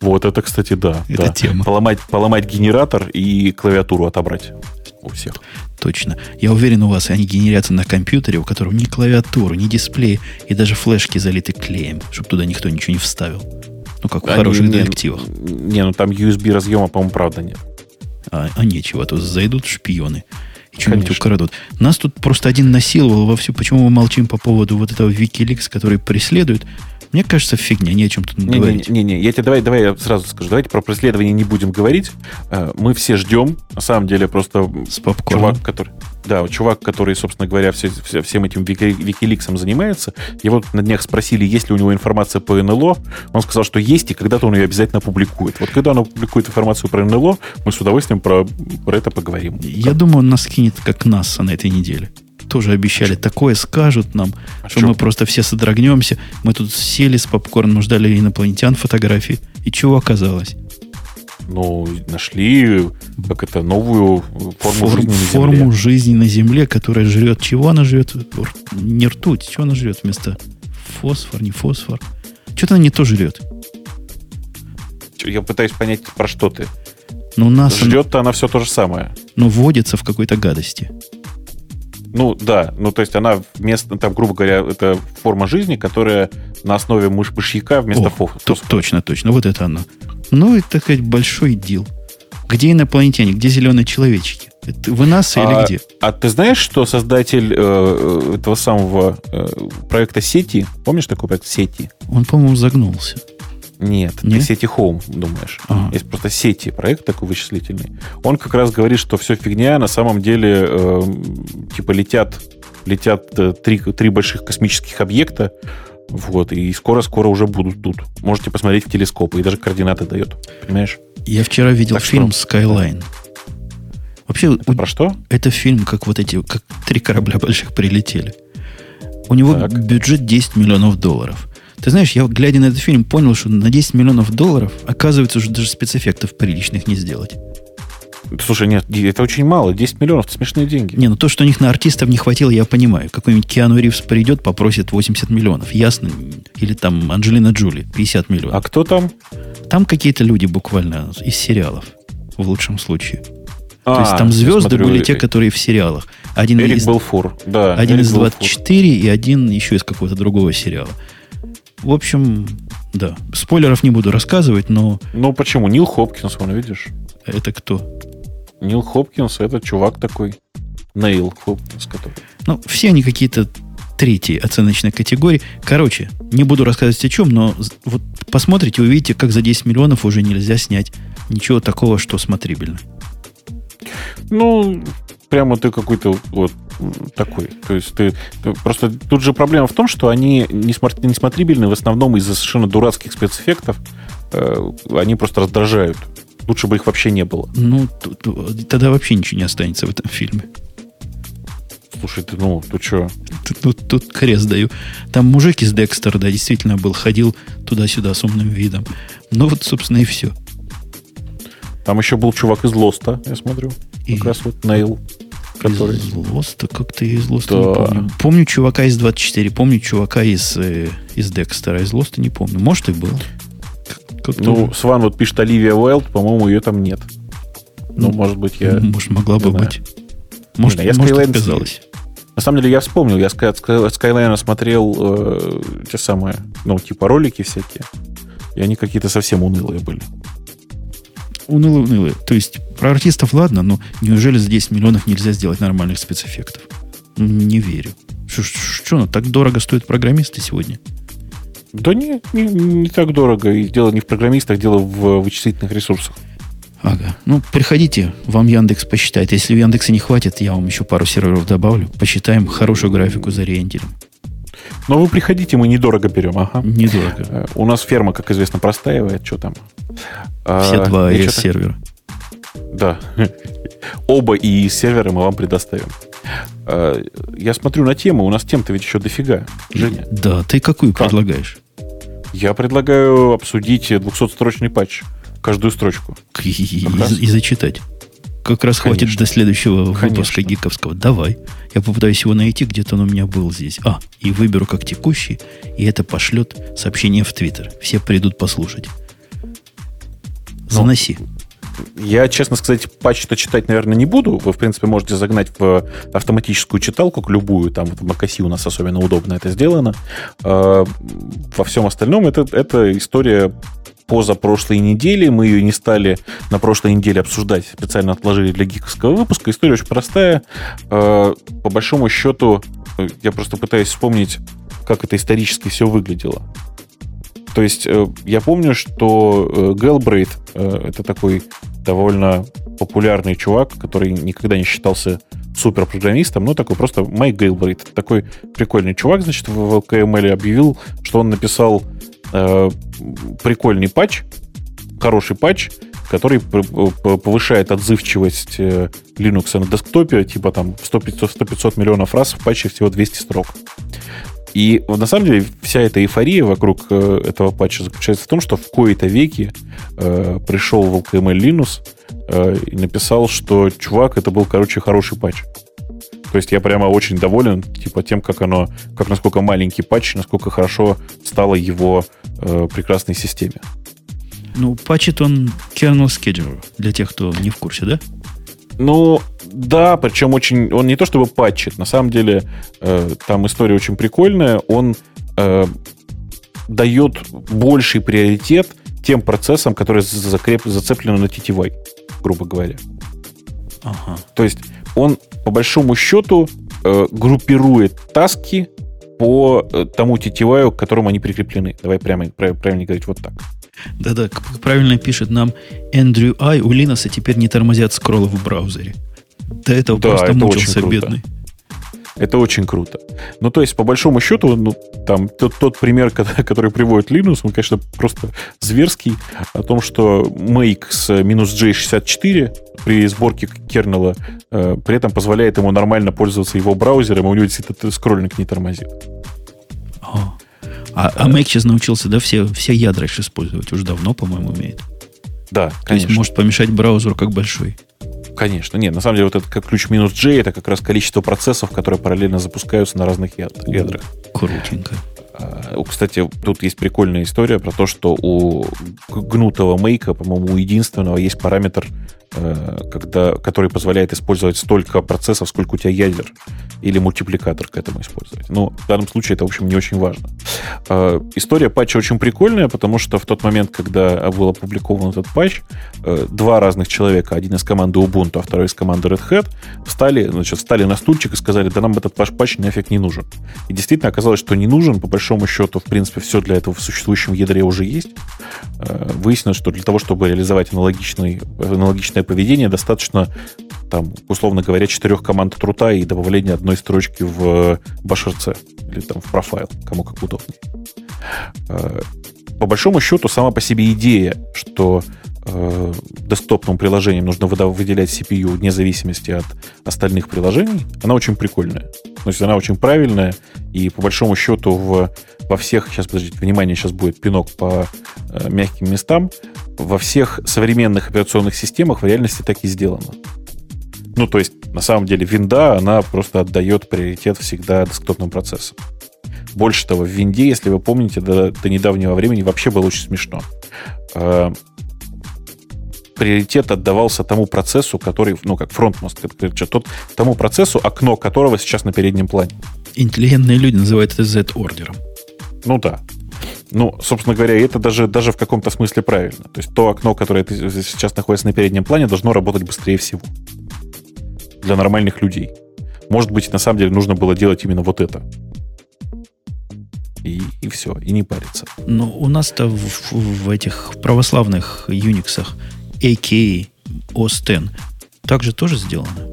Вот это, кстати, да. Это да. тема. Поломать, поломать генератор и клавиатуру отобрать у всех. Точно. Я уверен, у вас они генерятся на компьютере, у которого ни клавиатуры, ни дисплей, и даже флешки залиты клеем, чтобы туда никто ничего не вставил. Ну, как в они, хороших не, детективах. Не, ну там USB разъема, по-моему, правда нет. А, а нечего, а то зайдут шпионы и что-нибудь украдут. Нас тут просто один насиловал вовсю. Почему мы молчим по поводу вот этого Wikileaks, который преследует? Мне кажется, фигня, не о чем тут не, говорить. Не-не, я тебе давай, давай я сразу скажу. Давайте про преследование не будем говорить. Э, мы все ждем. На самом деле просто С чувак, который... Да, чувак, который, собственно говоря, все, все, всем этим Викиликсом занимается, его на днях спросили, есть ли у него информация по НЛО. Он сказал, что есть, и когда-то он ее обязательно опубликует. Вот когда он опубликует информацию про НЛО, мы с удовольствием про, про это поговорим. Я как? думаю, он нас кинет как НАСА на этой неделе тоже обещали, такое скажут нам, а что, что мы просто все содрогнемся. Мы тут сели с попкорном, ждали инопланетян фотографии. И чего оказалось? Ну, нашли, как это, новую форму Форм, жизни на Земле. Форму жизни на Земле, которая жрет. Чего она жрет? Не ртуть. Чего она жрет вместо фосфор, не фосфор? Что-то она не то жрет. Я пытаюсь понять, про что ты. Ну, нас Жрет-то она... она все то же самое. Ну, вводится в какой-то гадости. Ну, да. Ну, то есть она вместо, там, грубо говоря, это форма жизни, которая на основе мыш мышьяка вместо О, фосфора. Точно, точно. Вот это оно. Ну, это, так сказать, большой дел. Где инопланетяне? Где зеленые человечки? Это вы нас а, или где? А ты знаешь, что создатель э, этого самого э, проекта сети, помнишь такой проект сети? Он, по-моему, загнулся. Нет, Нет? ты сети Home думаешь. Ага. Есть просто сети, проект такой вычислительный. Он как раз говорит, что все фигня, на самом деле э, типа летят, летят э, три, три больших космических объекта, вот, и скоро-скоро уже будут тут. Можете посмотреть в телескопы, и даже координаты дает. Понимаешь? Я вчера видел так фильм что? Skyline. Вообще, это про что? Это фильм, как вот эти, как три корабля больших прилетели. У него так. бюджет 10 миллионов долларов. Ты знаешь, я, глядя на этот фильм, понял, что на 10 миллионов долларов, оказывается, уже даже спецэффектов приличных не сделать. Слушай, нет, это очень мало. 10 миллионов – это смешные деньги. Не, ну то, что у них на артистов не хватило, я понимаю. Какой-нибудь Киану Ривз придет, попросит 80 миллионов. Ясно? Или там Анджелина Джули 50 миллионов. А кто там? Там какие-то люди буквально из сериалов, в лучшем случае. А, то есть там звезды смотрю, были те, которые в сериалах. Один Эрик из, Белфур, да. Один Эрик из 24 Белфур. и один еще из какого-то другого сериала. В общем, да. Спойлеров не буду рассказывать, но... Ну почему? Нил Хопкинс, вон, видишь? Это кто? Нил Хопкинс, это чувак такой. Нейл Хопкинс, который... Ну, все они какие-то третьей оценочной категории. Короче, не буду рассказывать о чем, но вот посмотрите, увидите, как за 10 миллионов уже нельзя снять ничего такого, что смотрибельно. Ну, прямо ты какой-то вот такой. То есть ты, ты просто тут же проблема в том, что они не, смар- не смотрибельны в основном из-за совершенно дурацких спецэффектов. Э, они просто раздражают. Лучше бы их вообще не было. Ну, тогда вообще ничего не останется в этом фильме. Слушай, ты ну, ты что? Тут, тут, тут крест даю. Там мужик из Декстера, да, действительно был, ходил туда-сюда с умным видом. Ну вот, собственно, и все. Там еще был чувак из Лоста, я смотрю. И... Как раз вот Нейл. Который... Из Лоста, как-то из Лоста да. не помню. Помню чувака из 24, помню чувака из, э, из Декстера, из Лоста не помню. Может, и был. Как ну, Сван вот пишет Оливия Уэлд, по-моему, ее там нет. Ну, ну может быть, я... Может, могла бы знаю. быть. Может, не, я может отказалась. На самом деле, я вспомнил, я Skyline смотрел э, те самые, ну, типа ролики всякие, и они какие-то совсем унылые были. Унылые, унылые. То есть, про артистов ладно, но неужели за 10 миллионов нельзя сделать нормальных спецэффектов? Не верю. Что, так дорого стоят программисты сегодня? Да не, не, не так дорого. И дело не в программистах, дело в вычислительных ресурсах. Ага. Ну, приходите, вам Яндекс посчитает. Если в Яндексе не хватит, я вам еще пару серверов добавлю. Посчитаем хорошую графику за реентером. Но вы приходите, мы недорого берем. Ага. Недорого. Э, у нас ферма, как известно, простаивает. Что там? Все а, два ES-сервера. Да. Оба и сервера мы вам предоставим. Э, я смотрю на тему, у нас тем-то ведь еще дофига. Женя. Да, ты какую как? предлагаешь? Я предлагаю обсудить 200-строчный патч. Каждую строчку. И, и, и зачитать. Как раз Конечно. хватит до следующего Конечно. выпуска гиковского. Давай. Я попытаюсь его найти, где-то он у меня был здесь. А, и выберу как текущий, и это пошлет сообщение в Твиттер. Все придут послушать. Ну, Заноси. Ну, я, честно сказать, патч-то читать, наверное, не буду. Вы, в принципе, можете загнать в автоматическую читалку, к любую. Там в macOS у нас особенно удобно это сделано. А, во всем остальном это, это история позапрошлой неделе. Мы ее не стали на прошлой неделе обсуждать, специально отложили для гиковского выпуска. История очень простая. Э, по большому счету, э, я просто пытаюсь вспомнить, как это исторически все выглядело. То есть э, я помню, что Гэлбрейт — это такой довольно популярный чувак, который никогда не считался суперпрограммистом, но такой просто Майк Гейлбрейт. Такой прикольный чувак, значит, в LKML объявил, что он написал прикольный патч, хороший патч, который повышает отзывчивость э, Linux на десктопе, типа там 100-500 миллионов раз в патче всего 200 строк. И на самом деле вся эта эйфория вокруг э, этого патча заключается в том, что в кои-то веки э, пришел в LKML Linux э, и написал, что чувак, это был, короче, хороший патч. То есть я прямо очень доволен, типа, тем, как оно, как насколько маленький патч, насколько хорошо стало его э, прекрасной системе. Ну, патчит он kernel scheduler, для тех, кто не в курсе, да? Ну, да, причем очень... Он не то чтобы патчит, на самом деле э, там история очень прикольная. Он э, дает больший приоритет тем процессам, которые закреп, зацеплены на TTY, грубо говоря. Ага. То есть он по большому счету э, группирует таски по э, тому TTY, к которому они прикреплены. Давай прямо правильно говорить вот так. Да-да, правильно пишет нам Эндрю Ай, у Линоса теперь не тормозят скроллы в браузере. До этого да, просто мучился бедный. Это очень круто. Ну, то есть, по большому счету, ну, там, тот, тот пример, который приводит Linux, он, конечно, просто зверский, о том, что make с минус J64 при сборке кернела э, при этом позволяет ему нормально пользоваться его браузером, и у него действительно скроллинг не тормозит. А, а Make сейчас научился, да, все, все ядра использовать. Уже давно, по-моему, умеет. Да, конечно. То есть может помешать браузеру как большой. Конечно. Нет, на самом деле вот этот как ключ минус J это как раз количество процессов, которые параллельно запускаются на разных ядрах. Крутенько. А, кстати, тут есть прикольная история про то, что у гнутого мейка, по-моему, у единственного есть параметр, когда, который позволяет использовать столько процессов, сколько у тебя ядер или мультипликатор к этому использовать. Но в данном случае это, в общем, не очень важно. Э, история патча очень прикольная, потому что в тот момент, когда был опубликован этот патч, э, два разных человека, один из команды Ubuntu, а второй из команды Red Hat, встали, значит, встали на стульчик и сказали, да нам этот ваш патч нафиг не нужен. И действительно оказалось, что не нужен. По большому счету, в принципе, все для этого в существующем ядре уже есть. Э, выяснилось, что для того, чтобы реализовать аналогичный, аналогичное поведение, достаточно там, условно говоря, четырех команд трута и добавления одной строчки в башерце или там в профайл, кому как удобно. Э, по большому счету, сама по себе идея, что э, десктопным приложениям нужно выделять CPU вне зависимости от остальных приложений, она очень прикольная. То есть она очень правильная, и по большому счету в, во всех, сейчас, подождите, внимание, сейчас будет пинок по э, мягким местам, во всех современных операционных системах в реальности так и сделано. Ну, то есть, на самом деле, винда, она просто отдает приоритет всегда десктопным процессам. Больше того, в винде, если вы помните, до, до недавнего времени вообще было очень смешно. Э, приоритет отдавался тому процессу, который, ну, как фронтмост, тот, тому процессу, окно которого сейчас на переднем плане. Интеллигентные люди называют это Z-ордером. Ну да. Ну, собственно говоря, это даже, даже в каком-то смысле правильно. То есть то окно, которое сейчас находится на переднем плане, должно работать быстрее всего для нормальных людей. Может быть, на самом деле нужно было делать именно вот это. И, и все, и не париться. Ну, у нас-то в, в этих православных Unix AK OS X также тоже сделано.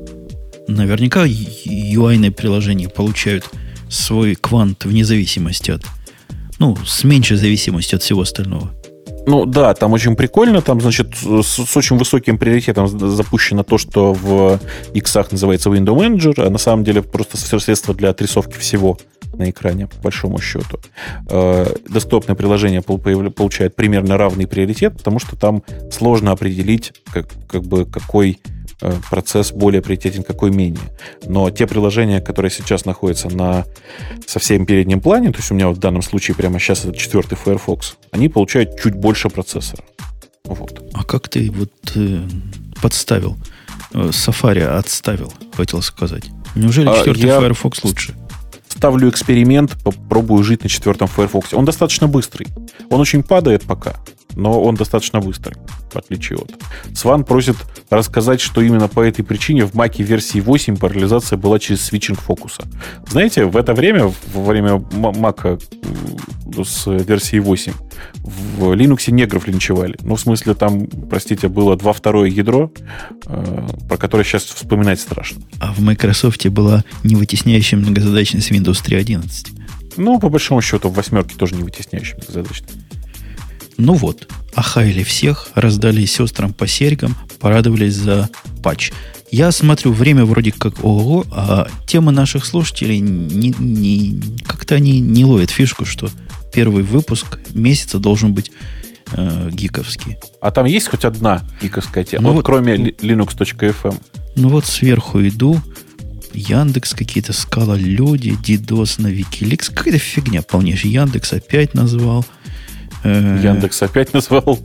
Наверняка UI приложения получают свой квант вне зависимости от, ну, с меньшей зависимостью от всего остального. Ну да, там очень прикольно, там, значит, с, с очень высоким приоритетом запущено то, что в X называется Window Manager, а на самом деле просто средство для отрисовки всего на экране, по большому счету. Э, десктопное приложение получает примерно равный приоритет, потому что там сложно определить, как, как бы, какой процесс более приоритетен, какой менее. Но те приложения, которые сейчас находятся на совсем переднем плане, то есть у меня вот в данном случае прямо сейчас это четвертый Firefox, они получают чуть больше процессора. Вот. А как ты вот э, подставил? Э, Safari отставил, хотел сказать. Неужели а четвертый а. Firefox лучше? ставлю эксперимент, попробую жить на четвертом Firefox. Он достаточно быстрый. Он очень падает пока, но он достаточно быстрый, в отличие от. Сван просит рассказать, что именно по этой причине в Маке версии 8 парализация была через свитчинг фокуса. Знаете, в это время, во время Мака с версии 8, в Linux негров линчевали. Ну, в смысле, там, простите, было 2-2 ядро, э, про которое сейчас вспоминать страшно. А в Microsoft была не вытесняющая многозадачность Windows 3.11. Ну, по большому счету, в восьмерке тоже не вытесняющая многозадачность. Ну вот, охаяли всех, раздали сестрам по серьгам, порадовались за патч. Я смотрю, время вроде как ого, а тема наших слушателей не, не, как-то они не ловят фишку, что первый выпуск месяца должен быть э, гиковский. А там есть хоть одна гиковская тема, ну вот, вот, кроме linux.fm? Ну вот сверху иду, Яндекс какие-то скала люди, Дидос на Викиликс, какая-то фигня полнейшая. Яндекс опять назвал. Э, Яндекс опять назвал.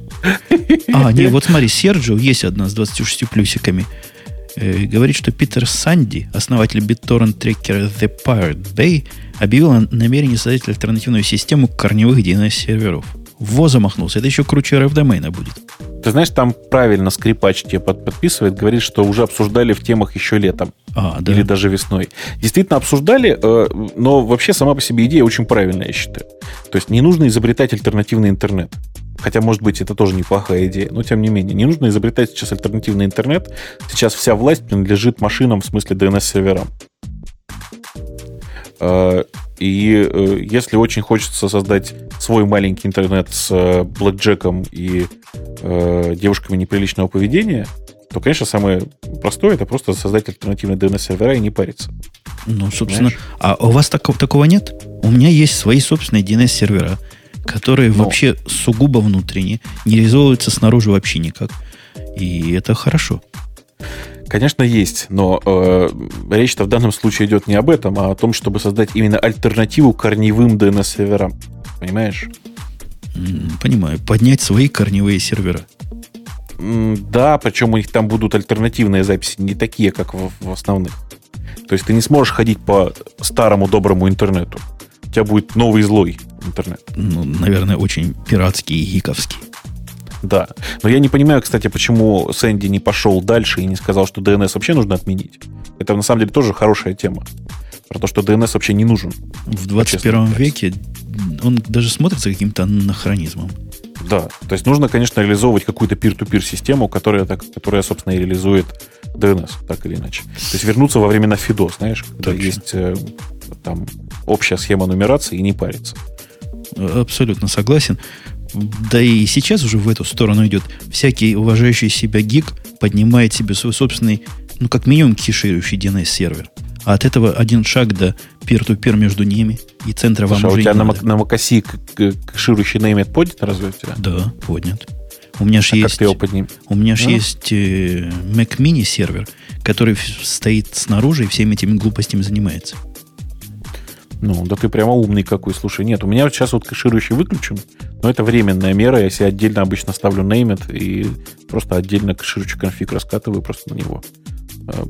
А, не, вот смотри, Серджио есть одна с 26 плюсиками. Э, говорит, что Питер Санди, основатель BitTorrent трекера The Pirate Bay, объявил о намерении создать альтернативную систему корневых DNS-серверов. Во замахнулся. Это еще круче RF-домена будет. Ты знаешь, там правильно скрипач тебе подписывает, говорит, что уже обсуждали в темах еще летом. А, да. Или даже весной. Действительно обсуждали, э, но вообще сама по себе идея очень правильная, я считаю. То есть не нужно изобретать альтернативный интернет. Хотя, может быть, это тоже неплохая идея. Но, тем не менее, не нужно изобретать сейчас альтернативный интернет. Сейчас вся власть принадлежит машинам, в смысле DNS-серверам. И э, если очень хочется создать свой маленький интернет с э, блэкджеком и э, девушками неприличного поведения, то, конечно, самое простое это просто создать альтернативные DNS-сервера и не париться. Ну, собственно, Знаешь? а у вас такого, такого нет? У меня есть свои собственные DNS-сервера, которые Но. вообще сугубо внутренние, не реализовываются снаружи вообще никак. И это хорошо. Конечно, есть, но э, речь-то в данном случае идет не об этом, а о том, чтобы создать именно альтернативу корневым DNS-серверам. Понимаешь? Понимаю. Поднять свои корневые сервера. Да, причем у них там будут альтернативные записи, не такие, как в, в основных. То есть ты не сможешь ходить по старому доброму интернету. У тебя будет новый злой интернет. Ну, наверное, очень пиратский и гиковский. Да. Но я не понимаю, кстати, почему Сэнди не пошел дальше и не сказал, что DNS вообще нужно отменить. Это на самом деле тоже хорошая тема. Про то, что DNS вообще не нужен. В 21 веке он даже смотрится каким-то анахронизмом. Да, то есть нужно, конечно, реализовывать какую-то peer-to-peer систему, которая, так, которая, собственно, и реализует DNS, так или иначе. То есть вернуться во времена FIDO, знаешь, когда Точно. есть э, там общая схема нумерации и не париться. Абсолютно согласен. Да и сейчас уже в эту сторону идет. Всякий уважающий себя гик поднимает себе свой собственный, ну, как минимум, кеширующий DNS-сервер. А от этого один шаг до peer-to-peer между ними, и центра Слушай, вам а уже у тебя на, надо. на macOS кэширующий неймет поднят разве у тебя? Да, поднят. У меня же а есть, его подним? у меня же а? есть э, Mac Mini сервер, который стоит снаружи и всеми этими глупостями занимается. Ну, да ты прямо умный какой. Слушай, нет, у меня сейчас вот кэширующий выключен, но это временная мера. Я себе отдельно обычно ставлю name и просто отдельно кэширующий конфиг раскатываю просто на него. А,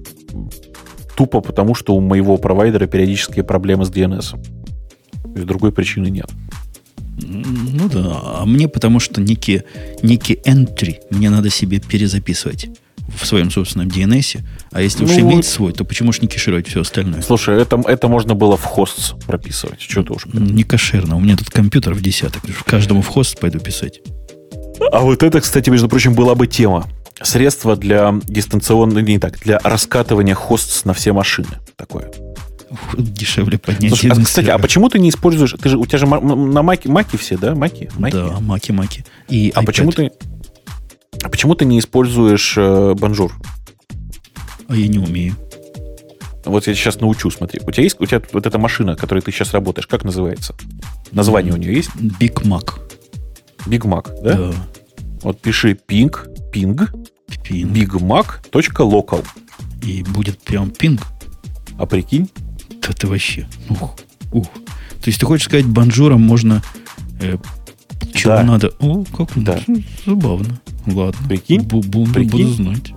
тупо потому, что у моего провайдера периодические проблемы с DNS. То другой причины нет. Ну да, а мне потому что некий, некий entry мне надо себе перезаписывать в своем собственном DNS. А если ну, уж иметь свой, то почему же не кешировать все остальное? Слушай, это, это можно было в хост прописывать. Что ты уж... Не кошерно. У меня тут компьютер в десяток. В каждому в хост пойду писать. А вот это, кстати, между прочим, была бы тема. Средство для дистанционного, не так, для раскатывания хостс на все машины. Такое. Дешевле поднять. Слушай, а, кстати, а сервер. почему ты не используешь... Ты же, у тебя же на маке, маки все, да? Маки? Маки? Да, маки-маки. И А iPad. почему ты... А почему ты не используешь э, Bonjour? А я не умею. Вот я сейчас научу, смотри. У тебя есть у тебя вот эта машина, которой ты сейчас работаешь, как называется? Название у нее есть? Big Mac. Big Mac, да? Вот пиши ping, ping, Пин. bigmac.local. И будет прям пинг. А прикинь, Да ты вообще. Ух, ух. То есть ты хочешь сказать, банжуром можно э, чего Да. надо? О, как Да. ну, забавно. Ладно. Прикинь? Бу- бу- Прикинь? Буду знать.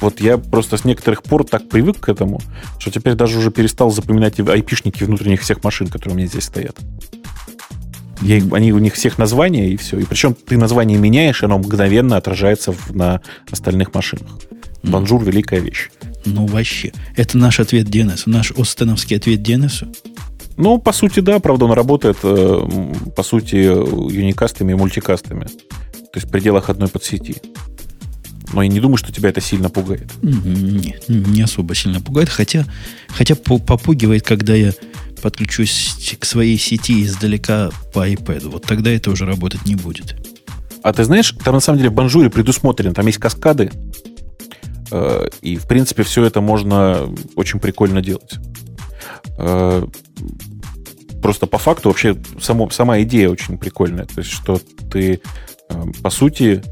вот я просто с некоторых пор так привык к этому, что теперь даже уже перестал запоминать айпишники внутренних всех машин, которые у меня здесь стоят. Я они у них всех названия и все. И причем ты название меняешь, и оно мгновенно отражается в- на остальных машинах. Bonjour великая вещь. Ну, вообще. Это наш ответ DNS. Наш остеновский ответ DNS. Ну, по сути, да, правда, он работает, э, по сути, unicast ами и multicast ами. То есть в пределах одной подсети. Но я не думаю, что тебя это сильно пугает. Нет, не особо сильно пугает. Хотя, хотя по- попугивает, когда я подключусь к своей сети издалека по iPad. Вот тогда это уже работать не будет. А ты знаешь, там на самом деле в Bonjour е предусмотрено, там есть каскады, э, и, в принципе, все это можно очень прикольно делать. Э, Просто по факту вообще само, сама идея очень прикольная. То есть, что ты, э, по сути,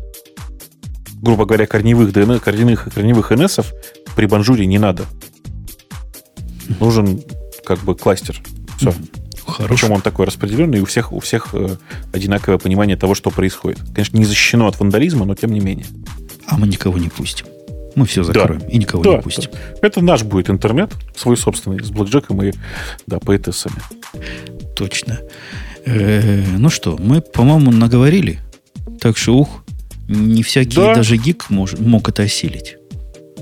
грубо говоря, корневых, DNS, корневых, корневых NS при Bonjour е не надо. Нужен как бы кластер. Все. Хорошо. Причем он такой распределенный, и у всех, у всех э, одинаковое понимание того, что происходит. Конечно, не защищено от вандализма, но тем не менее. А мы никого не пустим. Мы все Да. закроем и никого Да, не пустим. да. Это наш будет интернет, свой собственный, с блэкджеком и да, поэтессами. Точно. Э, ну что, мы, по-моему, наговорили. Так что, ух, не всякий Да. даже гик мож- мог это осилить.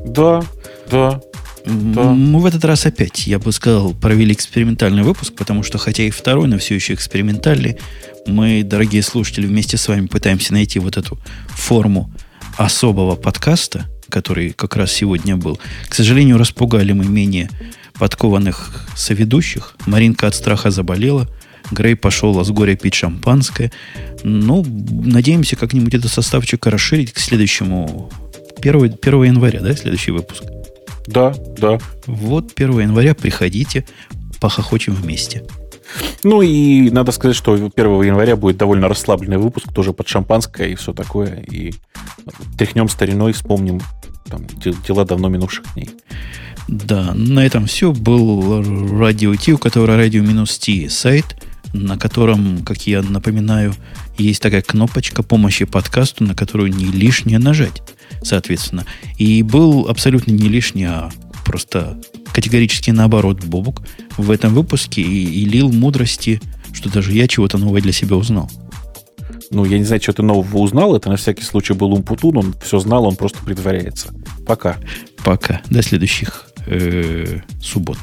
Да, да. Да. Мы в этот раз опять, я бы сказал, провели экспериментальный выпуск, потому что, хотя и второй, но все еще экспериментальный, мы, дорогие слушатели, вместе с вами пытаемся найти вот эту форму особого подкаста, который как раз сегодня был. К сожалению, распугали мы менее подкованных соведущих. Маринка от страха заболела. Грей пошел с горя пить шампанское. Ну, надеемся как-нибудь этот составчик расширить к следующему 1, 1 января, да, следующий выпуск. Да, да. Вот 1 января приходите, похохочем вместе. Ну и надо сказать, что 1 января будет довольно расслабленный выпуск, тоже под шампанское и все такое. И тряхнем стариной, вспомним там, де- дела давно минувших дней. Да, на этом все. Был Радио Ти, у которого радио-ти сайт, на котором, как я напоминаю, есть такая кнопочка помощи подкасту, на которую не лишнее нажать, соответственно. И был абсолютно не лишний, а просто категорически наоборот Бобук в этом выпуске и, и лил мудрости, что даже я чего-то нового для себя узнал. Ну, я не знаю, что ты нового узнал. Это на всякий случай был Умпутун. Он все знал, он просто притворяется. Пока. Пока. До следующих э, суббот.